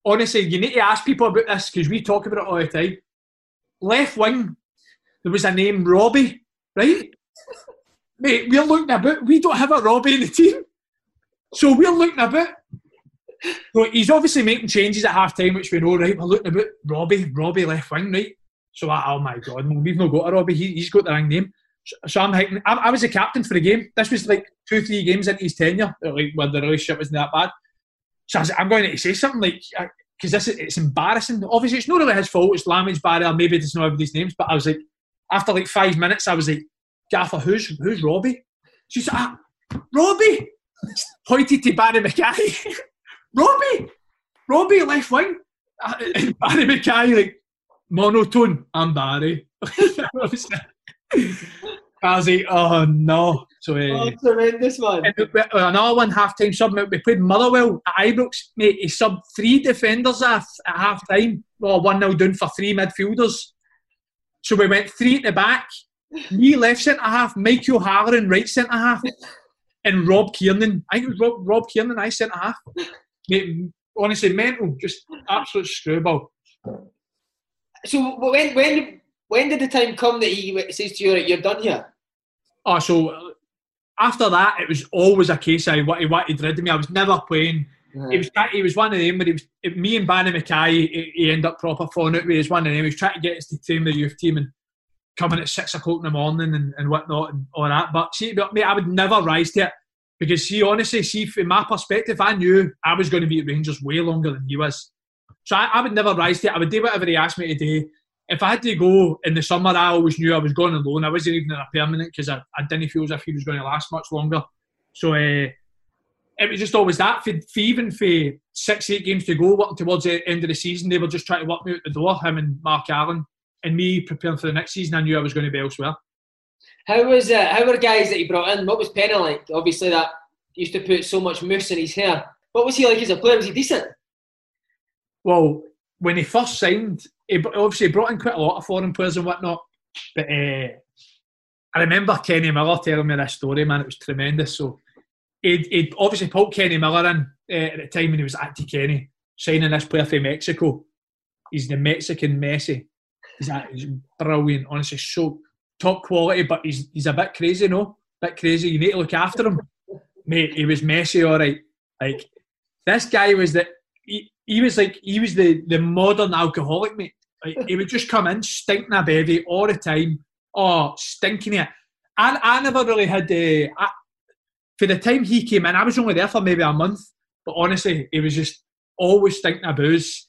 S5: honestly, you need to ask people about this because we talk about it all the time. Left wing, there was a name Robbie, right? Mate, we're looking about. We don't have a Robbie in the team, so we're looking about. So he's obviously making changes at half time, which we know, right? We're looking about Robbie, Robbie left wing, right? So, oh my God, we've not got a Robbie. He, has got the wrong name. So I'm I, I was a captain for the game. This was like two, three games into his tenure, like where the relationship wasn't that bad. So I am going to say something like, because this is, it's embarrassing. Obviously, it's not really his fault. It's language barrier. Maybe doesn't know everybody's names. But I was like, after like five minutes, I was like, Gaffer, who's who's Robbie? She's like, ah, Robbie. Pointed to Barry McKay. Robbie, Robbie left wing. And Barry McKay like monotone. I'm Barry. I was like, oh no. So, uh,
S4: oh, tremendous one.
S5: Another one half time sub. We played Motherwell at Ibrox, mate. He subbed three defenders at, at half time. Well, 1 0 down for three midfielders. So we went three at the back. Me left centre half, Mike O'Halloran right centre half, and Rob Kiernan. I think it was Rob, Rob Kiernan, I centre half. Mate, honestly, mental, just absolute screwball.
S4: So when when when did the time come that he says to you, that "You're done here"?
S5: Oh, so after that, it was always a case of what he wanted rid of me. I was never playing. Mm-hmm. He was he was one of them, but was me and Barry McKay. He, he ended up proper falling out with. He was one of them. He was trying to get us to train the youth team and coming at six o'clock in the morning and, and whatnot and all that. But see, but mate, I would never rise to it because see, honestly, see, from my perspective, I knew I was going to be at Rangers way longer than he was. So I, I would never rise to it. I would do whatever he asked me to do if I had to go in the summer, I always knew I was going alone. I wasn't even in a permanent because I, I didn't feel as if he was going to last much longer. So uh, it was just always that. For, for even for six, eight games to go, working towards the end of the season, they were just trying to work me out the door, him and Mark Allen, and me preparing for the next season. I knew I was going to be elsewhere.
S4: How was uh, how were guys that he brought in? What was Penny like? Obviously, that used to put so much mousse in his hair. What was he like as a player? Was he decent?
S5: Well, when he first signed, he obviously brought in quite a lot of foreign players and whatnot. But uh, I remember Kenny Miller telling me this story, man. It was tremendous. So he'd, he'd obviously pulled Kenny Miller in uh, at the time when he was at Kenny, signing this player from Mexico. He's the Mexican Messi. He's, he's brilliant, honestly, so top quality, but he's he's a bit crazy, no? Bit crazy. You need to look after him, mate. He was messy, all right. Like this guy was the he, he was like he was the the modern alcoholic, mate. Like, he would just come in stinking a bevy all the time. Oh, stinking it. I, I never really had the. Uh, for the time he came in, I was only there for maybe a month, but honestly, he was just always stinking of booze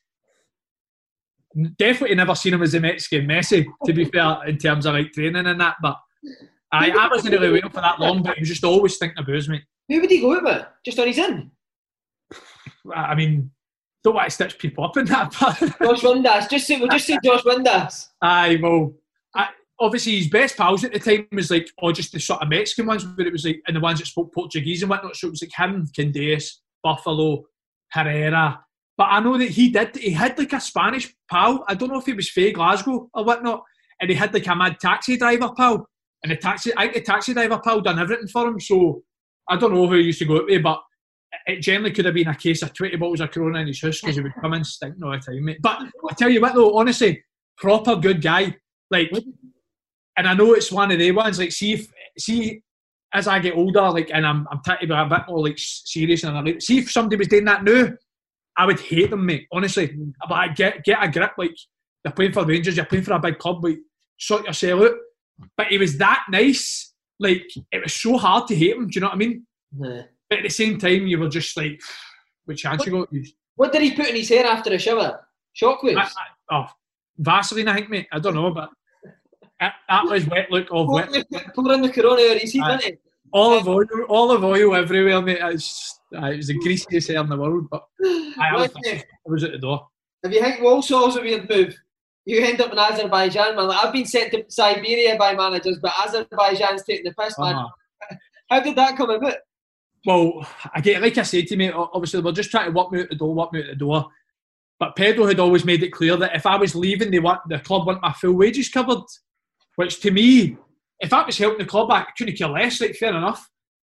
S5: definitely never seen him as a Mexican Messi, to be fair, in terms of like training and that. But I, I wasn't really waiting for that long, but he was just always thinking about me.
S4: Who would he go with? Just on his own?
S5: I mean, don't want to stitch people up in that. But
S4: Josh Windass. Just say, we'll just say Josh Windass.
S5: Aye, well, I, obviously his best pals at the time was like, oh, just the sort of Mexican ones, but it was like, and the ones that spoke Portuguese and whatnot. So it was like him, Candeias, Buffalo, Herrera, but I know that he did. He had like a Spanish pal. I don't know if he was Faye Glasgow or whatnot, and he had like a mad taxi driver pal. And the taxi, I the taxi driver pal done everything for him. So I don't know who he used to go up with, but it generally could have been a case of 20 bottles of Corona in his house because he would come in stinking all the time, mate. But I tell you what, though, honestly, proper good guy. Like, and I know it's one of the ones. Like, see if see as I get older, like, and I'm I'm trying to be a bit more like serious and I like, see if somebody was doing that now I would hate them, mate. Honestly, but I get get a grip. Like you're playing for Rangers, you're playing for a big club. Like sort yourself out. But he was that nice. Like it was so hard to hate him. Do you know what I mean? Yeah. But at the same time, you were just like, which chance what, you got?
S4: What did he put in his hair after a shower? Shockwaves. I, I,
S5: oh, Vaseline, I think, mate. I don't know, but that, that was wet look of wet.
S4: Pour in the Corona he's didn't
S5: Olive oil, olive oil everywhere, mate. It's, uh, it was the greasiest hair in the world, but I, was, I was at the door.
S4: If you think Walsall's a weird move, you end up in Azerbaijan, man. Like, I've been sent to Siberia by managers, but Azerbaijan's taking the piss, man. Uh-huh. How did that come about?
S5: Well, I get like I said to me, obviously we're just trying to walk me out the door, walk me out the door. But Pedro had always made it clear that if I was leaving, they want the club want my full wages covered, which to me if that was helping the club, back, I couldn't care less. Like fair enough.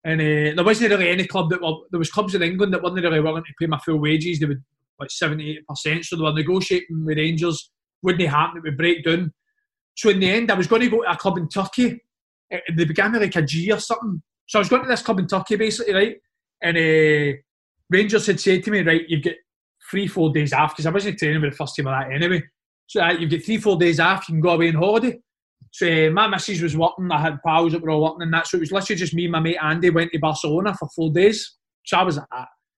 S5: And uh, there wasn't really any club that well, there was clubs in England that weren't really willing to pay my full wages. They would like 70 percent, so they were negotiating with Rangers. Wouldn't happen. It would break down. So in the end, I was going to go to a club in Turkey. Uh, they began with like a G or something. So I was going to this club in Turkey basically, right? And uh, Rangers had said to me, right, you've got three, four days off because I wasn't training with the first team of that anyway. So uh, you've got three, four days off. You can go away on holiday. So uh, my missus was working, I had pals that were all working and that. So it was literally just me and my mate Andy went to Barcelona for four days. So I was like,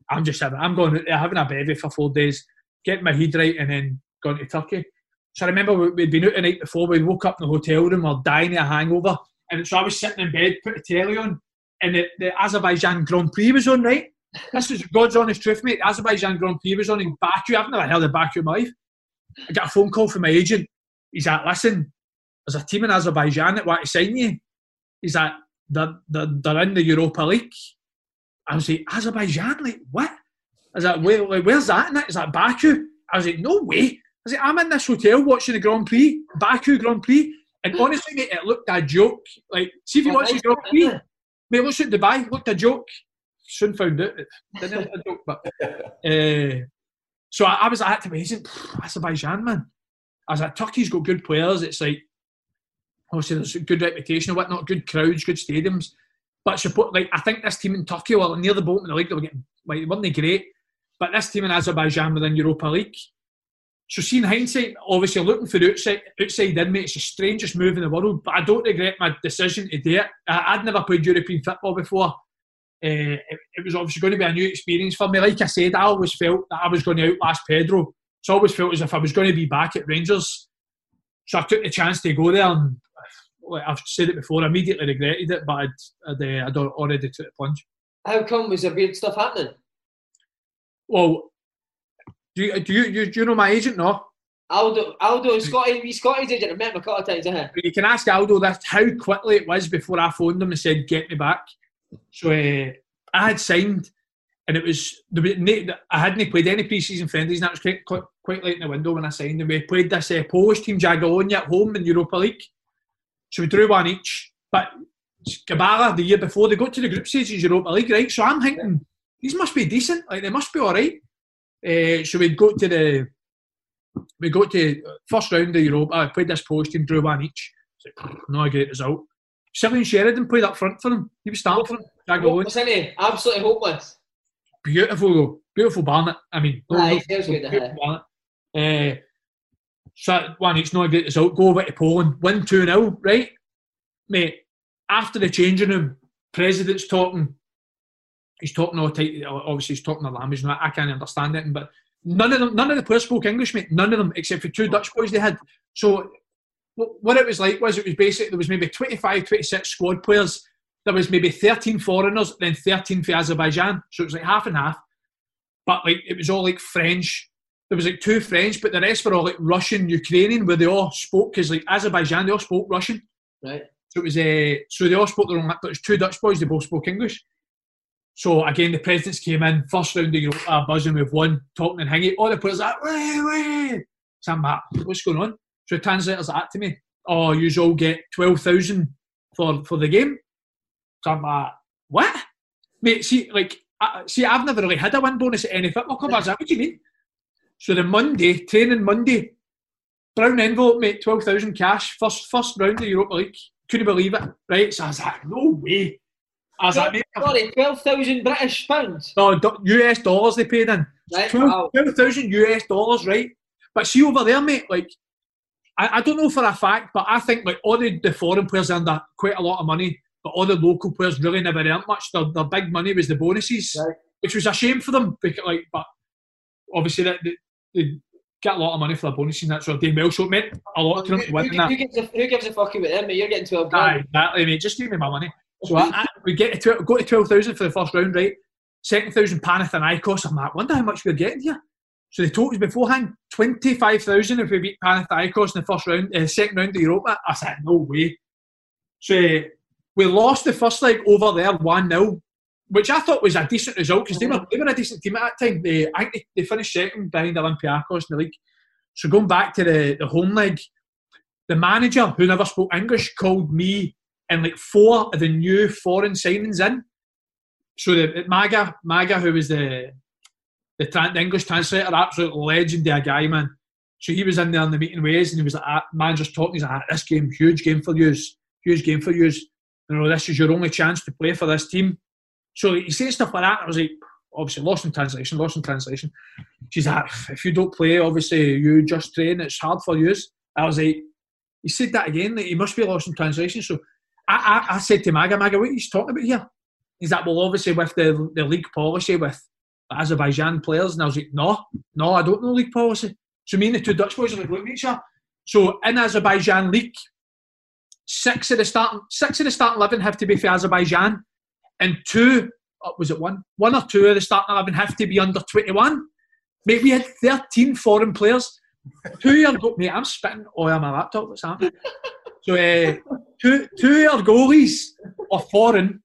S5: I'm just having, I'm going there having a bevy for four days, getting my head right and then going to Turkey. So I remember we'd been out the night before, we woke up in the hotel room, we are dying of a hangover. And so I was sitting in bed, put the telly on, and the, the Azerbaijan Grand Prix was on, right? This is God's honest truth, mate. The Azerbaijan Grand Prix was on in Baku. I've never heard of Baku in my life. I got a phone call from my agent. He's like, listen, there's a team in Azerbaijan that want to sign you. He's like, they're, they're, they're in the Europa League. I was like, Azerbaijan? Like, what? I was like, Where, like, where's that in it? Is that Baku? I was like, no way. I was like, I'm in this hotel watching the Grand Prix, Baku Grand Prix. And honestly, mate, it looked a joke. Like, see if you watch the Grand Prix, mate, looks at Dubai, looked a joke. Soon found out it didn't look a joke, but. Uh, so I, I was like, amazing. Azerbaijan, man. I was like, Turkey's got good players. It's like, obviously there's a good reputation and whatnot, good crowds, good stadiums. But support, like I think this team in Turkey were near the bottom of the league. They were getting like they weren't great, but this team in Azerbaijan within Europa League. So, seeing hindsight, obviously looking for outside outside in, mate, it's the strangest move in the world. But I don't regret my decision to do it. I, would never played European football before. Uh, it, it, was obviously going to be a new experience for me. Like I said, I always felt that I was going to outlast Pedro. So I always felt as if I was going to be back at Rangers. So I took the chance to go there and I've said it before, I immediately regretted it, but I'd, I'd, uh, I'd already took the plunge.
S4: How come was there weird stuff happening?
S5: Well, do you, do you, do you know my agent? No.
S4: Aldo, Aldo, Scotty, Scotty's agent. I've met him a couple of times. Uh-huh.
S5: You can ask Aldo that how quickly it was before I phoned him and said, "Get me back." So uh, I had signed, and it was I hadn't played any pre-season friendlies, and that was quite, quite, quite late in the window when I signed. And we played this uh, Polish team Jagiellonia at home in Europa League. So we drew one each. But Gabala, the year before, they got to the group stages Europa League, right? So I'm thinking, these must be decent. Like, they must be all right. Uh, so we'd go to the we got to first round of Europe. I played this post team, drew one each. Like, not a great result. Cillian Sheridan played up front for them. He was starting for them.
S4: Hopeless, isn't? Absolutely hopeless.
S5: Beautiful though. Beautiful Barnett. I mean,
S4: no, good beautiful
S5: Barnett. Uh, so one it's not a great result. Go over to Poland, win 2 0, right? Mate, after the changing room, president's talking. He's talking all tight. Obviously, he's talking the language. I can't understand it, but none of them, none of the players spoke English, mate. None of them, except for two Dutch boys they had. So what it was like was it was basically there was maybe 25, 26 squad players. There was maybe 13 foreigners, then 13 for Azerbaijan. So it was like half and half. But like it was all like French. There was like two French, but the rest were all like Russian, Ukrainian, where they all spoke because like Azerbaijan they all spoke Russian.
S4: Right.
S5: So it was uh, so they all spoke their own. But it was two Dutch boys. They both spoke English. So again, the presidents came in first round of Europa, uh, buzzing with one talking and hanging. All the players like, wait, wait. So I'm like, what's going on? So the translator's like to me, oh, you all get twelve thousand for for the game. So I'm like, what? Mate, see, like, I, see, I've never really had a win bonus at any football club. I was like, what do you mean? So the Monday, training Monday, brown envelope, mate, 12,000 cash, first first round of Europa League. Couldn't believe it, right? So I was like, no way. I was
S4: 12, like, sorry, 12,000 British pounds?
S5: No, US dollars they paid in.
S4: Right,
S5: 12,000 US dollars, right? But see over there, mate, like, I, I don't know for a fact, but I think like all the, the foreign players earned a, quite a lot of money, but all the local players really never earned much. Their, their big money was the bonuses,
S4: right.
S5: which was a shame for them. Because, like, but obviously that they, they, get a lot of money for the bonuses and that's what they well so meant a lot to them to win
S4: who,
S5: that.
S4: Who gives, a, who gives a fuck about them? You're getting 12 grand.
S5: Aye, exactly, mate. Just give me my money. So I, I, we get to go to 12,000 for the first round, right? Second thousand Panathinaikos. I'm like, wonder how much we're getting here. So the told us beforehand 25,000 if we beat Panathinaikos in the first round, uh, second round of Europa. I said, no way. So we lost the first leg over there 1 0, which I thought was a decent result because they were, they were a decent team at that time. They, I think they, they finished second behind Olympiacos in the league. So going back to the, the home leg, the manager who never spoke English called me and like four of the new foreign signings in. So the Maga, Maga, who was the the, tra- the English translator, absolute legendary guy, man. So he was in there in the meeting with us, and he was like, ah, "Man, just talking." He's like, ah, "This game, huge game for you, huge game for you. You know, this is your only chance to play for this team." So he said stuff like that. I was like, obviously lost in translation, lost in translation. She's like, ah, if you don't play, obviously you just train. It's hard for you. I was like, he said that again. That he must be lost in translation. So I, I, I said to Maga, Maga, what are you talking about here? He's like, well, obviously with the the league policy with Azerbaijan players, and I was like, no, no, I don't know league policy. So me and the two Dutch boys are like, look at each other. So in Azerbaijan league, six of the starting six of the starting eleven have to be for Azerbaijan, and two uh, was it one one or two of the starting eleven have to be under twenty one. Mate, we had thirteen foreign players. Two year go- mate, I'm spitting oil on my laptop. What's happening? So uh, two two year goalies were foreign.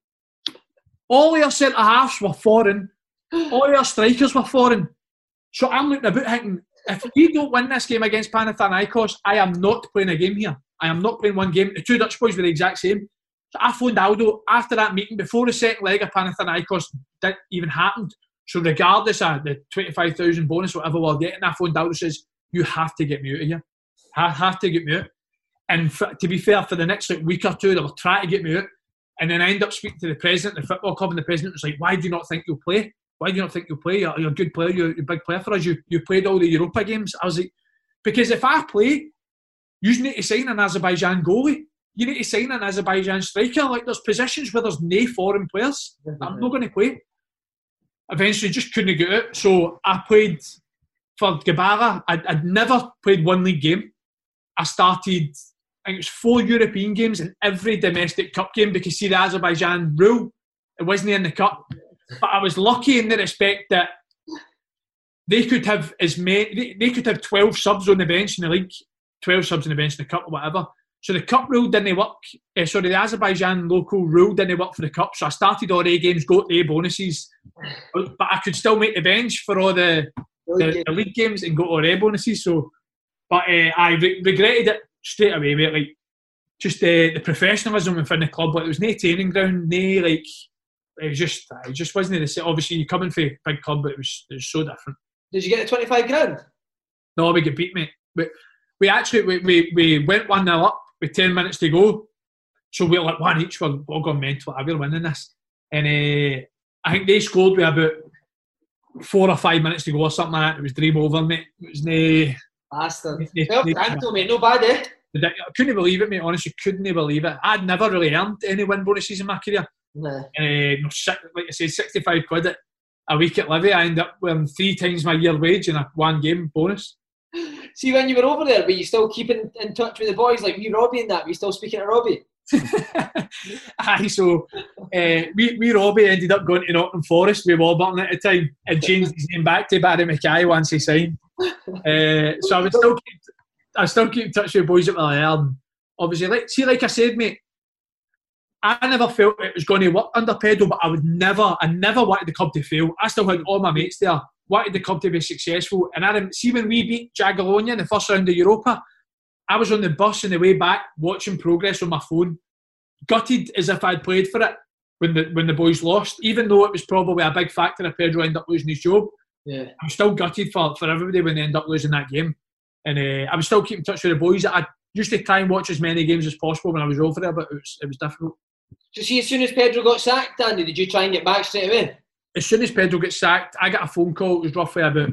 S5: All your centre halves were foreign. All your strikers were foreign. So I'm looking about thinking, if we don't win this game against Panathinaikos, I am not playing a game here. I am not playing one game. The two Dutch boys were the exact same. So I phoned Aldo after that meeting, before the second leg of Panathinaikos didn't even happened. So regardless of the 25,000 bonus, whatever we're getting, I phoned Aldo says, you have to get me out of here. I have to get me out. And for, to be fair, for the next like, week or two, they were trying to get me out. And then I end up speaking to the president of the football club, and the president was like, why do you not think you'll play? Why do you not think you'll play? You're, you're a good player. You're, a big player for us. You, you played all the Europa games. I was like, because if I play, you need to sign an Azerbaijan goalie. You need to sign an Azerbaijan striker. Like there's positions where there's no foreign players. I'm not going to play. Eventually, just couldn't get it. So I played for Gabala. I'd, I'd never played one league game. I started. I think it was four European games and every domestic cup game because see the Azerbaijan rule, it wasn't in the cup. But I was lucky in the respect that they could have as many, they, they could have 12 subs on the bench in the league, 12 subs on the bench in the cup or whatever. So the cup rule didn't work. Uh, sorry, the Azerbaijan local rule didn't work for the cup. So I started all A games, got A bonuses, but I could still make the bench for all the, the, the league games and got all A bonuses. So, but uh, I re- regretted it straight away, mate. Like just uh, the professionalism within the club. Like there was no training ground, no like it was just it just wasn't the same. Obviously, you're coming for a big club, but it was it was so different.
S4: Did you get the twenty five grand?
S5: No, we get beat, mate. We, we actually we, we, we went one 0 up with ten minutes to go, so we are like one each. We're all gone mental. We're winning this, and uh, I think they scored with about four or five minutes to go or something like that. It was dream over, mate. It was no.
S4: Bastard. Well, Anto, mate, no bad, eh?
S5: I couldn't believe it, mate. Honestly, couldn't believe it. I'd never really earned any win bonuses in my career.
S4: Nah.
S5: Uh, like I said, 65 quid a week at Livi. I end up with three times my year wage in a one game bonus.
S4: See, when you were over there, were you still keeping in touch with the boys? Like, you Robbie and that? Were you still speaking to Robbie?
S5: Aye, so uh, we, we Robbie ended up going to Nottingham Forest with Warburton at the time and changed his name back to Barrie McKay once he signed. Uh, so I would still keep, I still keep in touch with the boys at Malayalam. Obviously, like see, like I said, mate, I never felt it was going to work under Pedro, but I would never, I never wanted the club to fail. I still had all my mates there, wanted the club to be successful. And I see when we beat Jagiellonia in the first round of Europa, I was on the bus on the way back watching progress on my phone, gutted as if I'd played for it when the when the boys lost, even though it was probably a big factor if Pedro ended up losing his job.
S4: Yeah.
S5: I'm still gutted for, for everybody when they end up losing that game. And uh, I was still keeping touch with the boys. I used to try and watch as many games as possible when I was over there, but it was, it was difficult.
S4: So see, as soon as Pedro got sacked, Andy, did you try and get back straight away?
S5: As soon as Pedro got sacked, I got a phone call. It was roughly about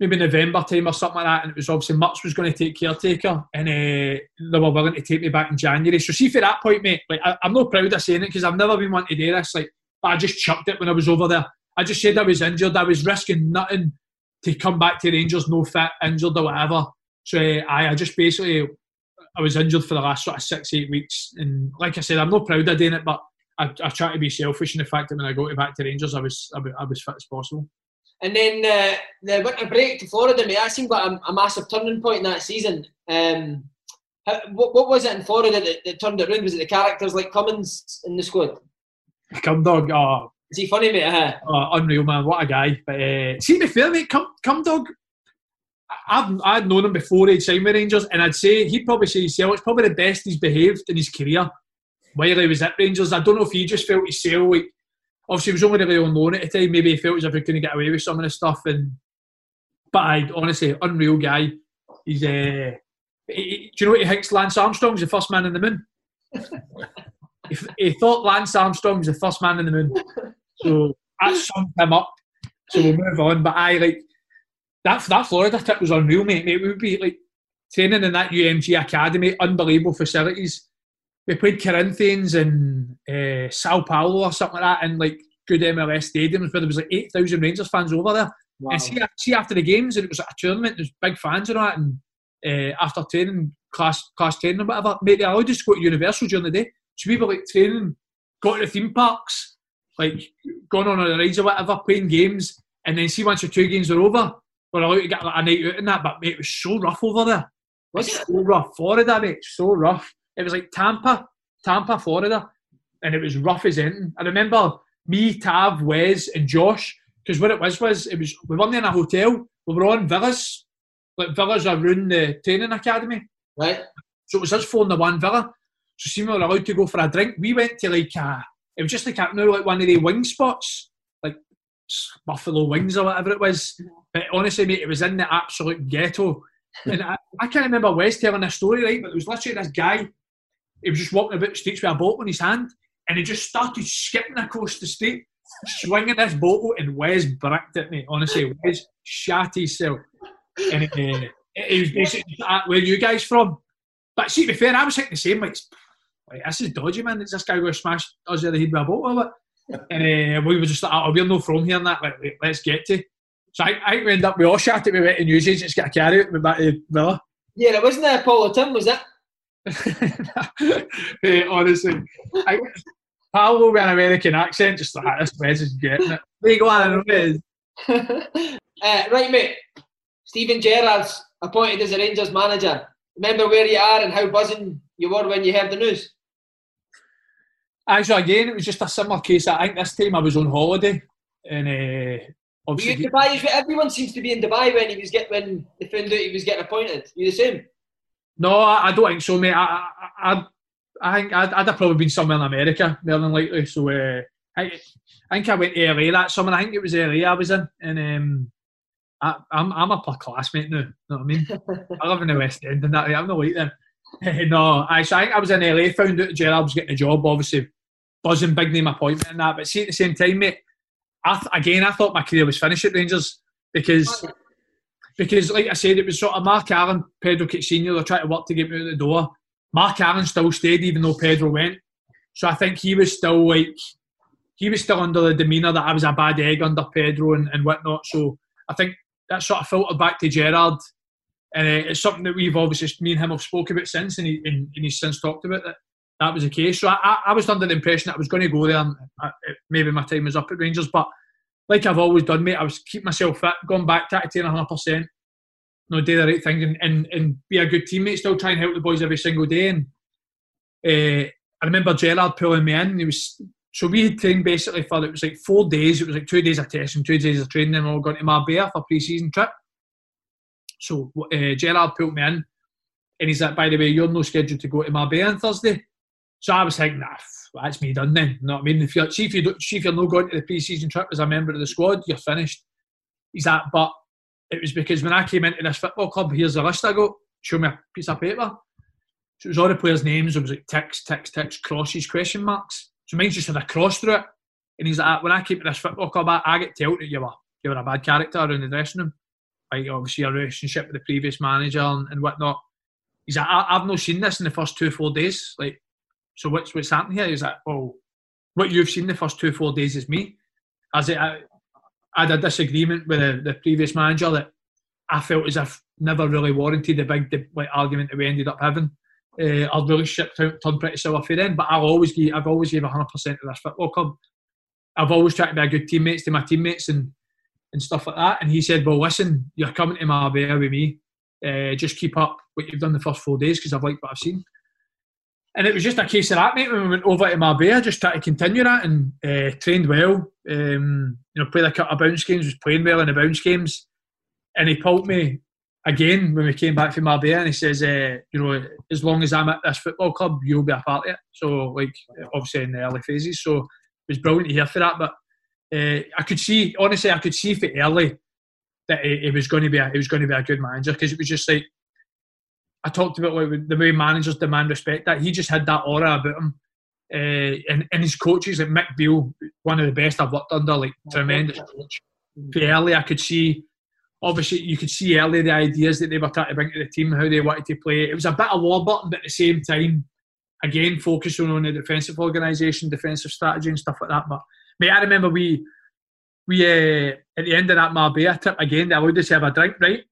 S5: maybe November time or something like that, and it was obviously Muts was going to take caretaker, and uh, they were willing to take me back in January. So see, for that point, mate, like I, am not proud of saying it because I've never been one to do this. Like, but I just chucked it when I was over there. I just said I was injured. I was risking nothing to come back to Rangers, no fit, injured or whatever. So uh, I, I just basically I was injured for the last sort of six, eight weeks, and like I said, I'm not proud of doing it, but I, I try to be selfish in the fact that when I go to back to Rangers, I was I, I was fit as possible.
S4: And then uh, the winter break to Florida, mate, that seemed like a, a massive turning point in that season. Um, how, what, what, was it in Florida that, that, turned it around? Was it the characters like Cummings in the squad?
S5: Cumdog, oh,
S4: is he funny, mate? Uh-huh.
S5: Oh, unreal, man. What a guy. But uh, see, to be fair, mate, Cum, Cumdog, I've I'd known him before he'd signed with Rangers, and I'd say he'd probably say himself it's probably the best he's behaved in his career while he was at Rangers. I don't know if he just felt himself like obviously he was only really on loan at the time. Maybe he felt as if he couldn't get away with some of the stuff. And but I honestly unreal guy. He's uh, he, do you know what he thinks? Lance Armstrong's the first man in the moon. he, he thought Lance Armstrong was the first man in the moon. So that summed him up. So we'll move on. But I like that that Florida trip was unreal, mate. It would be like training in that IMG academy, unbelievable facilities. We played Corinthians and uh, Sao Paulo or something like that in like good MLS stadiums where there was like eight thousand Rangers fans over there. Wow. And see, see after the games, and it was like a tournament. There's big fans and that, and uh, after training, class class training or whatever, mate, they allowed us to go to Universal during the day. So we were like training, got to the theme parks, like going on a rides or whatever, playing games, and then see once your two games are over, we're allowed to get like, a night out in that. But mate, it was so rough over there. It Was it so rough? Florida, mate, so rough. It was like Tampa, Tampa, Florida, and it was rough as anything. I remember me, Tav, Wes, and Josh, because what it was was it was we weren't in a hotel. We were on villas, like villas around the training academy.
S4: Right.
S5: So it was us four in the one villa. So see, we were allowed to go for a drink. We went to like a, it was just like a, you know, like one of the wing spots, like Buffalo Wings or whatever it was. But honestly, mate, it was in the absolute ghetto. and I, I can't remember Wes telling a story, right? But it was literally this guy. He was just walking about the streets with a bottle in his hand, and he just started skipping across the street, swinging this bottle, and Wes bricked at me. Honestly, Wes shat himself. And uh, it was basically, where you guys from? But see, to be fair, I was thinking the same. Like, like this is dodgy, man. Is this guy going to smash us the head with a bottle of it? And uh, we were just like, oh, we're no from here and that. Like, let's get to. So I, I ended up, we all chatted, we went to agents, get a carry out, went back to Villa.
S4: Yeah, it wasn't there Paulo Tim, was it?
S5: hey, honestly, I, Paulo with an American accent, just like, this message getting it. There you go, on,
S4: uh, Right, mate. Steven Gerrard's appointed as a Rangers manager. Remember where you are and how buzzing you were when you heard the news?
S5: Actually, again, it was just a similar case. I think this time I was on holiday, and uh,
S4: obviously, you Dubai. Everyone seems to be in Dubai when he was get when they found out he was getting appointed. You the same?
S5: No, I, I don't think so, mate. I, I, I think I'd, I'd, have probably been somewhere in America more than likely. So uh, I, I think I went to LA that summer. I think it was LA I was in, and um, I, am I'm, I'm a classmate now. You know what I mean? I live in the West End and that. I'm not like them. no, I, so I think I was in LA, found out Gerrard was getting a job, obviously buzzing, big name appointment and that. But see, at the same time, mate, I th- again, I thought my career was finished at Rangers because, because like I said, it was sort of Mark Allen, Pedro Caixinha, they're trying to work to get me out the door. Mark Allen still stayed even though Pedro went. So I think he was still like, he was still under the demeanour that I was a bad egg under Pedro and, and whatnot. So I think that sort of filtered back to Gerrard, And uh, it's something that we've obviously, me and him have spoke about since, and, he, and, and he's since talked about that that was the case. So I, I, was under the impression that I was going to go there and I, maybe my time was up at Rangers. But like I've always done, mate, I was keep myself fit, going back to it 100%. No, do the right thing and, and, and be a good teammate, still try and help the boys every single day. And uh, I remember Gerrard pulling me in. He was so we had trained basically for it was like four days. It was like two days of testing, two days of training, and we all going to Marbella for a pre-season trip. So uh, Gerrard pulled me in, and he's like, "By the way, you're no scheduled to go to Marbella on Thursday." So I was thinking, nah, that's me done then. You know what I mean? If you're, see, if, you see if you're not going to the pre-season trip as a member of the squad, you're finished. He's that, but it was because when I came into this football club, here's the list I got. Show me a piece of paper. So it was all the players' names. It was like ticks, ticks, ticks, crosses, question marks. So mine's just had a cross through it. And he's like, when I came to this football club, I, I get told that you were, you were a bad character in the dressing room. Like, obviously, a relationship with the previous manager and, and whatnot. He's like, I, have not seen this in the first two, or four days. Like, so what's what's happening here is that well, what you've seen the first two four days is me. As it, I, I had a disagreement with the, the previous manager that I felt as if never really warranted the big the, like argument that we ended up having. Uh, our relationship turned pretty sour for then, but I'll always give I've always gave hundred percent to this football club. I've always tried to be a good teammates to my teammates and and stuff like that. And he said, "Well, listen, you're coming to Marbella with me. Uh, just keep up what you've done the first four days because I've liked what I've seen." And it was just a case of that, mate. When we went over to Marbella, just tried to continue that and uh, trained well. Um, you know, played a couple of bounce games, was playing well in the bounce games. And he pulled me again when we came back from Marbella and he says, uh, you know, as long as I'm at this football club, you'll be a part of it. So, like, obviously in the early phases. So it was brilliant to hear for that. But uh, I could see, honestly, I could see for early that it, was going to be a, it was going to be a good manager because it was just like I talked about like, the way managers demand respect. That he just had that aura about him, uh, and and his coaches like Mick Beale, one of the best I've worked under, like tremendous coach. Early, I could see. Obviously, you could see early the ideas that they were trying to bring to the team, how they wanted to play. It was a bit of Warburton, but at the same time, again focusing on the defensive organisation, defensive strategy, and stuff like that. But mate, I remember we we uh, at the end of that Marbella trip again, they allowed us to have a drink, right?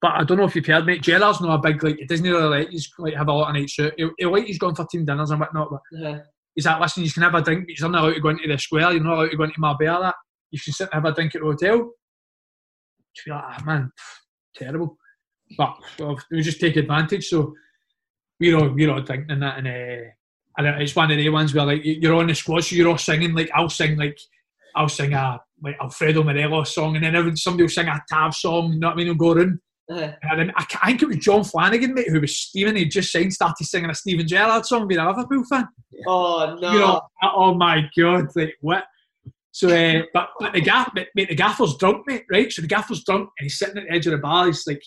S5: But I don't know if you've heard, mate. Gerrard's not a big like. He doesn't really like he's like have a lot of nights out. He, he like he's gone for team dinners and whatnot. But yeah. he's like, listen, you can have a drink, but you're not allowed to go into the square. You're not allowed to go into Marbella. That you can sit and have a drink at the hotel. You feel like, ah, man, terrible. But well, we just take advantage. So we're all we're all drinking that, and uh, and it's one of the ones where like you're on the squad, so you're all singing. Like I'll sing like I'll sing a like Alfredo Morelos song, and then somebody will sing a Tav song. You know what I mean? And go around. Uh-huh. And I, I, think it was Jon Flanagan, mate, who was Stephen. He just signed, started singing a Steven Gerrard song, being a Liverpool fan.
S4: Oh no!
S5: You know, oh my god, like what? So, uh, but but the gaff, mate, the gaffer's drunk, mate, right? So the gaffer's drunk, and he's sitting at the edge of the bar. He's like,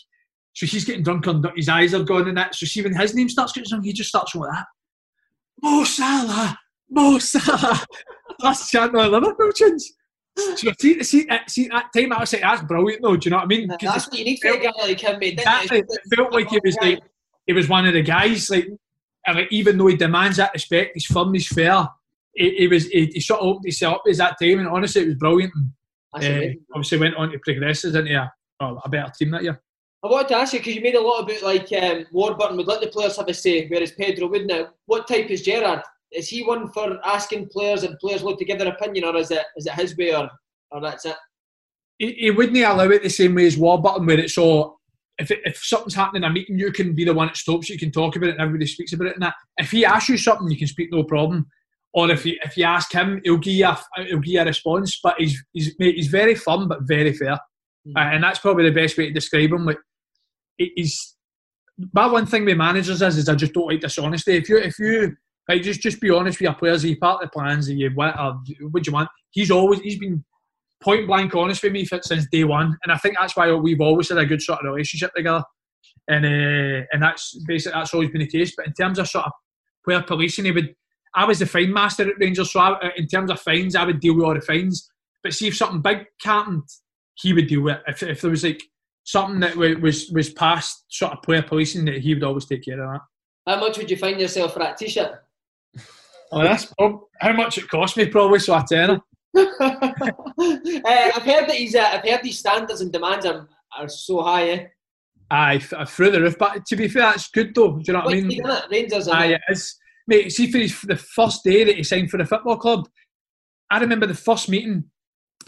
S5: so he's getting drunk, and his eyes are going and that. So see when his name starts getting sung, he just starts with that. Mo Salah, Mo Salah. That's chanting Liverpool tunes. So see, see, see that time I was like, that's brilliant though. Do you know what I mean?
S4: That's what you need for a guy like him, mate.
S5: Exactly. It? felt like he was like he was one of the guys. Like, like even though he demands that respect, he's firm, he's fair. He, he was he, he sort of opened himself up as that time, and honestly, it was brilliant. And, uh, obviously, went on to progress into a, a better team that year.
S4: I wanted to ask you because you made a lot about like um, Warburton would let the players have a say, whereas Pedro would now. What type is Gerrard? Is he one for asking players and players want to give their opinion, or is it is it his way, or or that's it?
S5: He, he wouldn't allow it the same way as Warburton, where it's so. If, it, if something's happening in a meeting, you can be the one that stops. You can talk about it, and everybody speaks about it. And that, if he asks you something, you can speak no problem. Or if you if you ask him, he'll give you a, he'll give you a response. But he's he's he's very firm, but very fair, mm. uh, and that's probably the best way to describe him. Like he's. But one thing with managers is, is I just don't like dishonesty. If you if you just just be honest with your players. Are you part of the plans? Are you what? You want? He's always he's been point blank honest with me since day one, and I think that's why we've always had a good sort of relationship together, and uh, and that's basically that's always been the case. But in terms of sort of player policing, he would. I was the fine master at Rangers, so I, in terms of fines, I would deal with all the fines. But see if something big happened, he would deal with. It. If if there was like something that was was past sort of player policing, that he would always take care of that.
S4: How much would you find yourself for that t-shirt?
S5: Oh, that's how much it cost me probably. So I tell him.
S4: uh, I've heard that he's. Uh, I've heard these standards and demands are, are so high. Eh?
S5: Aye, through the roof. But to be fair, that's good though. Do you know what, I mean?
S4: It? Rangers.
S5: Aye, it is. Mate, see for his, the first day that he signed for the football club, I remember the first meeting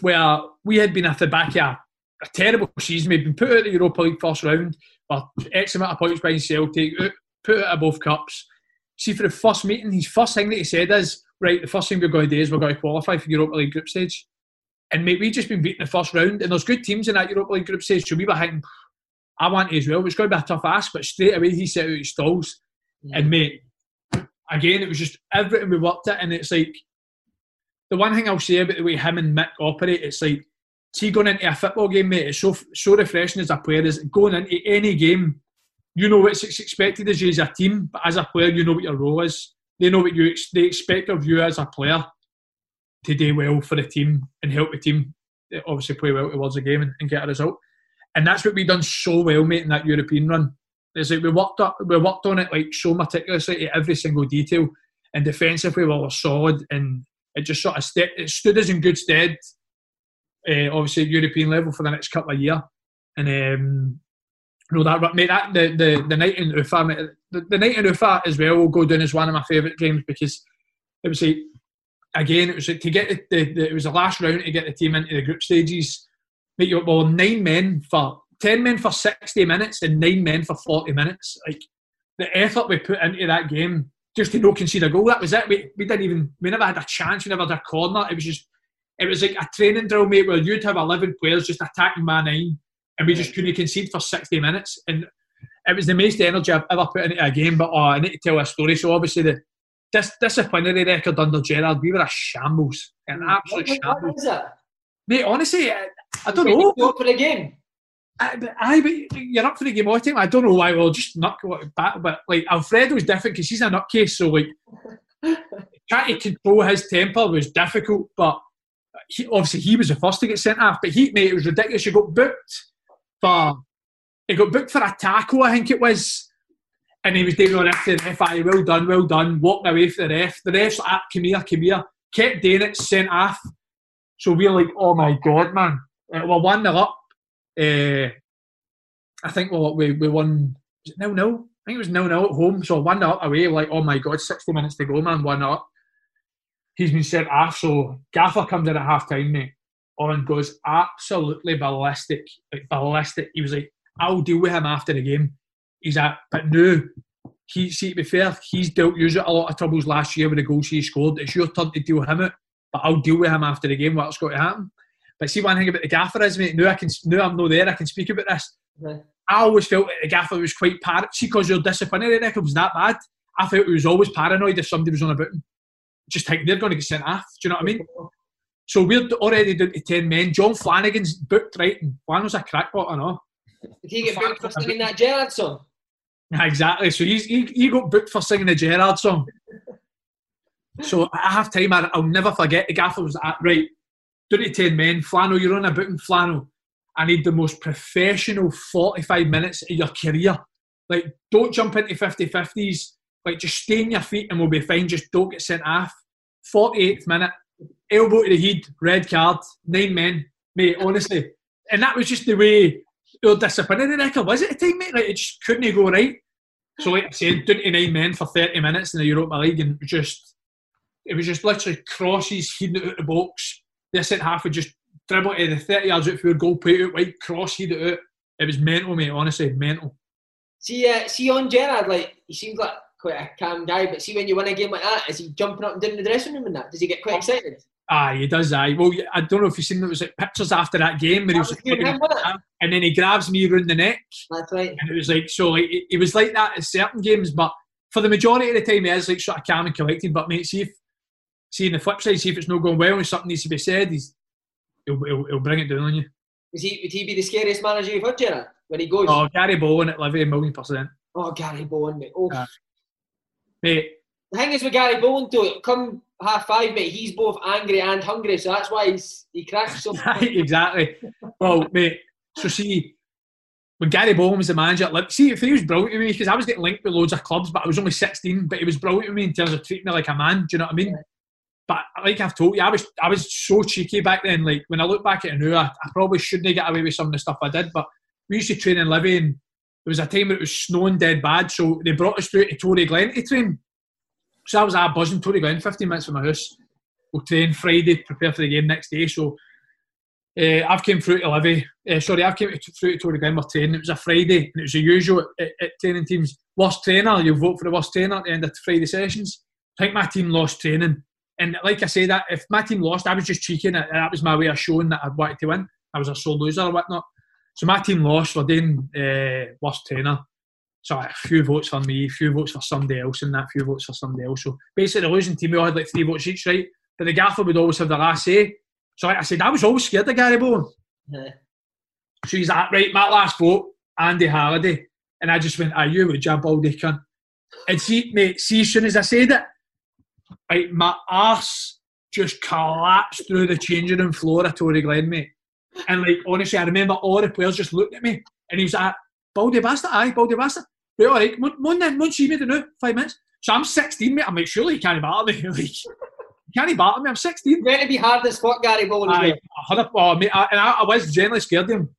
S5: where we had been at the back of a, a terrible season. We'd been put out of the Europa League first round, or X amount of points by Celtic, put out of both cups. See, for the first meeting, his first thing that he said is, right, the first thing we're going to do is we're going to qualify for Europa League group stage. And mate, we've just been beating the first round, and there's good teams in that Europa League group stage, so we were thinking, I want to as well. It's going to be a tough ask, but straight away he set out his stalls. Yeah. And mate, again, it was just everything we worked at, and it's like the one thing I'll say about the way him and Mick operate, it's like see going into a football game, mate, it's so so refreshing as a player. Is going into any game, you know what's expected of you as a team, but as a player, you know what your role is. They know what you they expect of you as a player to do well for the team and help the team eh, obviously play well towards the game and, and get a result. And that's what we've done so well, mate, in that European run. It's like we worked up, we worked on it like so meticulously to every single detail. And defensively, we were solid, and it just sort of st- it stood us in good stead. Uh, obviously, European level for the next couple of years. And um, know that mate, that the the, the night in Ufa, mate, the, the night in Ufa as well will go down as one of my favourite games because it was like again, it was to get the, the, the, it was the last round to get the team into the group stages. Mate, you well nine men for ten men for sixty minutes and nine men for forty minutes. Like the effort we put into that game just to not concede a goal. That was it. We, we didn't even we never had a chance. We never had a corner. It was just it was like a training drill, mate, where you'd have eleven players just attacking my nine, and we just couldn't concede for sixty minutes. And it was the most energy I've ever put into a game. But oh, I need to tell a story. So obviously the this disciplinary record under Gerrard, we were a shambles, an hmm. absolute what, shambles. What is it? Mate, honestly, I, I don't know.
S4: You for the game.
S5: I, but, I, but you're up for the game all the time. I don't know why we'll just knock back, but like Alfredo's different because he's a nutcase. So like trying to control his temper was difficult. But he, obviously he was the first to get sent off. But he, mate, it was ridiculous. You got booked for he got booked for a tackle, I think it was. And he was doing this to the ref, well done, well done, walking away from the ref. The ref's like, ah, come here, come here. Kept doing it, sent off. So we're like, oh my God, man. Uh, we're 1 0 up. Uh, I think well, we, we won, was it 0 0? I think it was 0 0 at home. So 1 0 up away, like, oh my God, 60 minutes to go, man, 1 up. He's been sent off. So Gaffer comes in at half time, mate, and goes absolutely ballistic. Like, ballistic. He was like, I'll deal with him after the game. He's at, but no, he see to be fair, he's dealt you a lot of troubles last year with the goals he scored. It's your turn to deal with him out, but I'll deal with him after the game. What's going to happen? But see one thing about the gaffer is, mate. Now I can, now I'm not there. I can speak about this. I always felt that the gaffer was quite paranoid. Because your disciplinary record was that bad. I felt he was always paranoid if somebody was on about him. Just think they're going to get sent off. Do you know what I mean? So we're already down to ten men. Jon Flanagan's booked right, and Flanagan's a crackpot, I know.
S4: Did he get booked for singing that Gerrard song?
S5: Exactly. So he's, he, he got booked for singing the Gerrard song. so at half time, I'll never forget the gaffer was at, right, 10 men, Flannel, you're on a booking Flannel. I need the most professional 45 minutes of your career. Like, don't jump into 50 50s. Like, just stay on your feet and we'll be fine. Just don't get sent off. 48th minute, elbow to the head, red card, nine men. Mate, honestly. And that was just the way your disciplinary record was at the time, mate. Like, it just couldn't go right. So, like I said, 29 men for 30 minutes in the Europa League and just, it was just literally crosses, heading out the box, the centre half would just dribble to the 30 yards out for goal, put it out wide, cross, head it out. It was mental, mate, honestly, mental.
S4: See, uh, see on Gerrard, like, he seems like quite a calm guy, but see when you win a game like that, is he jumping up and down in the dressing room and that? Does he get quite excited?
S5: Aye, he does. Aye. Well, I don't know if you've seen there was like pictures after that game where he was, like, and then he grabs me around the neck.
S4: That's right.
S5: And it was like so, like he was like that at certain games, but for the majority of the time, he is like sort of calm and collected. But mate, see if see in the flip side, see if it's not going well and something needs to be said, he's he'll, he'll, he'll bring it down on you.
S4: Is he, would he be the scariest manager you've had, Gerrard, when he goes?
S5: Oh, Gary Bollan at Livi, a million percent.
S4: Oh, Gary Bollan, mate. Oh. Uh,
S5: mate.
S4: The thing is with Gary Bollan, though, come half five, mate, he's both angry and hungry, so that's why he's, he cracks so
S5: exactly. Well, mate, so see, when Gary Bollan was the manager, like, see, if he was brilliant with me, because I was getting linked with loads of clubs, but I was only 16, but he was brilliant with me in terms of treating me like a man, do you know what I mean? But like I've told you, I was I was so cheeky back then. Like when I look back at it now, I, I probably shouldn't get away with some of the stuff I did. But we used to train in Livi, and there was a time where it was snowing dead bad, so they brought us through to Toryglen to train. So I was at buzzing Toryglen, 15 minutes from my house. We'll train Friday, prepare for the game next day. So uh, I've came through to Livi. Uh, sorry, I've came through to Toryglen. We're training. It was a Friday, and it was the usual at, at, training teams. Worst trainer, you vote for the worst trainer at the end of Friday sessions. I think my team lost training and like I say, that if my team lost, I was just cheeking it. That was my way of showing that I wanted to win. I was a sore loser or whatnot. So my team lost. We're doing uh, worst trainer. So a few votes for me, a few votes for somebody else, and that few votes for somebody else. So basically, the losing team we all had like three votes each, right? But the gaffer would always have the last say. So like I said, I was always scared of Gary Bollan. Yeah. So he's like, right, my last vote, Andy Halliday. And I just went, are you with jump all day, cunt? And see, mate, see, as soon as I said it, Right, my ass just collapsed through the changing room floor at Toryglen, mate. And like honestly, I remember all the players just looked at me and he was like, Baldy bastard, aye, Baldy bastard. Right, all right, one then, one see me know, five minutes. So I'm 16, mate. I'm like, surely he can't batter me. like, can he batter me? I'm 16.
S4: Meant to be hard as fuck, Gary Bollan.
S5: Aye, well. oh, mate, I, and I, I, was genuinely scared of him.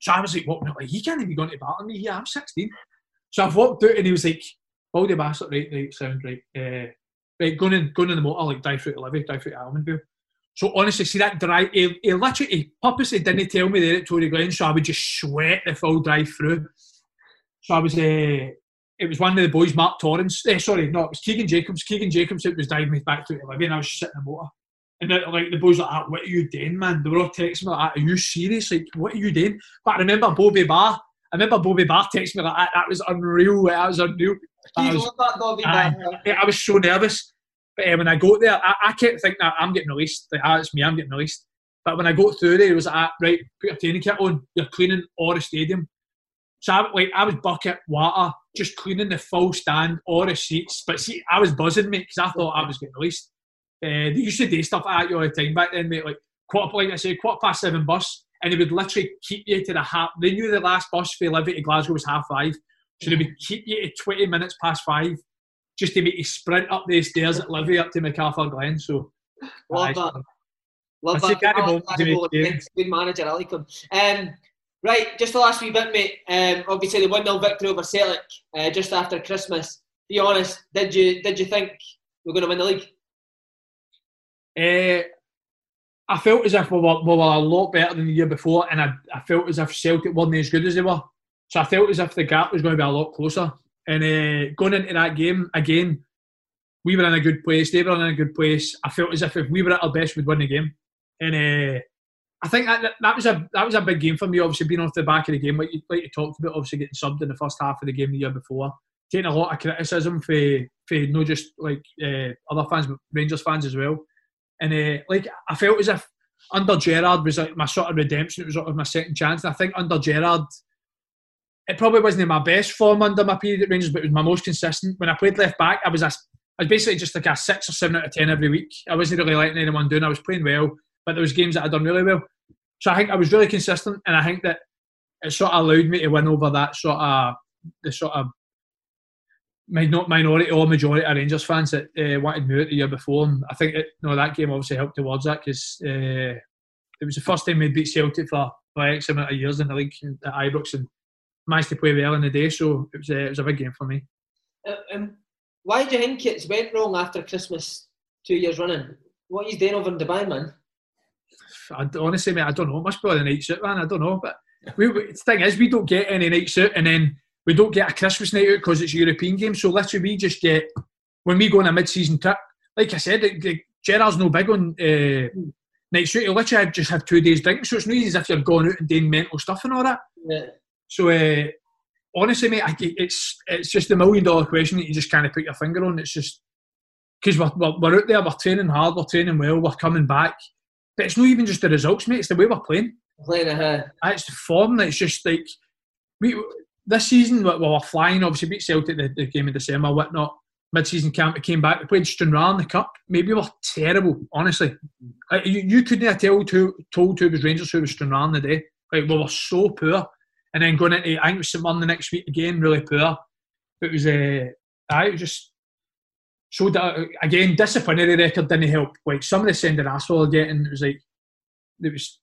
S5: So I was like, what? Like, he can't even going to batter me. Yeah, I'm 16. So I've walked out and he was like, Baldy bastard, right, right, sound right. Uh, right, going in, going in the motor, like drive through to Livi, drive through to Almondvale. So honestly, see that drive, he, he literally, he purposely didn't tell me there at Toryglen, so I would just sweat the full drive through. So I was, uh, it was one of the boys, Mark Torrance, eh, sorry, no, it was Keaghan Jacobs. Keaghan Jacobs it was driving me back to Livi and I was sitting in the motor. And the, like the boys were like, what are you doing, man? They were all texting me like, are you serious? Like, what are you doing? But I remember Bobby Barr. I remember Bobby Barr texting me like, that, that was unreal. That was unreal.
S4: I was,
S5: I, I was so nervous. But uh, when I got there, I, I kept thinking that I'm getting released. Like, ah, it's me, I'm getting released. But when I got through there, it was like, ah, right, put your training kit on. You're cleaning all the stadium. So I, like, I was bucket water, just cleaning the full stand, all the seats. But see, I was buzzing, mate, because I thought I was getting released. Uh, they used to do stuff like that all the time back then, mate. Like quarter, like I said, quarter past seven bus, and they would literally keep you to the half. They knew the last bus for Livi to Glasgow was half five, so they would keep you to twenty minutes past five just to make you sprint up the stairs at Livi up to MacArthur Glen. So
S4: love that. Love that. Good manager, I like him. Um, right, just the last wee bit, mate. Um, obviously the one 0 victory over Celtic uh, just after Christmas. Be honest, did you did you think we are going to win the league?
S5: Uh, I felt as if we were, we were a lot better than the year before, and I, I felt as if Celtic weren't as good as they were. So I felt as if the gap was going to be a lot closer. And uh, going into that game again, we were in a good place. They were in a good place. I felt as if if we were at our best, we'd win the game. And uh, I think that, that was a that was a big game for me. Obviously, being off the back of the game, like you, like you talked about, obviously getting subbed in the first half of the game the year before, taking a lot of criticism for for not just like uh, other fans, but Rangers fans as well. And uh, like I felt as if under Gerrard was like my sort of redemption. It was sort of my second chance. And I think under Gerrard, it probably wasn't my best form under my period at Rangers, but it was my most consistent. When I played left back, I was a, I was basically just like a six or seven out of ten every week. I wasn't really letting anyone down. I was playing well, but there was games that I'd done really well. So I think I was really consistent, and I think that it sort of allowed me to win over that sort of the sort of not minority or majority of Rangers fans that uh, wanted me out the year before. And I think it, know, that game obviously helped towards that because uh, it was the first time we beat Celtic for, for X amount of years in the league at Ibrox, and managed to play well in the day, so it was a, it was a big game for me.
S4: Uh, um, why do you think it's went wrong after Christmas two years running? What are you doing over in Dubai, man?
S5: I, honestly, mate, I don't know. It must be the night suit, man. I don't know. But we, we, the thing is, we don't get any night suit, and then we don't get a Christmas night out because it's a European game. So literally, we just get when we go on a mid-season trip. Like I said, the, the, Gerrard's no big on uh, night suit. You literally just have two days drinking, so it's not easy as if you're going out and doing mental stuff and all that. Yeah. So uh, honestly, mate, I, it's it's just a million dollar question that you just kind of put your finger on. It's just because we're, we're, we're out there, we're training hard, we're training well, we're coming back. But it's not even just the results, mate. It's the way we're playing.
S4: Playing ahead.
S5: It's the form. It's just like we this season. Well, we're flying. Obviously, beat Celtic the, the game in December, whatnot. Mid-season camp, we came back. We played Stranraer in the cup. Maybe we were terrible, honestly. you, you couldn't have told who told who was Rangers, who was Stranraer in the day. Like we were so poor. And then going into I think it was St the next week again, really poor. It was uh, I was just so that again disciplinary record didn't help. Like some of the sending asshole getting, it was like it was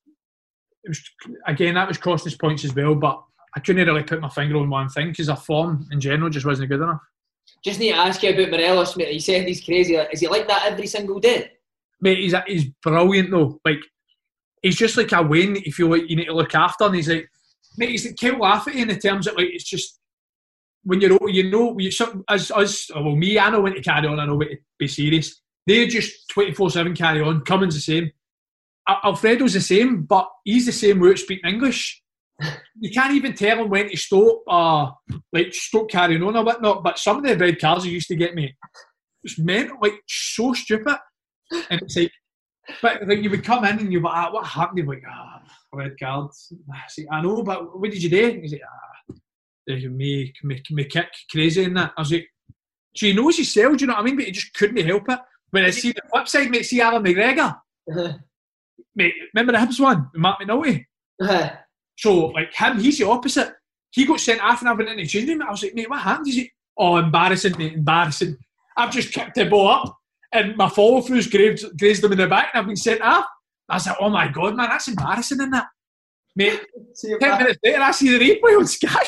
S5: it was again that was costing us points as well. But I couldn't really put my finger on one thing because our form in general just wasn't good enough.
S4: Just need to ask you about Morelos, mate. You said he's crazy. Is he like that every single day?
S5: Mate, he's he's brilliant though. Like he's just like a win. that you like you need to look after, and he's like, mate, he's like, can't laugh at you in the terms of like it's just when you're you know you as us well me I know when to carry on, I know when to be serious. they're just twenty four seven carry on. Cummings the same. Alfredo's the same, but he's the same without speaking English. You can't even tell him when to stop, uh, like stop carrying on or whatnot. But some of the red cards used to get me, it's meant like so stupid. And it's like, but like you would come in and you'd be like, ah, what happened? You'd be like, ah, red cards. I, I know, but what did you do? He's like, ah, me, me, me kick crazy in that. I was like, so he knows himself, do you know what I mean? But he just couldn't help it. When I see the flip side, mate, see Allan McGregor. Uh-huh. Mate, remember the Hibs one? Marc McNulty? Uh-huh. So, like him, he's the opposite. He got sent off and I went in the changing room. I was like, mate, what happened? Is he? Oh, embarrassing, mate, embarrassing. I've just kicked the ball up and my follow throughs grazed, grazed them in the back and I've been sent off. I was like, oh my God, man, that's embarrassing, isn't that? Mate, 10 minutes later, I see the replay on Sky.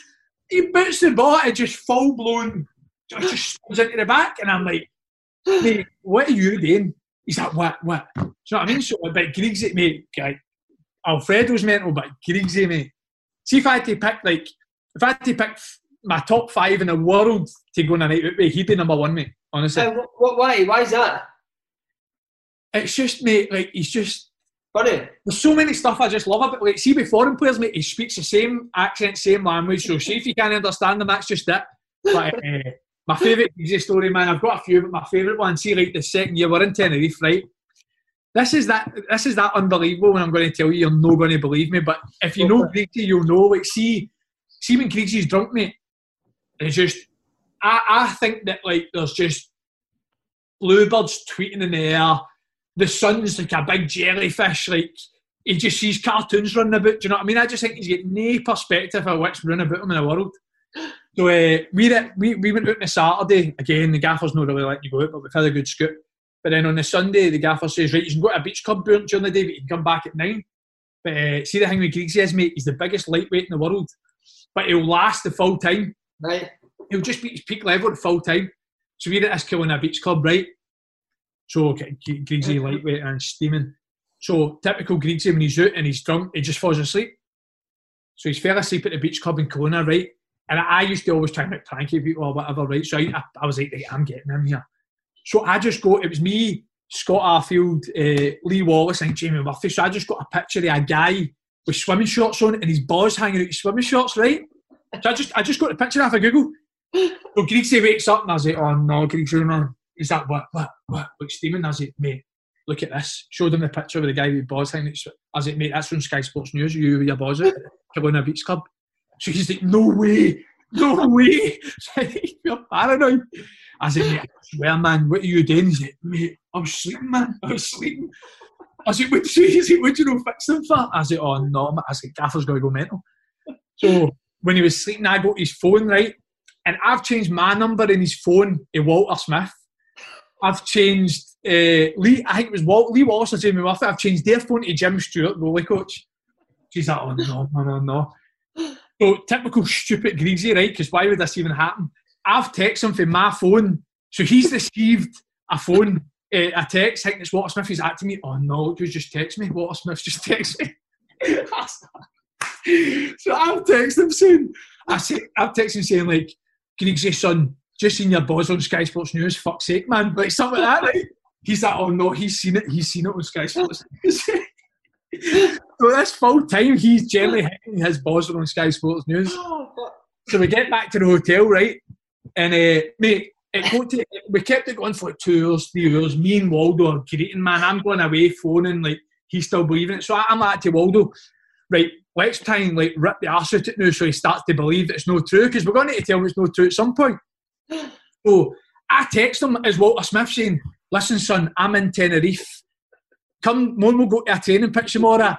S5: he boots the ball and just full blown, just spins into the back. And I'm like, mate, what are you doing? He's like, what, what? Do you know what I mean? So, but Griggsy, mate, like, Alfredo's mental, but Griggsy, mate. See if I had to pick, like, if I had to pick my top five in the world to go on a night out with, he'd be number one, mate, honestly. Uh,
S4: what, why? Why is that?
S5: It's just, mate, like, he's just, There's so many stuff I just love about like see with foreign players, mate, he speaks the same accent, same language. So see if you can't understand them, that's just it. But uh, my favourite easy story, man, I've got a few, but my favourite one, see like the second year we're in Tenerife, right? This is that this is that unbelievable when I'm going to tell you you're not going to believe me. But if you know Griggsy, you'll know. Like see see when Griggsy's drunk, mate, it's just I, I think that like there's just bluebirds tweeting in the air the sun's like a big jellyfish, like he just sees cartoons running about. Do you know what I mean? I just think he's got no perspective of what's running about him in the world. So uh, we, we we went out on a Saturday again. The gaffer's not really letting you go out, but we've had a good scoop. But then on the Sunday, the gaffer says, "Right, you can go to a beach club during the day, but you can come back at nine. But uh, see the thing with Griggsy is, mate, he's the biggest lightweight in the world, but he'll last the full time.
S4: Right.
S5: He'll just be his peak level at full time. So we're at this kill in a beach club, right? So Griggsy lightweight and steaming. So typical Griggsy when he's out and he's drunk, he just falls asleep. So he's fell asleep at the beach club in Kelowna, right? And I used to always try and make pranky people or whatever, right? So I, I was like, right, I'm getting him here. So I just go, it was me, Scott Arfield, uh, Lee Wallace, and Jamie Murphy. So I just got a picture of a guy with swimming shorts on and his balls hanging out his swimming shorts, right? So I just I just got the picture off of Google. So Griggsy wakes up and I was like, oh no, Griggsy, no. He's like, what, what, what? Like Stephen, I was like, mate, look at this. Showed him the picture of the guy with balls hanging. I was like, mate, that's from Sky Sports News. You your balls out a Beach Club. So he's like, no way, no way. You're paranoid. I said, mate, I swear, man, what are you doing? He's like, mate, I was sleeping, man. I was sleeping. I said, what, he's like, do you know fix them for? I said, oh, no. I said, Gaffer's got to go mental. So when he was sleeping, I got his phone, right? And I've changed my number in his phone to Walter Smith. I've changed uh, Lee. I think it was Walt, Lee Wallace and Jamie Murphy. I've changed their phone to Jim Stewart, goalie coach. She's like, oh no, no, no, no. So typical stupid greasy, right? Because why would this even happen? I've texted him from my phone, so he's received a phone, uh, a text thinking it's Walter Smith. He's acting me. Oh no, you just text me. Walter Smith just text me. so I've texted him saying, I say, I've texted him saying like, can you say son, just seen your buzz on Sky Sports News, fuck's sake, man. Like something like that, right? He's like, oh no, he's seen it, he's seen it on Sky Sports News. so that's full time, he's generally hitting his buzz on Sky Sports News. So we get back to the hotel, right? And uh, mate, it to, we kept it going for like two hours, three hours. Me and Waldo are greeting, man. I'm going away phoning, like he's still believing it. So I'm like to Waldo, right, let's try and like rip the arse out it now so he starts to believe that it's no true because we're going to to tell him it's no true at some point. So I text him as Walter Smith saying, listen son, I'm in Tenerife. Come, Mom will go to a training pitch tomorrow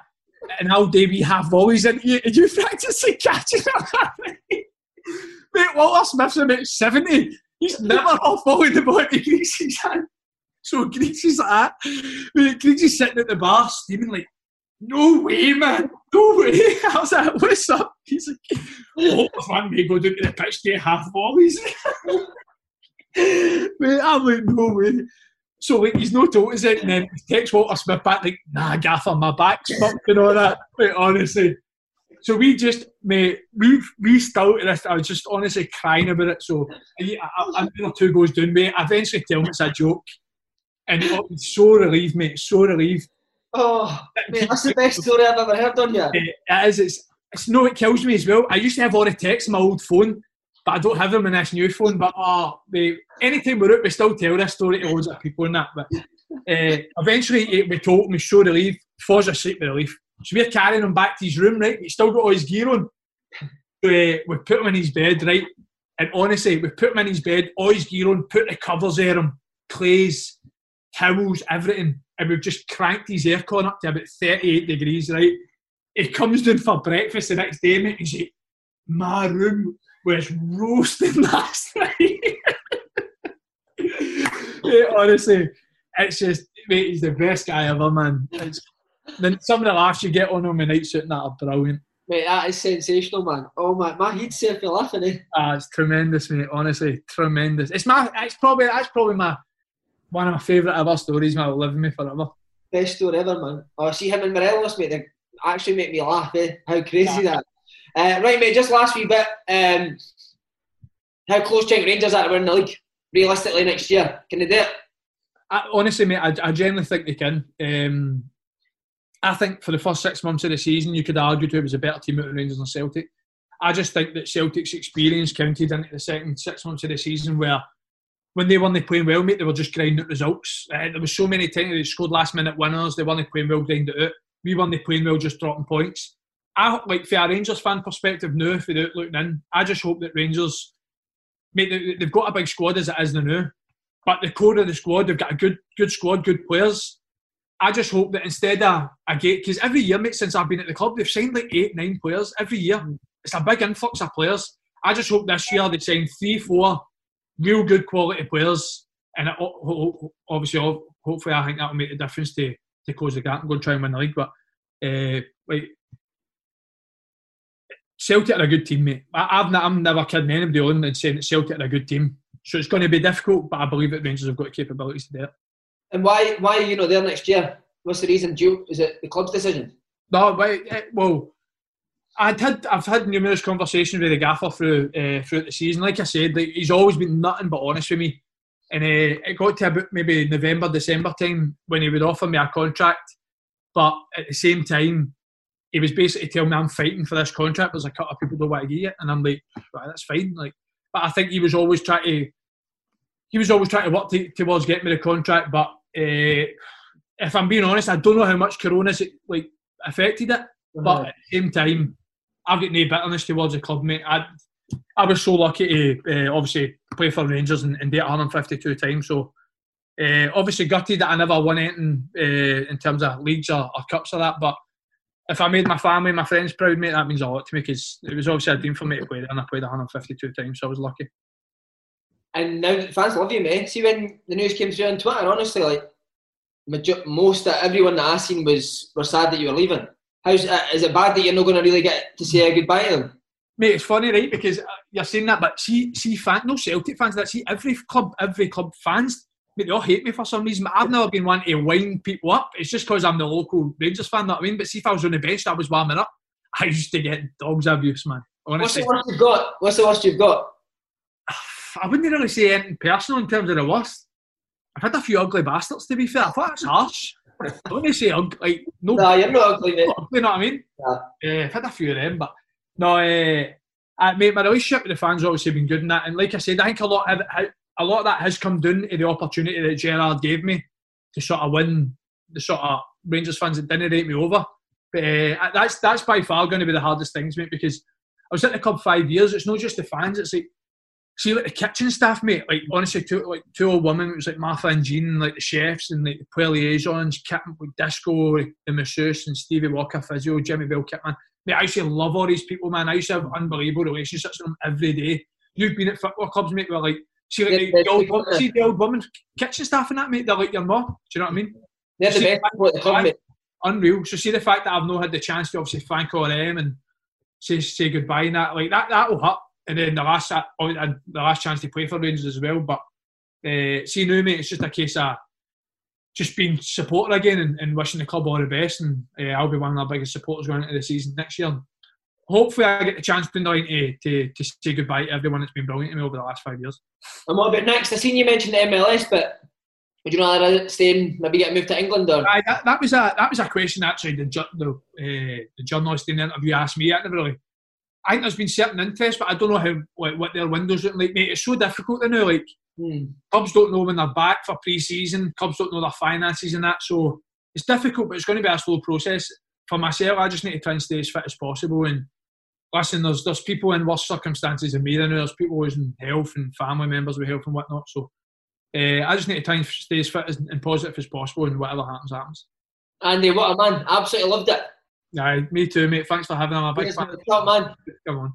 S5: and I'll do we half volleys into you and you practicing catching it. Mate, Walter Smith's about 70. He's never off volleyed the ball into Greasy's hand. So Greasy's like that. Greasy's sitting at the bar steaming like, no way, man. No way. I was like, what's up? He's like, oh, man, may go down to the pitch to half volleys. Mate, I'm like, no way. So like, he's no told us it, and then he takes Walter Smith back like, nah, Gaffer, my back's fucked and all that. Mate, honestly. So we just, mate, we we still, I was just honestly crying about it. So I, I, I two goes down, mate. I eventually tell him it's a joke. And it was so relieved, mate, so relieved.
S4: Oh, mate, that's the best story I've ever heard on you.
S5: It is. It's, it's no, it kills me as well. I used to have all the texts on my old phone, but I don't have them in this new phone. But oh, mate, anytime we're out, we still tell this story to loads of people and that. But uh, eventually, we told we so relieved, falls asleep with relief. So we're carrying him back to his room, right? He's still got all his gear on. So, uh, we put him in his bed, right? And honestly, we put him in his bed, all his gear on, put the covers there him, clays, towels, everything. And we've just cranked his aircon up to about 38 degrees, right? He comes down for breakfast the next day, mate, and he's like, my room was roasting last night. honestly, it's just, mate, he's the best guy ever, man. It's, then some of the laughs you get on him in night and that are brilliant.
S4: Mate, that is sensational, man. Oh my, my head's set for laughing. Eh?
S5: Ah, it's tremendous, mate. Honestly, tremendous. It's my, it's probably that's probably my one of my favourite ever stories. Man, will live with me forever.
S4: Best story ever, man. Oh, see him and Morelos, mate. They actually make me laugh. Eh? How crazy yeah. that. Uh, right, mate. Just last wee bit. Um, how close do you think Rangers are to win the league realistically next year? Can they do it?
S5: I, honestly, mate, I, I genuinely think they can. Um, I think for the first six months of the season, you could argue to it was a better team out of Rangers and Celtic. I just think that Celtic's experience counted into the second six months of the season where when they weren't playing well, mate, they were just grinding out results. Uh, there was so many times they scored last minute winners, they weren't playing well, grinding it out. We weren't playing well, just dropping points. I like for a Rangers fan perspective now, without looking in, I just hope that Rangers, mate, they've got a big squad as it is now, but the core of the squad, they've got a good, good squad, good players. I just hope that instead of I get because every year, mate, since I've been at the club, they've signed like eight, nine players every year. It's a big influx of players. I just hope this year they sign three, four real good quality players, and it, obviously, hopefully, I think that will make a difference to to close the gap and go and try and win the league. But uh, like Celtic are a good team, mate. I, have I'm never kidding anybody on and saying that Celtic are a good team. So it's going to be difficult, but I believe that Rangers have got the capabilities to do it.
S4: And why why are you not there next year? What's the reason? Do is it the club's decision?
S5: No, wait, eh, well, I'd had I've had numerous conversations with the gaffer through uh, throughout the season. Like I said, like, he's always been nothing but honest with me. And uh, it got to about maybe November, December time when he would offer me a contract. But at the same time, he was basically telling me I'm fighting for this contract. because a couple of people don't want to get it, and I'm like, right, that's fine. Like, but I think he was always trying to he was always trying to work to, towards getting me the contract. But uh, if I'm being honest, I don't know how much Corona's like affected it. Mm-hmm. But at the same time, I've got no bitterness towards the club, mate. I, I was so lucky to uh, obviously play for Rangers and, and do it 152 times. So uh, obviously gutted that I never won anything uh, in terms of leagues or, or, cups or that. But if I made my family, my friends proud, mate, that means a lot to me because it was obviously a dream for me to play there, and I played 152 times, so I was lucky.
S4: And now fans love you, mate. See when the news came through on Twitter, honestly, like most everyone that I seen was were sad that you were leaving. How's uh, is it bad that you're not going to really get to say a goodbye to them?
S5: Mate, it's funny, right? Because uh, you're saying that, but see, see, fan, no Celtic fans that see every club, every club fans. Mate, they all hate me for some reason. But I've never been one to wind people up. It's just because I'm the local Rangers fan. That I mean. But see, if I was on the bench, that was warming up. I used to get dogs abuse, man.
S4: Honestly. What's the worst you've got? What's the worst you've got?
S5: I wouldn't really say anything personal in terms of the worst. I've had a few ugly bastards to be fair. I thought that's harsh. I don't to say ugly. Like, no,
S4: nah, you're not ugly, mate.
S5: You know what I mean? Yeah. Uh, I've had a few of them, but no, uh, uh, mate, my relationship with the fans obviously been good in that. And like I said, I think a lot of a lot of that has come down to the opportunity that Gerrard gave me to sort of win the sort of Rangers fans that didn't rate me over. But uh, that's that's by far going to be the hardest things, mate, because I was at the club five years. It's not just the fans. It's like see like the kitchen staff, mate. Like honestly, two like two old women. It was like Martha and Jean, like the chefs and like the player liaisons, Kitten with Disco, the masseuse, and Stevie Walker, physio, Jimmy Bell, Kitman. Mate, I used to love all these people, man. I used to have unbelievable relationships with them every day. You've been at football clubs, mate, where like see like yeah, the, the, old, see the old woman kitchen staff and that, mate. They're like your mom. Do you know what I mean?
S4: They're the best people at the club.
S5: Unreal. So see the fact that I've not had the chance to obviously thank all them and say say goodbye and that like that that will hurt and then the last uh, the last chance to play for Rangers as well. But uh, see now, mate, it's just a case of just being supported again and, and wishing the club all the best. And uh, I'll be one of the biggest supporters going into the season next year. Hopefully, I get the chance to, to, to say goodbye to everyone that's been brilliant to me over the last five years.
S4: And what about next? I seen you mention the MLS, but would you rather stay and maybe get moved to England or?
S5: Aye, that, that was a that was a question actually. The the, uh, the journalist in the interview asked me. I never really I think there's been certain interest, but I don't know how like, what their windows look like. Mate, it's so difficult to know. Like clubs don't know when they're back for pre-season. Clubs don't know their finances and that. So it's difficult, but it's going to be a slow process. For myself, I just need to try and stay as fit as possible. And listen, there's there's people in worse circumstances than me. Then there's people who's in health and family members with health and whatnot. So uh, I just need to try and stay as fit as, and positive as possible, and whatever happens, happens.
S4: Andy, what a man! Absolutely loved it.
S5: Yeah, me too, mate. Thanks for having me. I'm a big fan.
S4: man.
S5: Come on.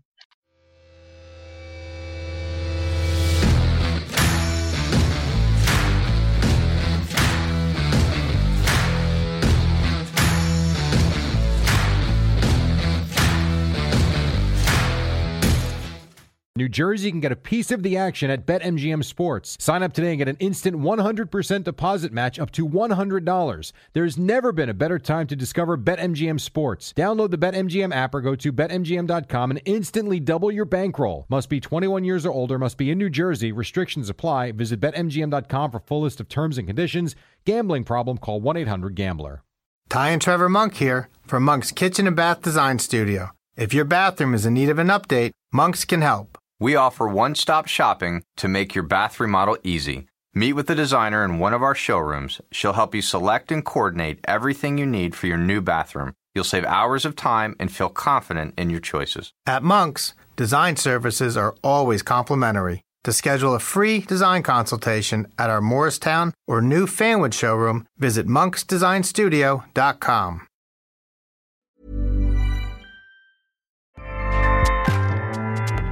S6: New Jersey can get a piece of the action at BetMGM Sports. Sign up today and get an instant 100% deposit match up to $100. There's never been a better time to discover BetMGM Sports. Download the BetMGM app or go to BetMGM.com and instantly double your bankroll. Must be 21 years or older, must be in New Jersey. Restrictions apply. Visit BetMGM.com for full list of terms and conditions. Gambling problem, call 1 800 Gambler.
S7: Ty and Trevor Monk here from Monk's Kitchen and Bath Design Studio. If your bathroom is in need of an update, Monks can help.
S8: We offer one stop shopping to make your bath remodel easy. Meet with the designer in one of our showrooms. She'll help you select and coordinate everything you need for your new bathroom. You'll save hours of time and feel confident in your choices.
S7: At Monks, design services are always complimentary. To schedule a free design consultation at our Morristown or New Fanwood showroom, visit monksdesignstudio.com.